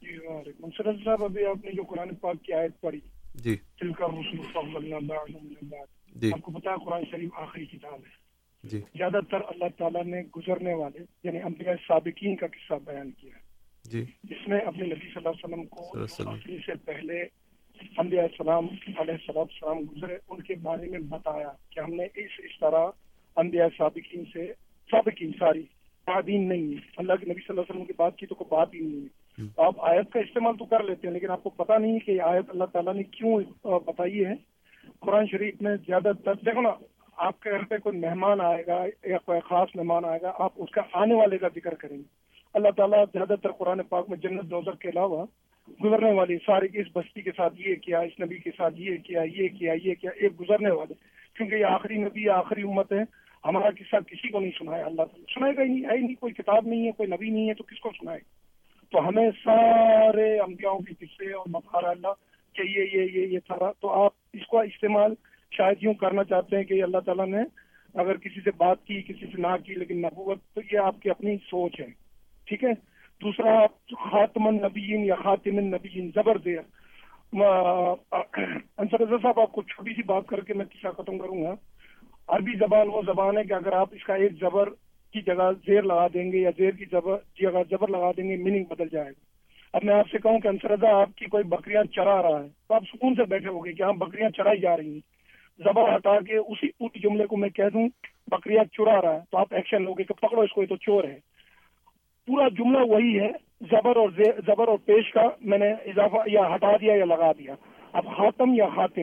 جی صاحب ابھی آپ نے جو قرآن پاک کی آیت پڑھی جی۔ جی۔ آپ کو پتا ہے قرآن شریف آخری کتاب ہے۔ جی۔ زیادہ تر اللہ تعالیٰ نے گزرنے والے یعنی انبیاء سابقین کا قصہ بیان کیا جی۔ جس میں اپنے نبی صلی اللہ علیہ وسلم کو۔ آخری سے پہلے انبیاء السلام علیہ السلام السلام گزرے ان کے بارے میں بتایا کہ ہم نے اس اس طرح انبیاء سابقین سے سابقین ساری تعدین نہیں ہے۔ اللہ کے نبی صلی اللہ علیہ وسلم کی بات کی تو کوئی بات ہی نہیں ہے۔ آپ آیت کا استعمال تو کر لیتے ہیں لیکن آپ کو پتا نہیں ہے کہ یہ آیت اللہ تعالیٰ نے کیوں بتائی ہے۔ قرآن شریف میں زیادہ تر دیکھو نا آپ کے گھر پہ کوئی مہمان آئے گا یا کوئی خاص مہمان آئے گا آپ اس کا آنے والے کا ذکر کریں گے۔ اللہ تعالیٰ زیادہ تر قرآن پاک میں جنت دوزر کے علاوہ گزرنے والی ساری اس بستی کے ساتھ یہ کیا، اس نبی کے ساتھ یہ کیا یہ کیا یہ کیا، ایک گزرنے والے کیونکہ یہ آخری نبی آخری امت ہے، ہمارا قصہ کسی کو نہیں سنایا۔ اللہ تعالیٰ سنائے گا ہی نہیں، ہے نہیں، کوئی کتاب نہیں ہے، کوئی نبی نہیں ہے، تو کس کو سنائے؟ تو ہمیں سارے انبیاؤں کے قصے اور بتا اللہ کہ یہ یہ یہ یہ تھا۔ تو آپ اس کا استعمال شاید یوں کرنا چاہتے ہیں کہ اللہ تعالیٰ نے اگر کسی سے بات کی، کسی سے نہ کی، لیکن نبوت، تو یہ آپ کی اپنی سوچ ہے۔ ٹھیک ہے؟ دوسرا، خاتم النبیین یا خاتم النبیین، زبر دیا انصر رضا صاحب، آپ کو چھوٹی سی بات کر کے میں قصہ ختم کروں گا۔ عربی زبان وہ زبان ہے کہ اگر آپ اس کا ایک زبر کی جگہ زیر لگا دیں گے یا زیر کی زبر جگہ زبر لگا دیں گے میننگ بدل جائے گا۔ اب میں آپ سے کہوں کہ انصر رضا، آپ کی کوئی بکریاں چرا رہا ہے، تو آپ سکون سے بیٹھے ہو کہ ہاں بکریاں چرائی جا رہی ہیں۔ زبر ہٹا کے اسی پوری جملے کو میں کہہ دوں، بکریاں چرا رہا ہے، تو آپ ایکشن لوگے کہ پکڑو اس کو، یہ تو چور ہے۔ پورا جملہ وہی ہے، زبر اور زبر اور پیش کا میں نے اضافہ یا ہٹا دیا یا لگا دیا۔ اب خاتم یا خاتم۔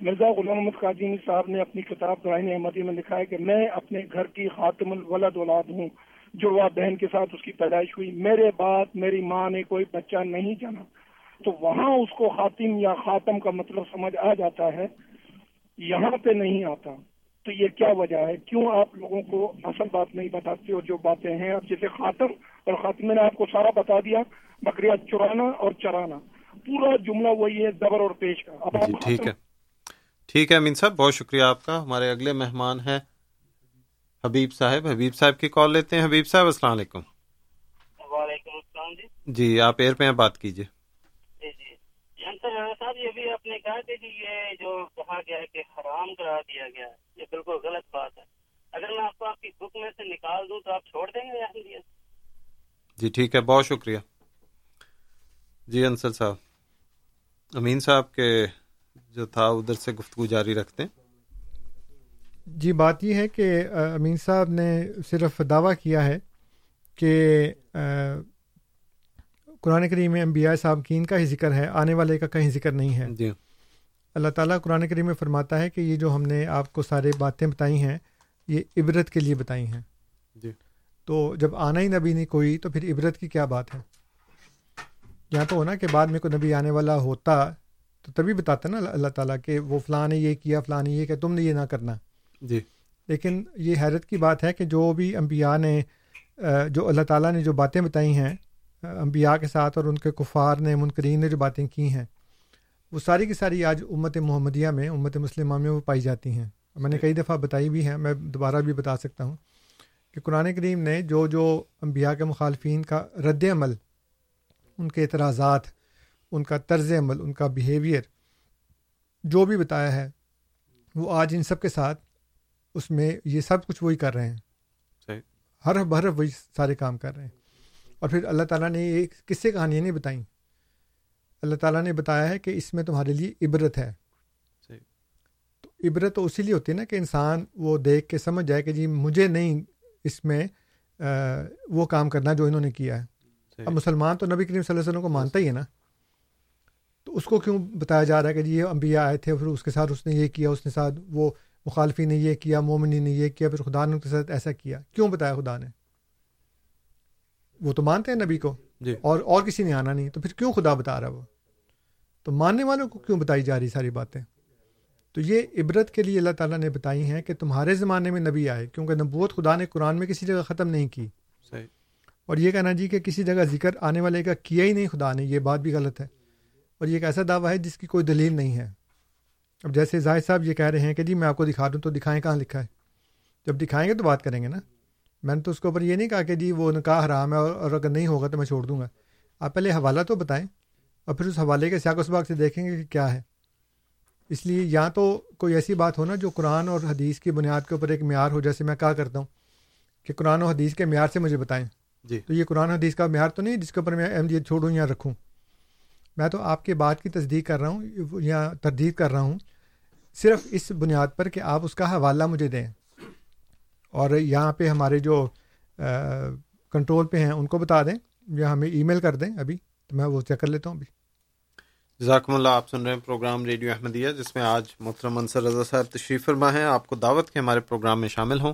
مرزا غلام محمد قادمی صاحب نے اپنی کتاب دعائن احمدی میں لکھا ہے کہ میں اپنے گھر کی خاتم الولد اولاد ہوں جڑوا بہن کے ساتھ اس کی پیدائش ہوئی۔ میرے بعد میری ماں نے کوئی بچہ نہیں جانا۔ تو وہاں اس کو خاتم یا خاتم کا مطلب سمجھ آ جاتا ہے، یہاں پہ نہیں آتا۔ تو یہ کیا وجہ ہے؟ کیوں آپ لوگوں کو اصل بات نہیں بتاتے اور جو باتیں ہیں، اب جیسے خاتم اور میں نے آپ کو سارا بتا دیا بکریاں چرانا اور چرانا۔ پورا جملہ وہی ہے زبر اور پیش کا۔ اب جی آپ ٹھیک ہے۔ ٹھیک ہے امین صاحب بہت شکریہ آپ کا۔ ہمارے اگلے مہمان ہیں حبیب صاحب۔ حبیب صاحب کی کال لیتے ہیں۔ حبیب صاحب السلام علیکم۔ وعلیکم السلام جی۔ جی آپ ایئر پہ ہیں بات کیجیے۔ جی جی۔ صاحب یہ بھی آپ نے کہا کہ جی یہ جو کہا گیا ہے کہ حرام کرا دیا گیا ہے یہ بالکل غلط بات ہے۔ اگر میں آپ کو آپ کی بک میں سے نکال دوں تو آپ چھوڑ دیں گے جی ٹھیک ہے بہت شکریہ۔ جی انصر صاحب امین صاحب کے جو تھا ادھر سے گفتگو جاری رکھتے ہیں۔ جی بات یہ ہے کہ امین صاحب نے صرف دعویٰ کیا ہے کہ قرآن کریم میں انبیاء صابقین کا ہی ذکر ہے آنے والے کا کہیں ذکر نہیں ہے۔ جی۔ اللہ تعالیٰ قرآن کریم میں فرماتا ہے کہ یہ جو ہم نے آپ کو سارے باتیں بتائی ہیں یہ عبرت کے لیے بتائی ہیں۔ جی۔ تو جب آنا ہی نبی نہیں کوئی تو پھر عبرت کی کیا بات ہے؟ یہاں تو ہونا کہ بعد میں کوئی نبی آنے والا ہوتا تو تبھی بتاتا نا اللہ تعالیٰ کہ وہ فلاں نے یہ کیا فلاں نے یہ کیا تم نے یہ نہ کرنا۔ جی۔ لیکن یہ حیرت کی بات ہے کہ جو بھی انبیاء نے جو اللہ تعالیٰ نے جو باتیں بتائی ہیں انبیاء کے ساتھ اور ان کے کفار نے منکرین نے جو باتیں کی ہیں وہ ساری کی ساری آج امت محمدیہ میں امت مسلمہ میں وہ پائی جاتی ہیں۔ میں نے کئی دفعہ بتائی بھی ہیں میں دوبارہ بھی بتا سکتا ہوں۔ کہ قرآن کریم نے جو جو انبیاء کے مخالفین کا رد عمل ان کے اعتراضات ان کا طرز عمل ان کا بیہیویئر جو بھی بتایا ہے وہ آج ان سب کے ساتھ اس میں یہ سب کچھ وہی کر رہے ہیں۔ صحیح۔ ہر بھر وہی سارے کام کر رہے ہیں۔ اور پھر اللہ تعالیٰ نے یہ کس سے کہانیاں نہیں بتائیں؟ اللہ تعالیٰ نے بتایا ہے کہ اس میں تمہارے لیے عبرت ہے۔ صحیح۔ تو عبرت تو اسی لیے ہوتی ہے نا کہ انسان وہ دیکھ کے سمجھ جائے کہ جی مجھے نہیں اس میں وہ کام کرنا جو انہوں نے کیا ہے۔ اب مسلمان تو نبی کریم صلی اللہ علیہ وسلم کو مانتا ہی ہے نا۔ تو اس کو کیوں بتایا جا رہا ہے کہ جی یہ انبیاء آئے تھے پھر اس کے ساتھ اس نے یہ کیا اس نے ساتھ وہ مخالفی نے یہ کیا مومنی نے یہ کیا پھر خدا نے ان کے ساتھ ایسا کیا۔ کیوں بتایا خدا نے؟ وہ تو مانتے ہیں نبی کو۔ جی۔ اور اور کسی نے آنا نہیں۔ تو پھر کیوں خدا بتا رہا ہے وہ؟ تو ماننے والوں کو کیوں بتائی جا رہی ساری باتیں؟ تو یہ عبرت کے لیے اللہ تعالیٰ نے بتائی ہیں کہ تمہارے زمانے میں نبی آئے کیونکہ نبوت خدا نے قرآن میں کسی جگہ ختم نہیں کی۔ صحیح۔ اور یہ کہنا جی کہ کسی جگہ ذکر آنے والے کا کیا ہی نہیں خدا نے یہ بات بھی غلط ہے۔ اور یہ ایک ایسا دعویٰ ہے جس کی کوئی دلیل نہیں ہے۔ اب جیسے زاہد صاحب یہ کہہ رہے ہیں کہ جی میں آپ کو دکھا دوں تو دکھائیں کہاں لکھا ہے؟ جب دکھائیں گے تو بات کریں گے نا۔ میں نے تو اس کے اوپر یہ نہیں کہا کہ جی وہ نکاح حرام ہے اور اور اگر نہیں ہوگا تو میں چھوڑ دوں گا۔ آپ پہلے حوالہ تو بتائیں اور پھر اس حوالے کے سیاق و سباق سے دیکھیں گے کہ کیا ہے۔ اس لیے یا تو کوئی ایسی بات ہو نا جو قرآن اور حدیث کی بنیاد کے اوپر ایک معیار ہو جیسے میں کہا کرتا ہوں کہ قرآن و حدیث کے معیار سے مجھے بتائیں۔ جی۔ تو یہ قرآن حدیث کا معیار تو نہیں جس کے اوپر میں احمدیت چھوڑوں یا رکھوں۔ میں تو آپ کے بات کی تصدیق کر رہا ہوں یا تردید کر رہا ہوں۔ صرف اس بنیاد پر کہ آپ اس کا حوالہ مجھے دیں۔ اور یہاں پہ ہمارے جو کنٹرول پہ ہیں ان کو بتا دیں یا ہمیں ای میل کر دیں ابھی تو میں وہ چیک کر لیتا ہوں ابھی۔ جزاکم اللہ، آپ سن رہے ہیں پروگرام ریڈیو احمدیہ، جس میں آج محترم منصر رضا صاحب تشریف فرما ہیں۔ آپ کو دعوت کے ہمارے پروگرام میں شامل ہوں۔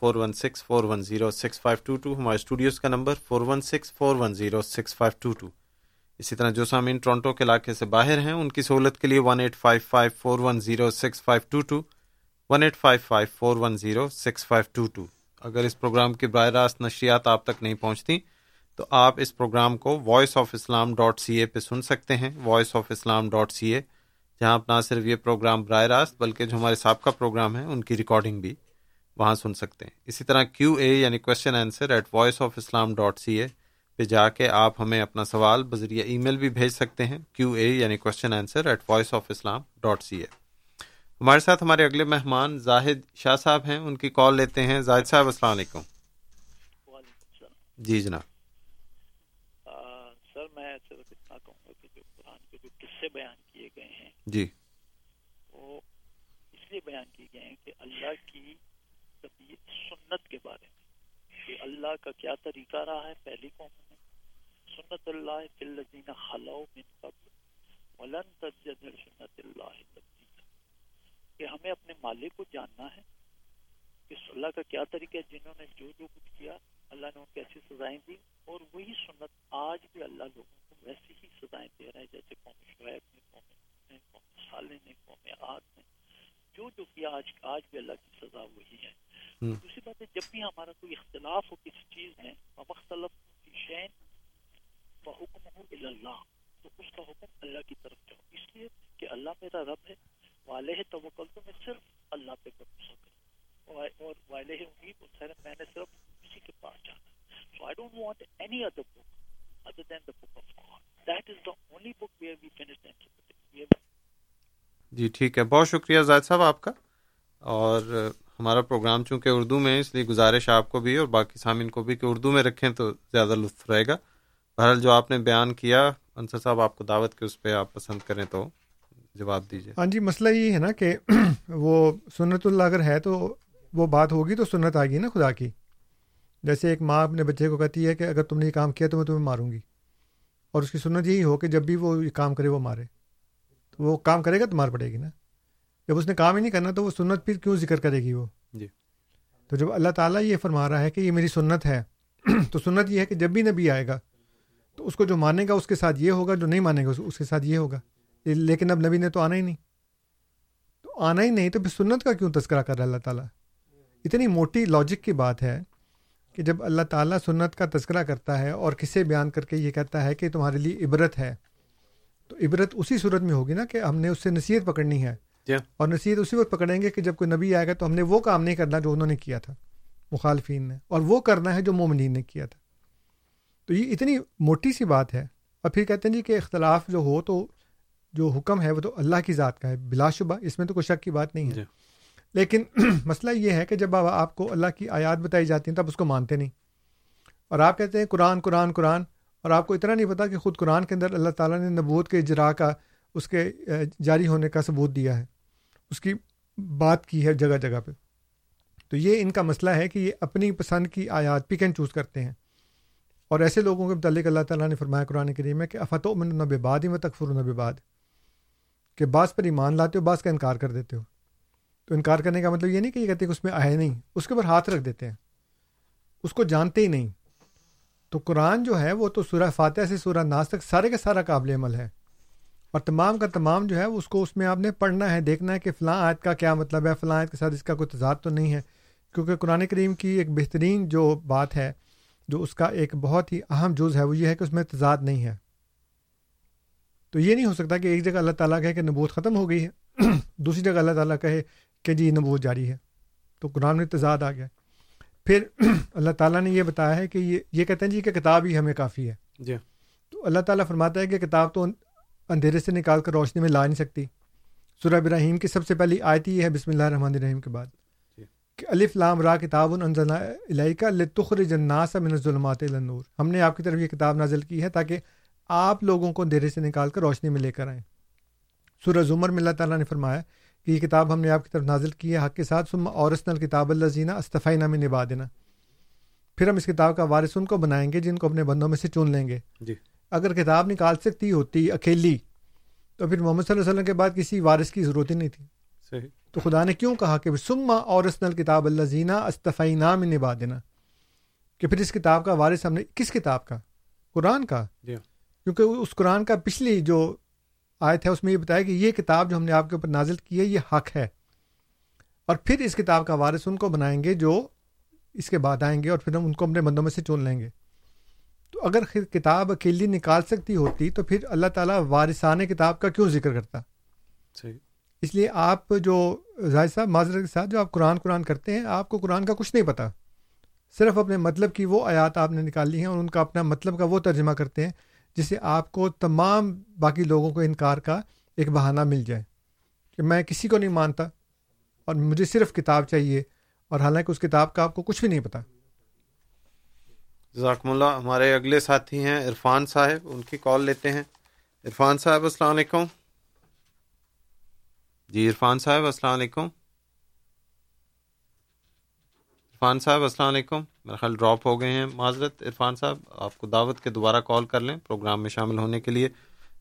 Four one six four one zero six five two two ہمارے اسٹوڈیوز کا number four one six four one zero six five two two اسی طرح جو سامعین ٹورنٹو کے علاقے سے باہر ہیں، ان کی سہولت کے لیے one eight five five four one zero six five two two one eight five five four one zero six five two two اگر اس پروگرام کی براہ راست نشریات آپ تک نہیں پہنچتی تو آپ اس پروگرام کو voice of Islam dot C A پہ سن سکتے ہیں۔ Voice of Islam dot C A جہاں آپ نہ صرف یہ پروگرام براہ راست بلکہ جو ہمارے سابقہ پروگرام ہیں ان کی ریکارڈنگ بھی وہاں سن سکتے ہیں۔ اسی طرح کیو اے یعنی question answer at voice of Islam dot C A پہ جا کے آپ ہمیں اپنا سوال بذریعہ ای میل بھی بھیج سکتے ہیں۔ کیو اے یعنی question answer at voice of Islam dot C A ہمارے ساتھ ہمارے اگلے مہمان زاہد شاہ صاحب ہیں ان کی کال لیتے ہیں۔ زاہد صاحب السلام علیکم۔ جی جناب آ، سر میں صرف اتنا کہوں گا کہ جو قرآن قصے بیان کیے گئے ہیں۔ جی۔ وہ اس لیے بیان کیے گئے ہیں کہ اللہ کی طبیعت سنت کے بارے میں کہ اللہ کا کیا طریقہ رہا ہے پہلی قوم میں۔ سنت اللہ فی الذین خلو من قبل ولن تجد سنت اللہ تبدیلا۔ کہ ہمیں اپنے مالک کو جاننا ہے کہ اللہ کا کیا طریقہ ہے جنہوں نے جو جو کچھ کیا اللہ نے ان کو ایسی سزائیں دی اور وہی سنت آج بھی اللہ لوگوں کو ویسی ہی سزائیں دے رہا ہے جیسے قوم شعیب نے قوم قوم صالح نے قوم عاد نے جو جو کیا آج آج بھی اللہ کی سزا وہی ہے۔ دوسری بات ہے جب بھی ہمارا کوئی اختلاف ہو کسی چیز میں مختلف کی شین بحکم ہو اللہ تو اس کا حکم اللہ کی طرف جاؤ۔ اس لیے کہ اللہ میرا رب ہے والے توکل تو میں صرف اللہ پہ بھروسہ کروں۔ اور- والے امید میں نے صرف اسی کے پاس جانا۔ So I don't want any other book other than the book of God that is the only book where we finish جی ٹھیک ہے۔ بہت شکریہ زاہد صاحب آپ کا۔ اور ہمارا پروگرام چونکہ اردو میں اس لیے گزارش آپ کو بھی اور باقی سامعین کو بھی کہ اردو میں رکھیں تو زیادہ لطف رہے گا۔ بہرحال جو آپ نے بیان کیا انصر صاحب آپ کو دعوت کے اس پہ آپ پسند کریں تو جواب دیجیے ہاں جی مسئلہ یہ ہے نا کہ وہ سنت اللہ اگر ہے تو وہ بات ہوگی تو سنت آئے گی نا خدا کی۔ جیسے ایک ماں اپنے بچے کو کہتی ہے کہ اگر تم نے یہ کام کیا تو میں تمہیں ماروں گی۔ اور اس کی سنت یہی ہو کہ جب بھی وہ یہ کام کرے وہ مارے۔ تو وہ کام کرے گا تو مار پڑے گی نا۔ جب اس نے کام ہی نہیں کرنا تو وہ سنت پھر کیوں ذکر کرے گی وہ؟ جی۔ تو جب اللہ تعالیٰ یہ فرما رہا ہے کہ یہ میری سنت ہے تو سنت یہ ہے کہ جب بھی نبی آئے گا تو اس کو جو مانے گا اس کے ساتھ یہ ہوگا جو نہیں مانے گا اس- کے ساتھ یہ ہوگا۔ لیکن اب نبی نے تو آنا ہی نہیں۔ تو آنا ہی نہیں تو پھر سنت کا کیوں تذکرہ کر رہا ہے اللہ تعالیٰ؟ اتنی موٹی لاجک کی بات ہے کہ جب اللہ تعالیٰ سنت کا تذکرہ کرتا ہے اور کسے بیان کر کے یہ کہتا ہے کہ تمہارے لیے عبرت ہے تو عبرت اسی صورت میں ہوگی نا کہ ہم نے اس سے نصیحت پکڑنی ہے۔ جی اور نصیحت اسی وقت پکڑیں گے کہ جب کوئی نبی آئے گا تو ہم نے وہ کام نہیں کرنا جو انہوں نے کیا تھا مخالفین نے۔ اور وہ کرنا ہے جو مومنین نے کیا تھا۔ تو یہ اتنی موٹی سی بات ہے۔ اور پھر کہتے ہیں جی کہ اختلاف جو ہو تو جو حکم ہے وہ تو اللہ کی ذات کا ہے بلا شبہ اس میں تو کوئی شک کی بات نہیں ہے۔ جی لیکن مسئلہ یہ ہے کہ جب آپ- آپ کو اللہ کی آیات بتائی جاتی ہیں تب اس کو مانتے نہیں۔ اور آپ کہتے ہیں قرآن قرآن قرآن اور آپ کو اتنا نہیں پتا کہ خود قرآن کے اندر اللہ تعالیٰ نے نبوت کے اجرا کا، اس کے جاری ہونے کا ثبوت دیا ہے۔ اس کی بات کی ہے جگہ جگہ پہ۔ تو یہ ان کا مسئلہ ہے کہ یہ اپنی پسند کی آیات پک اینڈ چوز کرتے ہیں۔ اور ایسے لوگوں کے متعلق اللہ تعالیٰ نے فرمایا قرآن کریم میں کہ افت من نب باد و تکفر نب باد کہ بعض پر ایمان لاتے ہو، بعض کا انکار کر دیتے ہو۔ تو انکار کرنے کا مطلب یہ نہیں کہ یہ کہتے ہیں کہ اس میں آئے نہیں، اس کے اوپر ہاتھ رکھ دیتے ہیں۔ اس کو جانتے ہی نہیں۔ تو قرآن جو ہے وہ تو سورہ فاتحہ سے سورہ ناس تک سارے کا سارا قابل عمل ہے۔ اور تمام کا تمام جو ہے اس کو اس میں آپ نے پڑھنا ہے، دیکھنا ہے کہ فلاں آیت کا کیا مطلب ہے، فلاں آیت کے ساتھ اس کا کوئی تضاد تو نہیں ہے۔ کیونکہ قرآن کریم کی ایک بہترین جو بات ہے، جو اس کا ایک بہت ہی اہم جز ہے، وہ یہ ہے کہ اس میں تضاد نہیں ہے۔ تو یہ نہیں ہو سکتا کہ ایک جگہ اللہ تعالیٰ کہے کہ نبوت ختم ہو گئی ہے۔ دوسری جگہ اللہ تعالیٰ کہے کہ جی نبوت جاری ہے۔ تو قرآن میں تضاد آ گیا۔ پھر اللہ تعالیٰ نے یہ بتایا ہے کہ یہ یہ کہتے ہیں جی کہ کتاب ہی ہمیں کافی ہے۔ جی۔ تو اللہ تعالیٰ فرماتا ہے کہ کتاب تو اندھیرے سے نکال کر روشنی میں لا نہیں سکتی۔ سورہ ابراہیم کی سب سے پہلی آیت ہی ہے بسم اللہ الرحمن الرحیم کے بعد۔ جی۔ کہ الف لام را کتاب الیک لتخرج الناس من الظلمات الى النور۔ ہم نے آپ کی طرف یہ کتاب نازل کی ہے تاکہ آپ لوگوں کو اندھیرے سے نکال کر روشنی میں لے کر آئیں۔ سورہ زمر میں اللہ تعالیٰ نے فرمایا کہ یہ کتاب ہم نے آپ کی طرف نازل کی ہے حق کے ساتھ ثم اورثنا الکتاب الذین استفینا من عبادنا۔ پھر ہم اس کتاب کا وارث ان کو بنائیں گے جن کو اپنے بندوں میں سے چن لیں گے۔ جی۔ اگر کتاب نکال سکتی ہوتی اکیلی تو پھر محمد صلی اللہ علیہ وسلم کے بعد کسی وارث کی ضرورت ہی نہیں تھی۔ صحیح۔ تو خدا نے کیوں کہا کہ سما اور الکتاب اللہ زینہ استفی نام نبادنا کہ پھر اس کتاب کا وارث ہم نے کس کتاب کا؟ قرآن کا۔ جی۔ کیونکہ اس قرآن کا پچھلی جو آیت ہے اس میں یہ بتایا کہ یہ کتاب جو ہم نے آپ کے اوپر نازل کی ہے یہ حق ہے۔ اور پھر اس کتاب کا وارث ان کو بنائیں گے جو اس کے بعد آئیں گے اور پھر ہم ان کو اپنے بندوں میں سے چن لیں گے۔ تو اگر کتاب اکیلی نکال سکتی ہوتی تو پھر اللہ تعالیٰ وارثان کتاب کا کیوں ذکر کرتا؟ صحیح۔ اس لیے آپ جو زاہد صاحب معذرت کے ساتھ جو آپ قرآن قرآن کرتے ہیں آپ کو قرآن کا کچھ نہیں پتہ صرف اپنے مطلب کی وہ آیات آپ نے نکالی ہیں اور ان کا اپنا مطلب کا وہ ترجمہ کرتے ہیں۔ جس سے آپ کو تمام باقی لوگوں کو انکار کا ایک بہانہ مل جائے کہ میں کسی کو نہیں مانتا اور مجھے صرف کتاب چاہیے اور حالانکہ اس کتاب کا آپ کو کچھ بھی نہیں پتہ جزاکم اللہ۔ ہمارے اگلے ساتھی ہیں عرفان صاحب، ان کی کال لیتے ہیں۔ عرفان صاحب، السلام علیکم۔ جی عرفان صاحب، السلام علیکم۔ عرفان صاحب السلام علیکم۔ میرا خیال ڈراپ ہو گئے ہیں۔ معذرت عرفان صاحب آپ کو دعوت کے دوبارہ کال کر لیں پروگرام میں شامل ہونے کے لیے۔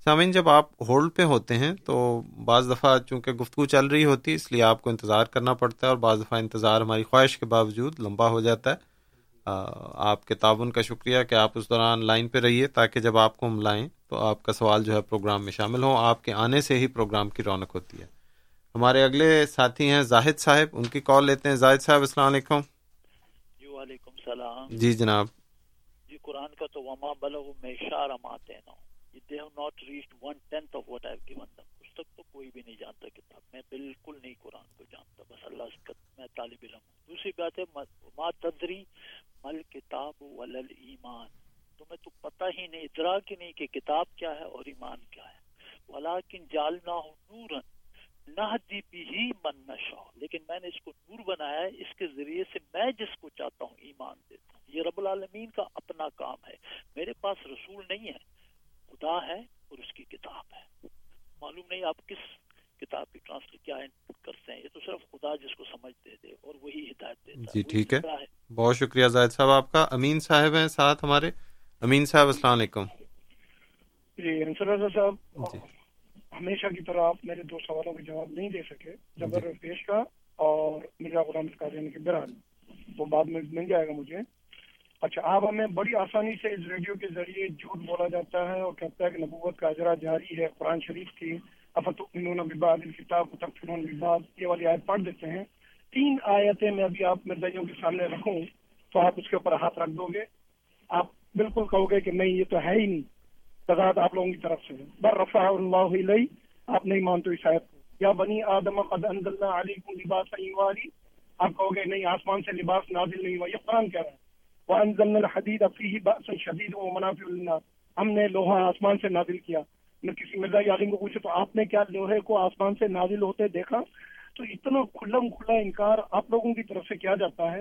سامعین جب آپ ہولڈ پہ ہوتے ہیں تو بعض دفعہ چونکہ گفتگو چل رہی ہوتی ہے اس لیے آپ کو انتظار کرنا پڑتا ہے اور بعض دفعہ انتظار ہماری خواہش کے باوجود لمبا ہو جاتا ہے۔ آ، آپ کے تعاون کا شکریہ کہ آپ اس دوران لائن پہ رہیے تاکہ جب آپ کو ہم لائیں تو آپ کا سوال جو ہے پروگرام میں شامل ہو آپ کے آنے سے ہی پروگرام کی رونق ہوتی ہے۔ ہمارے اگلے ساتھی ہیں زاہد صاحب ان کی کال لیتے ہیں۔ زاہد صاحب السلام علیکم۔ السلام. جی جناب. جی قرآن کا تو وما بلغ میں اشارہ آتے نا they have not reached one tenth of what I given them اس تک تو کوئی بھی نہیں جانتا کتاب میں بالکل نہیں قرآن کو جانتا. بس اللہ سے میں طالب علم ہوں. دوسری بات ہے ما- تدری مل کتاب ولل ایمان تمہیں تو پتہ ہی نہیں ادراک ہی نہیں کہ کتاب کیا ہے اور ایمان کیا ہے. ولیکن جالنا نورن نہدی بھی من نشا لیکن میں نے اس کو نور بنایا ہے اس کے ذریعے سے میں جس کو چاہتا ہوں ایمان دیتا ہوں۔ یہ رب العالمین کا اپنا کام ہے۔ میرے پاس رسول نہیں ہے خدا ہے اور اس کی کتاب ہے۔ معلوم نہیں آپ کس کتاب کی ٹرانسلیٹ کیا کرتے ہیں یہ تو صرف خدا جس کو سمجھ دے دے اور وہی ہدایت دیتا جی ٹھیک ہے۔ بہت شکریہ زاہد صاحب آپ کا امین صاحب ہیں ساتھ ہمارے۔ امین صاحب السلام علیکم۔ جی انصر رضا صاحب۔ جی۔ ہمیشہ کی طرح آپ میرے دو سوالوں کے جواب نہیں دے سکے جبر پیش کا اور مرزا غلام قادیانی کے بران وہ بعد میں مل جائے گا مجھے۔ اچھا آپ ہمیں بڑی آسانی سے اس ریڈیو کے ذریعے جھوٹ بولا جاتا ہے اور کہتا ہے کہ نبوت کا اجرا جاری ہے قرآن شریف کی افتؤمنون ببعض الکتاب وتکفرون ببعض۔ یہ والی آیت پڑھ دیتے ہیں۔ تین آیتیں میں ابھی آپ مرزائیوں کے سامنے رکھوں تو آپ اس کے اوپر ہاتھ رکھ دو گے۔ آپ بالکل کہو گے کہ نہیں یہ تو ہے ہی نہیں۔ تضاد آپ لوگوں کی طرف سے بر رفع اللہ علیہ آپ نہیں مانتے اس آیت کو یا بنی آدم قد انزلنا علیکم لباسا یواری آپ کہو گے نہیں، آسمان سے لباس نازل نہیں ہوا۔ یہ قرآن کہہ رہا ہے۔ وانزلنا الحدید فیہ بأس شدید و منافع للناس۔ ہم نے لوہا آسمان سے نازل کیا۔ میں کسی مرزا عالم کو پوچھے تو آپ نے کیا لوہے کو آسمان سے نازل ہوتے دیکھا؟ تو اتنا کھلم کھلا انکار آپ لوگوں کی طرف سے کیا جاتا ہے؟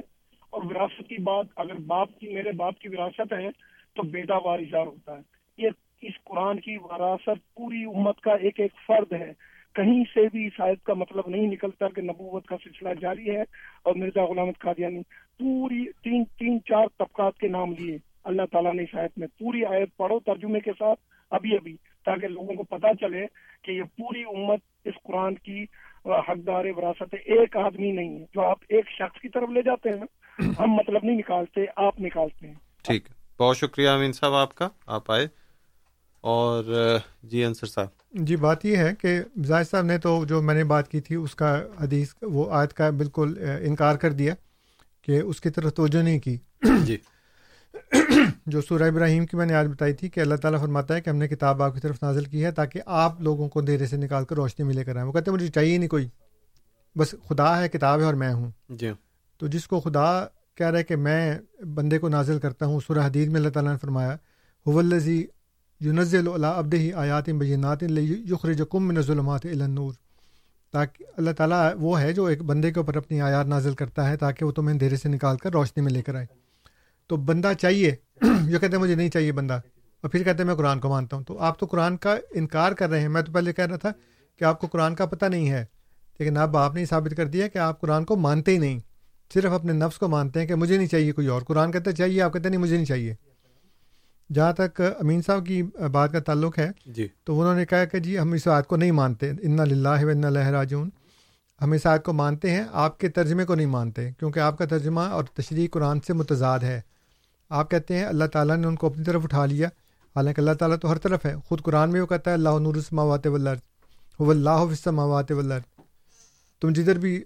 اور وراثت کی بات، اگر باپ کی، میرے باپ کی وراثت ہے تو بیٹا وارثار ہوتا ہے۔ یہ اس قرآن کی وراثت پوری امت کا ایک ایک فرد ہے۔ کہیں سے بھی اس آیت کا مطلب نہیں نکلتا کہ نبوت کا سلسلہ جاری ہے اور مرزا غلامت قادیانی پوری تین تین چار طبقات کے نام لیے۔ اللہ تعالیٰ نے اس آیت میں پوری آیت پڑھو ترجمے کے ساتھ، ابھی ابھی، تاکہ لوگوں کو پتا چلے کہ یہ پوری امت اس قرآن کی حقدار وراثت ہے ایک آدمی نہیں ہے۔ جو آپ ایک شخص کی طرف لے جاتے ہیں نا ہم مطلب نہیں نکالتے، آپ نکالتے ہیں۔ ٹھیک۔ ہے بہت شکریہ امین صاحب آپ کا۔ آپ آئے۔ اور جی انصر صاحب۔ جی بات یہ ہے کہ زاہد صاحب نے تو جو میں نے بات کی تھی اس کا حدیث وہ آیت کا بالکل انکار کر دیا کہ اس کی طرف توجہ نہیں کی۔ جی۔ جو سورہ ابراہیم کی میں نے آج بتائی تھی کہ اللہ تعالیٰ فرماتا ہے کہ ہم نے کتاب آپ کی طرف نازل کی ہے تاکہ آپ لوگوں کو دیرے سے نکال کر روشنی میں لے کر آئیں وہ کہتے ہیں مجھے چاہیے نہیں کوئی بس خدا ہے کتاب ہے اور میں ہوں۔ جی۔ تو جس کو خدا کہہ رہا ہے کہ میں بندے کو نازل کرتا ہوں سورہ حدید میں اللہ تعالیٰ نے فرمایا حولزی یونزل اللہ ابد ہی آیات بینات یخر جکم من ظلمات النور۔ تاکہ اللہ تعالیٰ وہ ہے جو ایک بندے کے اوپر اپنی آیات نازل کرتا ہے تاکہ وہ تمہیں دھیرے سے نکال کر روشنی میں لے کر آئے۔ تو بندہ چاہیے جو کہتے ہیں مجھے نہیں چاہیے بندہ۔ اور پھر کہتے ہیں میں قرآن کو مانتا ہوں۔ تو آپ تو قرآن کا انکار کر رہے ہیں۔ میں تو پہلے کہہ رہا تھا کہ آپ کو قرآن کا پتہ نہیں ہے، لیکن اب آپ نے ثابت کر دیا کہ آپ قرآن کو مانتے ہی نہیں۔ صرف اپنے نفس کو مانتے ہیں کہ مجھے نہیں چاہیے کوئی اور۔ قرآن کہتے چاہیے، آپ کہتے ہیں نہیں، مجھے نہیں چاہیے۔ جہاں تک امین صاحب کی بات کا تعلق ہے جی۔ تو انہوں نے کہا کہ جی ہم اس بات کو نہیں مانتے۔ ان لاہ و ان راجون ہم اس آیت کو مانتے ہیں آپ کے ترجمے کو نہیں مانتے کیونکہ آپ کا ترجمہ اور تشریح قرآن سے متضاد ہے۔ آپ کہتے ہیں اللہ تعالیٰ نے ان کو اپنی طرف اٹھا لیا۔ حالانکہ اللہ تعالیٰ تو ہر طرف ہے۔ خود قرآن میں وہ کہتا ہے اللہ نور السماوات ولر و اللہ السماوات ولر تم جدھر بھی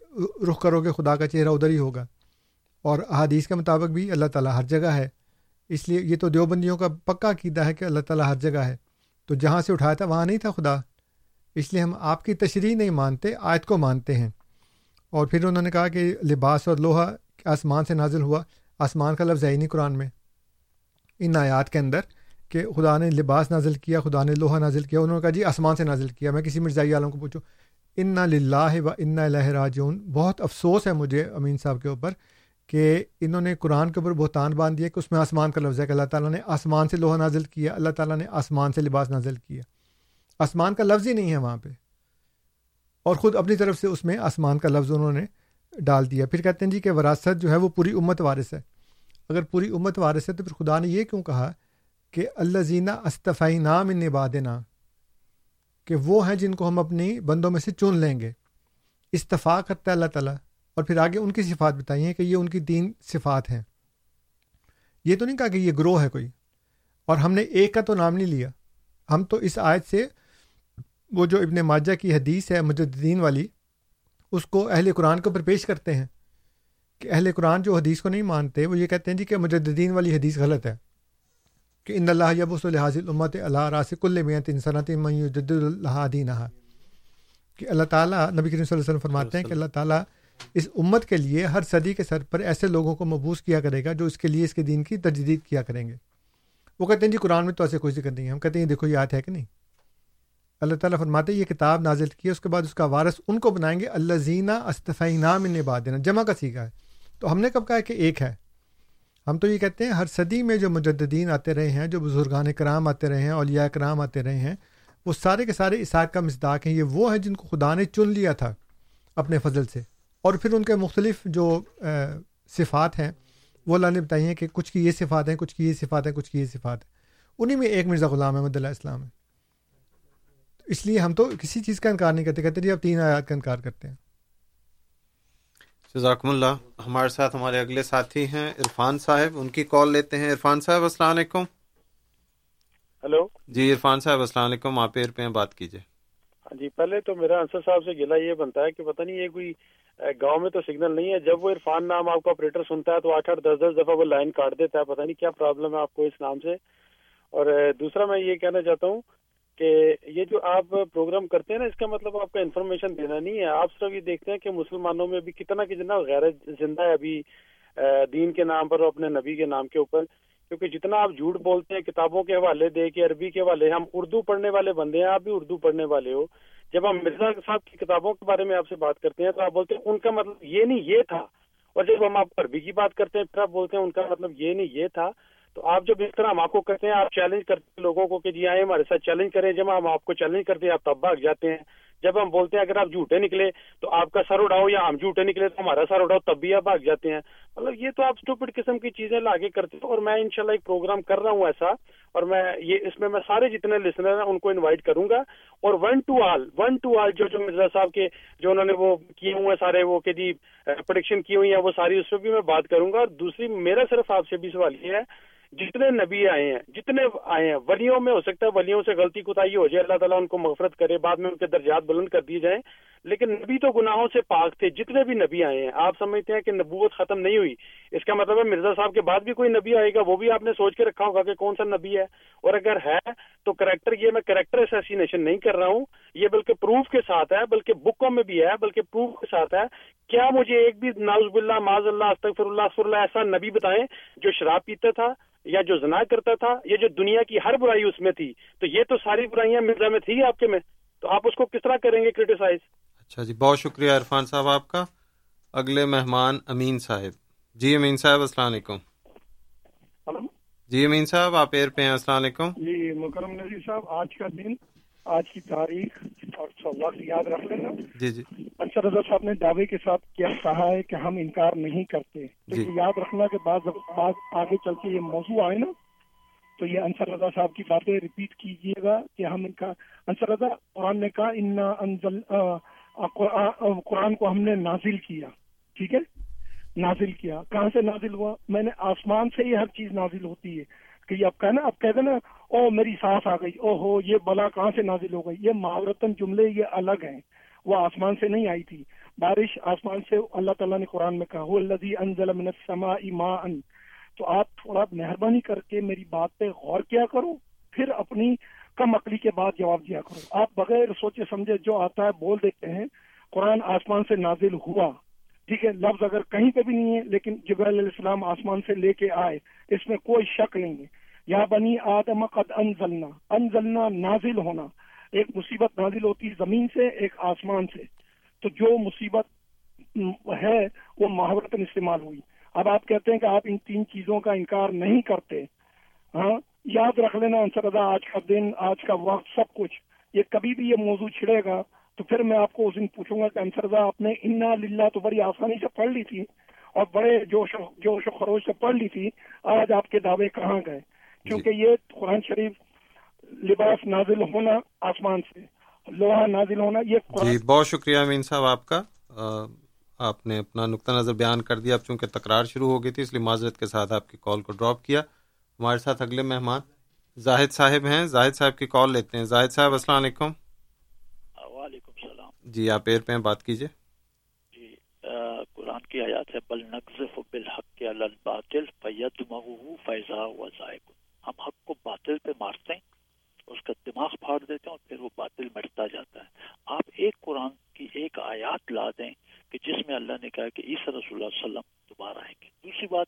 رخ کرو گے خدا کا چہرہ ادھر ہی ہوگا۔ اور احادیث کے مطابق بھی اللہ تعالیٰ ہر جگہ ہے۔ اس لیے یہ تو دیوبندیوں کا پکا عقیدہ ہے کہ اللہ تعالیٰ ہر جگہ ہے۔ تو جہاں سے اٹھایا تھا وہاں نہیں تھا خدا۔ اس لیے ہم آپ کی تشریح نہیں مانتے، آیت کو مانتے ہیں۔ اور پھر انہوں نے کہا کہ لباس اور لوہا آسمان سے نازل ہوا۔ آسمان کا لفظ ہے ہی نہیں قرآن میں۔ ان آیات کے اندر کہ خدا نے لباس نازل کیا، خدا نے لوہا نازل کیا، انہوں نے کہا جی آسمان سے نازل کیا۔ میں کسی مرزائی عالم کو پوچھوں ان لاہ و ان الہ راجون بہت افسوس ہے مجھے امین صاحب کے اوپر کہ انہوں نے قرآن کے اوپر بہتان باندھ دیا کہ اس میں آسمان کا لفظ ہے کہ اللہ تعالیٰ نے آسمان سے لوہا نازل کیا، اللہ تعالیٰ نے آسمان سے لباس نازل کیا۔ آسمان کا لفظ ہی نہیں ہے وہاں پہ۔ اور خود اپنی طرف سے اس میں آسمان کا لفظ انہوں نے ڈال دیا۔ پھر کہتے ہیں جی کہ وراثت جو ہے وہ پوری امت وارث ہے۔ اگر پوری امت وارث ہے تو پھر خدا نے یہ کیوں کہا کہ اللہ زینہ استفائی نام ان نبادنا کہ وہ ہیں جن کو ہم اپنی بندوں میں سے چن لیں گے۔ استفاع کرتا ہے اللہ تعالیٰ۔ اور پھر آگے ان کی صفات بتائی ہیں کہ یہ ان کی تین صفات ہیں۔ یہ تو نہیں کہا کہ یہ گروہ ہے کوئی، اور ہم نے ایک کا تو نام نہیں لیا۔ ہم تو اس آیت سے وہ جو ابن ماجہ کی حدیث ہے مجدین والی، اس کو اہل قرآن کے اوپر پیش کرتے ہیں۔ کہ اہل قرآن جو حدیث کو نہیں مانتے، وہ یہ کہتے ہیں جی کہ مجدین والی حدیث غلط ہے۔ کہ ان اللہ یب الحاظ امت اللہ راسک المیت انصنعت جد اللہ دینہ کہ اللہ تعالیٰ، نبی کریم صلی اللہ علیہ وسلم فرماتے ہیں کہ اللہ تعالیٰ اس امت کے لیے ہر صدی کے سر پر ایسے لوگوں کو مبوس کیا کرے گا جو اس کے لیے اس کے دین کی تجدید کیا کریں گے۔ وہ کہتے ہیں جی قرآن میں تو ایسے کوئی ذکر نہیں ہے۔ ہم کہتے ہیں دیکھو، یہ آیت ہے کہ نہیں؟ اللہ تعالیٰ فرماتے یہ کتاب نازل کی ہے، اس کے بعد اس کا وارث ان کو بنائیں گے۔ اللہ زینہ استفائی نام ان باد دینا جمع کا سیکھا ہے۔ تو ہم نے کب کہا کہ ایک ہے؟ ہم تو یہ کہتے ہیں، ہر صدی میں جو مجددین آتے رہے ہیں، جو بزرگان کرام آتے رہے ہیں، اولیاء کرام آتے رہے ہیں، وہ سارے کے سارے اسات کا مزداق ہیں۔ یہ وہ ہیں جن کو خدا نے چن لیا تھا اپنے فضل سے۔ اور پھر ان کے مختلف جو صفات ہیں وہ اللہ نے بتائی ہیں کہ کچھ کی یہ صفات ہیں کچھ کی یہ صفات ہیں کچھ کی یہ صفات ہیں۔ انہیں میں ایک مرزا غلام احمد اللہ اسلام ہے۔ اس لیے ہم تو کسی چیز کا انکار نہیں کرتے کہتے جی آپ تین آیات کا انکار کرتے ہیں۔ جزاکم اللہ۔ ہمارے ساتھ ہمارے اگلے ساتھی ہیں عرفان صاحب ان کی کال لیتے ہیں۔ عرفان صاحب السلام علیکم۔ ہلو۔ جی عرفان صاحب السلام علیکم۔ آپ ایر پہ بات کیجیے۔ ہاں جی پہلے تو میرا انصر صاحب سے گلا یہ بنتا ہے کہ پتہ نہیں یہ کوئی گاؤں میں تو سگنل نہیں ہے۔ جب وہ عرفان نام آپ کا آپریٹر سنتا ہے تو آٹھ آٹھ دس دس دفعہ وہ لائن کاٹ دیتا ہے۔ پتہ نہیں کیا پرابلم ہے آپ کو اس نام سے۔ اور دوسرا میں یہ کہنا چاہتا ہوں کہ یہ جو آپ پروگرام کرتے ہیں نا، اس کا مطلب آپ کا انفارمیشن دینا نہیں ہے۔ آپ صرف یہ دیکھتے ہیں کہ مسلمانوں میں بھی کتنا کتنا غیر زندہ ہے ابھی دین کے نام پر اور اپنے نبی کے نام کے اوپر۔ کیونکہ جتنا آپ جھوٹ بولتے ہیں، کتابوں کے حوالے دے کے، عربی کے حوالے، ہم اردو پڑھنے والے بندے ہیں، آپ بھی اردو پڑھنے والے ہو۔ جب ہم مرزا صاحب کی کتابوں کے بارے میں آپ سے بات کرتے ہیں تو آپ بولتے ہیں ان کا مطلب یہ نہیں یہ تھا۔ اور جب ہم آپ عربی کی بات کرتے ہیں پھر آپ بولتے ہیں ان کا مطلب یہ نہیں یہ تھا۔ تو آپ جب اس طرح ہم آپ کو کہتے ہیں، آپ چیلنج کرتے ہیں لوگوں کو کہ جی آئے ہمارے ساتھ چیلنج کریں۔ جب ہم آپ کو چیلنج کرتے ہیں، آپ تب بھاگ جاتے ہیں۔ جب ہم بولتے ہیں اگر آپ جھوٹے نکلے تو آپ کا سر اڑاؤ یا ہم جھوٹے نکلے تو ہمارا سر اڑاؤ، تب بھی آپ بھاگ جاتے ہیں۔ مطلب یہ تو آپ اسٹوپڈ قسم کی چیزیں لاگے کرتے ہیں اور میں انشاءاللہ ایک پروگرام کر رہا ہوں ایسا اور میں یہ اس میں میں سارے جتنے لسنر ہیں ان کو انوائٹ کروں گا اور one to all one to all جو جو مرزا صاحب کے جو انہوں نے وہ کیے ہوئے ہیں سارے وہ کہ جی پروڈکشن کی ہوئی ہیں وہ ساری اس پہ بھی میں بات کروں گا اور دوسری، میرا صرف آپ سے بھی سوال یہ ہے جتنے نبی آئے ہیں، جتنے آئے ہیں، ولیوں میں ہو سکتا ہے، ولیوں سے غلطی کوتاہی ہو جائے، اللہ تعالیٰ ان کو مغفرت کرے، بعد میں ان کے درجات بلند کر دیے جائیں۔ لیکن نبی تو گناہوں سے پاک تھے، جتنے بھی نبی آئے ہیں، آپ سمجھتے ہیں کہ نبوت ختم نہیں ہوئی۔ اس کا مطلب ہے مرزا صاحب کے بعد بھی کوئی نبی آئے گا، وہ بھی آپ نے سوچ کے رکھا ہوگا کہ کون سا نبی ہے۔ اور اگر ہے تو کریکٹر یہ میں کریکٹر اسیسینیشن نہیں کر رہا ہوں، یہ بلکہ پروف کے ساتھ ہے، بلکہ بکوں میں بھی ہے، بلکہ پروف کے ساتھ ہے۔ کیا مجھے ایک بھی ناؤز باللہ معذ اللہ، استغفر اللہ اللہ، ایسا نبی بتائیں جو شراب پیتا تھا یا جو زنا کرتا تھا یا جو دنیا کی ہر برائی اس میں تھی تو یہ تو ساری برائیاں مرزا میں تھی آپ کے میں۔ تو آپ اس کو کس طرح کریں گے کریٹیسائز اچھا جی بہت شکریہ عرفان صاحب آپ کا۔ اگلے مہمان امین صاحب۔ جی امین صاحب السلام علیکم۔ جی امین صاحب آپ ایئر پہ ہیں السلام علیکم۔ جی مکرم نظیر صاحب آج کا دن آج کی تاریخ اور وقت یاد رکھ لینا۔ جی جی۔ انصر رضا صاحب نے دعوے کے ساتھ کیا کہا ہے کہ ہم انکار نہیں کرتے۔ تو یہ یاد رکھنا کہ بعض بعض آگے چل کے یہ موضوع آئے نا تو یہ انصر رضا صاحب کی باتیں ریپیٹ کیجیے گا کہ ہم انکار انصر رضا قرآن نے کہا ان انزل قرآن کو ہم نے نازل کیا۔ ٹھیک ہے؟ نازل کیا۔ کہاں سے نازل ہوا؟ میں نے آسمان سے ہی ہر چیز نازل ہوتی ہے۔ کہ اب کہنا اب کہتے نا او، میری سانس آ گئی۔ او ہو یہ بلا کہاں سے نازل ہو گئی؟ یہ محاورتن جملے یہ الگ ہیں۔ وہ آسمان سے نہیں آئی تھی۔ بارش آسمان سے اللہ تعالیٰ نے قرآن میں کہا وہ انزل من السماء ماء تو آپ تھوڑا مہربانی کر کے میری بات پہ غور کیا کرو، پھر اپنی کم عقلی کے بعد جواب دیا کرو۔ آپ بغیر سوچے سمجھے جو آتا ہے بول دیتے ہیں، قرآن آسمان سے نازل ہوا۔ ٹھیک ہے، لفظ اگر کہیں پہ بھی نہیں ہے، لیکن جبرائیل علیہ السلام آسمان سے لے کے آئے، اس میں کوئی شک نہیں ہے۔ یا بنی آدم قد انزلنا انزلنا نازل ہونا۔ ایک مصیبت نازل ہوتی زمین سے، ایک آسمان سے۔ تو جو مصیبت ہے، وہ محاورتن استعمال ہوئی۔ اب آپ کہتے ہیں کہ آپ ان تین چیزوں کا انکار نہیں کرتے۔ ہاں یاد رکھ لینا، انصر آج کا دن، آج کا وقت، سب کچھ۔ یہ کبھی بھی یہ موضوع چھڑے گا۔ تو پھر میں آپ کو اس دن پوچھوں گا کہ انسرزا آپ نے انا للہ تو بڑی آسانی سے پڑھ لی تھی اور بڑے جوش و جوش و خروش سے پڑھ لی تھی آج آپ کے دعوے کہاں گئے؟ کیونکہ یہ قرآن شریف لباس نازل ہونا آسمان سے لوہا نازل ہونا یہ جی بہت شکریہ امین صاحب آپ کا۔ آپ نے اپنا نقطہ نظر بیان کر دیا۔ اب چونکہ تکرار شروع ہو گئی تھی اس لیے معذرت کے ساتھ آپ کی کال کو ڈراپ کیا۔ ہمارے ساتھ اگلے مہمان زاہد صاحب ہیں۔ زاہد صاحب کی کال لیتے ہیں۔ زاہد صاحب السلام علیکم۔ جی آپ ایر پہ بات کیجیے۔ جی قرآن کی آیات ہے، بل نقصف بالحق کے الباطل فیدمغه فیضا و ذائق ہم حق کو باطل پہ مارتے ہیں، اس کا دماغ پھاڑ دیتے ہیں اور پھر وہ باطل مٹتا جاتا ہے۔ آپ ایک قرآن کی ایک آیات لا دیں کہ جس میں اللہ نے کہا کہ عیسی رسول اللہ علیہ وسلم دوبارہ آئیں گے۔ دوسری بات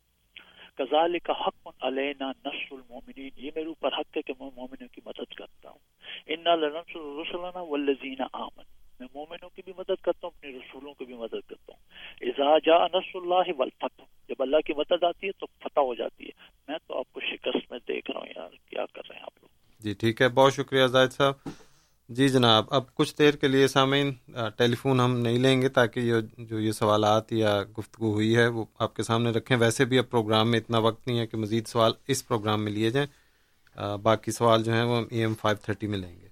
کزال کا حق علینا نصر المومنین یہ میرے اوپر حق ہے کہ میں مومنوں کی مدد کرتا ہوں۔ انا لنصر رسولنا والذین آمن میں مومنوں کی بھی مدد کرتا ہوں، اپنے رسولوں کی بھی مدد کرتا ہوں۔ اذا جاء نصر اللہ والفتح، جب اللہ کی مدد آتی ہے تو فتح ہو جاتی ہے۔ میں تو آپ کو شکست میں دیکھ رہا ہوں یار، کیا کر رہے ہیں آپ لوگ؟ جی ٹھیک ہے، بہت شکریہ زاہد صاحب۔ جی جناب، اب کچھ دیر کے لیے سامعین ٹیلی فون ہم نہیں لیں گے تاکہ یہ جو یہ سوالات یا گفتگو ہوئی ہے، وہ آپ کے سامنے رکھیں۔ ویسے بھی اب پروگرام میں اتنا وقت نہیں ہے کہ مزید سوال اس پروگرام میں لیے جائیں۔ باقی سوال جو ہیں وہ ای ایم فائیو تھرٹی میں لیں گے۔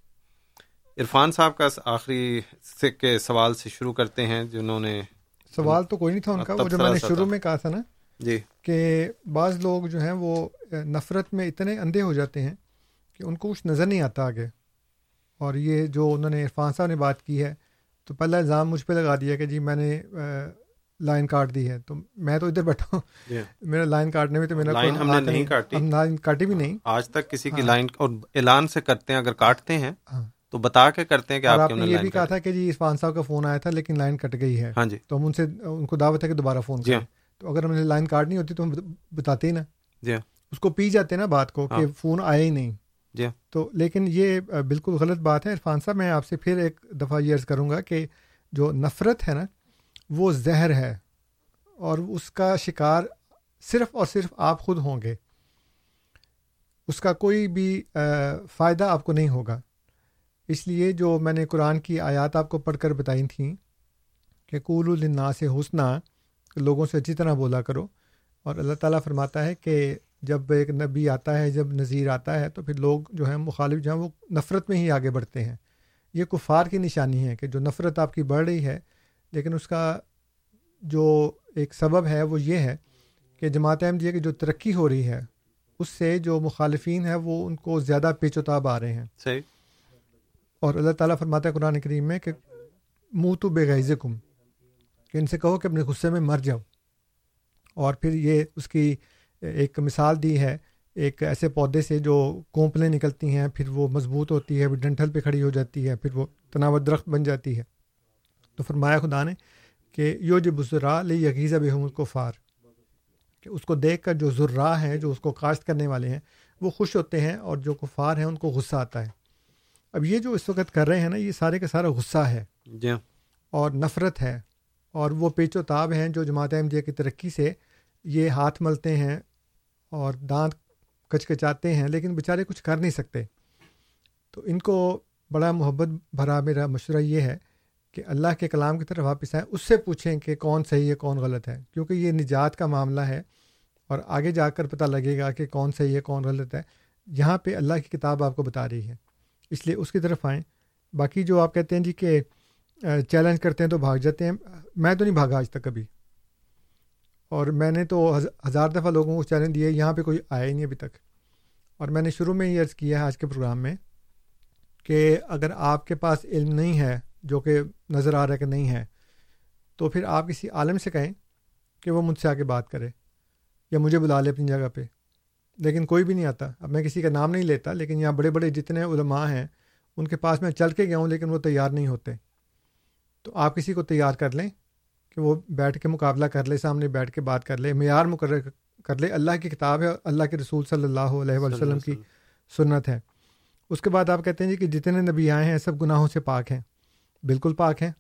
عرفان صاحب کا آخری کے سوال سے شروع کرتے ہیں جنہوں نے سوال تو کوئی نہیں تھا ان کا وہ جو میں نے شروع میں کہا تھا نا جی۔ کہ بعض لوگ جو ہیں وہ نفرت میں اتنے اندھے ہو جاتے ہیں کہ ان کو کچھ نظر نہیں آتا آگے۔ اور یہ جو انہوں نے عرفان صاحب نے بات کی ہے تو پہلا الزام مجھ پہ لگا دیا کہ جی میں نے لائن کاٹ دی ہے۔ تو میں تو ادھر بیٹھا ہوں۔ جی۔ میرا لائن کاٹنے میں تو میرا لائن ہم نے نہیں کاٹی۔ ہم لائن کاٹی بھی نہیں۔ آج تک کسی کی ہاں۔ لائن اور اعلان سے کرتے ہیں اگر کاٹتے ہیں۔ ہاں۔ تو بتا کے کرتے ہیں کہ آپ نے یہ بھی کہا تھا کہ جی عرفان صاحب کا فون آیا تھا لیکن لائن کٹ گئی ہے۔ ہاں جی۔ تو ہم ان سے ان کو دعوت ہے کہ دوبارہ فون جی کریں۔ تو اگر ہم نے لائن کاٹنی ہوتی تو ہم بتاتے ہی نا۔ جی اس کو پی جاتے نا بات کو کہ ہاں۔ فون آیا ہی نہیں۔ جی تو لیکن یہ بالکل غلط بات ہے عرفان صاحب میں آپ سے پھر ایک دفعہ یہ عرض کروں گا کہ جو نفرت ہے نا وہ زہر ہے۔ اور اس کا شکار صرف اور صرف آپ خود ہوں گے۔ اس کا کوئی بھی فائدہ آپ کو نہیں ہوگا۔ اس لیے جو میں نے قرآن کی آیات آپ کو پڑھ کر بتائی تھیں کہ قول النا سے حسنہ لوگوں سے اچھی طرح بولا کرو۔ اور اللہ تعالیٰ فرماتا ہے کہ جب ایک نبی آتا ہے، جب نذیر آتا ہے، تو پھر لوگ جو ہیں، مخالف جو ہیں، وہ نفرت میں ہی آگے بڑھتے ہیں۔ یہ کفار کی نشانی ہے کہ جو نفرت آپ کی بڑھ رہی ہے، لیکن اس کا جو ایک سبب ہے، وہ یہ ہے کہ جماعت احمدیہ کی جو ترقی ہو رہی ہے، اس سے جو مخالفین ہیں، وہ ان کو زیادہ پیچ و تاب آ رہے ہیں۔ صحیح۔ اور اللہ تعالیٰ فرماتا ہے قرآن کریم میں کہ منہ تو بےغیز کم کہ ان سے کہو کہ اپنے غصے میں مر جاؤ۔ اور پھر یہ اس کی ایک مثال دی ہے، ایک ایسے پودے سے جو کونپلیں نکلتی ہیں، پھر وہ مضبوط ہوتی ہے، پھر ڈنٹل پہ کھڑی ہو جاتی ہے، پھر وہ تناور درخت بن جاتی ہے۔ تو فرمایا خدا نے کہ یو جو بزرا لے یقیز بحم کو فار کہ اس کو دیکھ کر جو ذرا ہیں، جو اس کو کاشت کرنے والے ہیں، وہ خوش ہوتے ہیں اور جو کفار ہیں، ان کو غصہ آتا ہے۔ اب یہ جو اس وقت کر رہے ہیں نا یہ سارے کا سارا غصہ ہے جی۔ اور نفرت ہے اور وہ پیچ و تاب ہیں جو جماعت احمدیہ کی ترقی سے یہ ہاتھ ملتے ہیں اور دانت کچکچاتے ہیں لیکن بیچارے کچھ کر نہیں سکتے۔ تو ان کو بڑا محبت بھرا میرا مشورہ یہ ہے کہ اللہ کے کلام کی طرف واپس آئیں اس سے پوچھیں کہ کون صحیح ہے کون غلط ہے کیونکہ یہ نجات کا معاملہ ہے اور آگے جا کر پتہ لگے گا کہ کون صحیح ہے کون غلط ہے۔ یہاں پہ اللہ کی کتاب آپ کو بتا رہی ہے۔ اس لیے اس کی طرف آئیں۔ باقی جو آپ کہتے ہیں جی کہ چیلنج کرتے ہیں تو بھاگ جاتے ہیں۔ میں تو نہیں بھاگا آج تک کبھی۔ اور میں نے تو ہزار دفعہ لوگوں کو چیلنج دیا یہاں پہ کوئی آیا ہی نہیں ابھی تک۔ اور میں نے شروع میں یہ عرض کیا ہے آج کے پروگرام میں کہ اگر آپ کے پاس علم نہیں ہے، جو کہ نظر آ رہا ہے کہ نہیں ہے، تو پھر آپ کسی عالم سے کہیں کہ وہ مجھ سے آ کے بات کرے یا مجھے بلا لے اپنی جگہ پہ۔ لیکن کوئی بھی نہیں آتا۔ اب میں کسی کا نام نہیں لیتا لیکن یہاں بڑے بڑے جتنے علماء ہیں ان کے پاس میں چل کے گیا ہوں لیکن وہ تیار نہیں ہوتے۔ تو آپ کسی کو تیار کر لیں کہ وہ بیٹھ کے مقابلہ کر لے سامنے بیٹھ کے بات کر لے معیار مقرر کر لے۔ اللہ کی کتاب ہے اللہ کے رسول صلی اللہ علیہ وسلم کی سنت ہے۔ اس کے بعد آپ کہتے ہیں جی کہ جتنے نبی آئے ہیں سب گناہوں سے پاک ہیں۔ بالکل پاک ہیں۔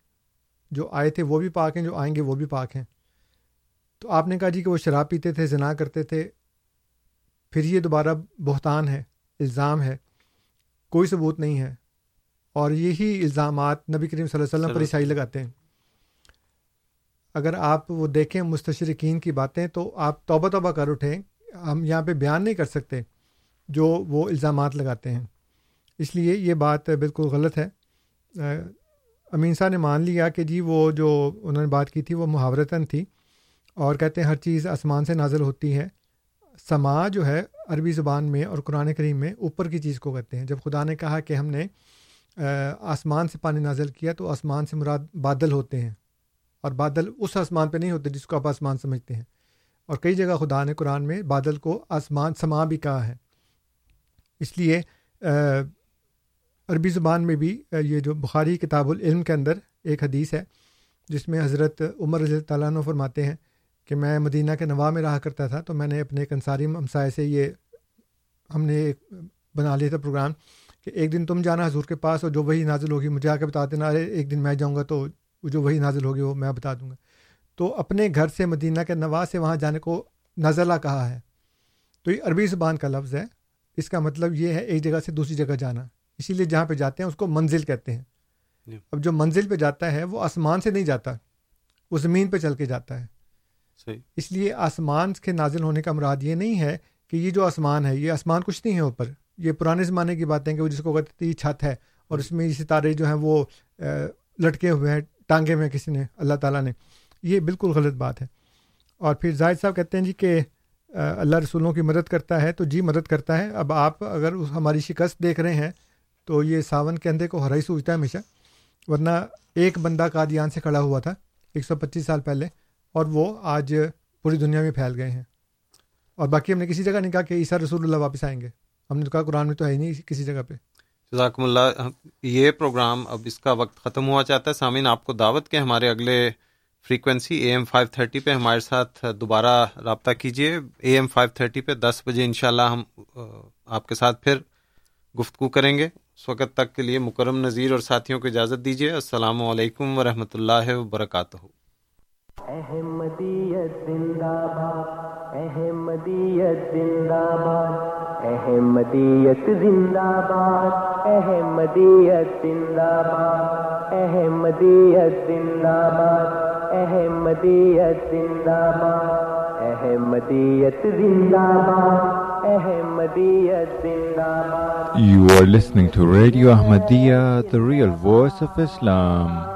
جو آئے تھے وہ بھی پاک ہیں جو آئیں گے وہ بھی پاک ہیں۔ تو آپ نے کہا جی کہ وہ شراب پیتے تھے زنا کرتے تھے پھر یہ دوبارہ بہتان ہے الزام ہے کوئی ثبوت نہیں ہے۔ اور یہی الزامات نبی کریم صلی اللہ علیہ وسلم پر عیسائی لگاتے ہیں۔ اگر آپ وہ دیکھیں مستشرقین کی باتیں تو آپ توبہ توبہ کر اٹھیں ہم یہاں پہ بیان نہیں کر سکتے جو وہ الزامات لگاتے ہیں۔ اس لیے یہ بات بالکل غلط ہے۔ امین صاحب نے مان لیا کہ جی وہ جو انہوں نے بات کی تھی وہ محاورتاً تھی اور کہتے ہیں ہر چیز آسمان سے نازل ہوتی ہے۔ سما جو ہے عربی زبان میں اور قرآن کریم میں اوپر کی چیز کو کہتے ہیں۔ جب خدا نے کہا کہ ہم نے آسمان سے پانی نازل کیا تو آسمان سے مراد بادل ہوتے ہیں۔ اور بادل اس آسمان پہ نہیں ہوتے جس کو آپ آسمان سمجھتے ہیں۔ اور کئی جگہ خدا نے قرآن میں بادل کو آسمان سما بھی کہا ہے۔ اس لیے عربی زبان میں بھی یہ جو بخاری کتاب العلم کے اندر ایک حدیث ہے، جس میں حضرت عمر رضی تعالیٰ عنہ فرماتے ہیں کہ میں مدینہ کے نواح میں رہا کرتا تھا تو میں نے اپنے انصاری ہمسائے سے یہ ہم نے بنا لیا تھا پروگرام کہ ایک دن تم جانا حضور کے پاس اور جو وہی نازل ہوگی مجھے آ کے بتا دینا ارے ایک دن میں جاؤں گا تو جو وہی نازل ہوگی وہ میں بتا دوں گا۔ تو اپنے گھر سے مدینہ کے نواح سے وہاں جانے کو نزلہ کہا ہے۔ تو یہ عربی زبان کا لفظ ہے۔ اس کا مطلب یہ ہے ایک جگہ سے دوسری جگہ جانا۔ اسی لیے جہاں پہ جاتے ہیں اس کو منزل کہتے ہیں۔ اب جو منزل پہ جاتا ہے وہ آسمان سے نہیں جاتا وہ زمین پہ چل کے جاتا ہے۔ صحیح۔ اس لیے آسمان کے نازل ہونے کا مراد یہ نہیں ہے کہ یہ جو آسمان ہے، یہ آسمان کچھ نہیں ہے اوپر۔ یہ پرانے زمانے کی باتیں کہ وہ جس کو کہتے تھے یہ چھت ہے اور اس میں یہ ستارے جو ہیں وہ لٹکے ہوئے ہیں، ٹانگے میں کسی نے، اللہ تعالیٰ نے۔ یہ بالکل غلط بات ہے۔ اور پھر زاہد صاحب کہتے ہیں جی کہ اللہ رسولوں کی مدد کرتا ہے تو جی مدد کرتا ہے۔ اب آپ اگر ہماری شکست دیکھ رہے ہیں تو یہ ساون کے اندھے کو ہرائی سوچتا ہے ہمیشہ، ورنہ ایک بندہ قادیان سے کھڑا ہوا تھا، ایک سو پچیس سال پہلے۔ اور وہ آج پوری دنیا میں پھیل گئے ہیں۔ اور باقی ہم نے کسی جگہ نہیں کہا کہ عیسیٰ رسول اللہ واپس آئیں گے۔ ہم نے تو کہا قرآن میں تو ہے ہی نہیں کسی جگہ پہ۔ جزاکم اللہ۔ یہ پروگرام اب اس کا وقت ختم ہوا چاہتا ہے۔ سامعین، آپ کو دعوت کے ہمارے اگلے frequency A M five thirty پہ ہمارے ساتھ دوبارہ رابطہ کیجیے۔ اے ایم فائیو تھرٹی پہ دس بجے انشاءاللہ ہم آپ کے ساتھ پھر گفتگو کریں گے۔ اس وقت تک کے لیے مکرم نذیر اور ساتھیوں کو اجازت دیجیے۔ السلام علیکم ورحمۃ اللہ وبرکاتہ۔ احمدیت زندہ باد احمدیت زندہ باد احمدیت زندہ باد احمدیت زندہ باد احمدیت زندہ باد احمدیت زندہ باد احمدیت زندہ باد You are listening to Radio Ahmadiyya, the real voice of Islam.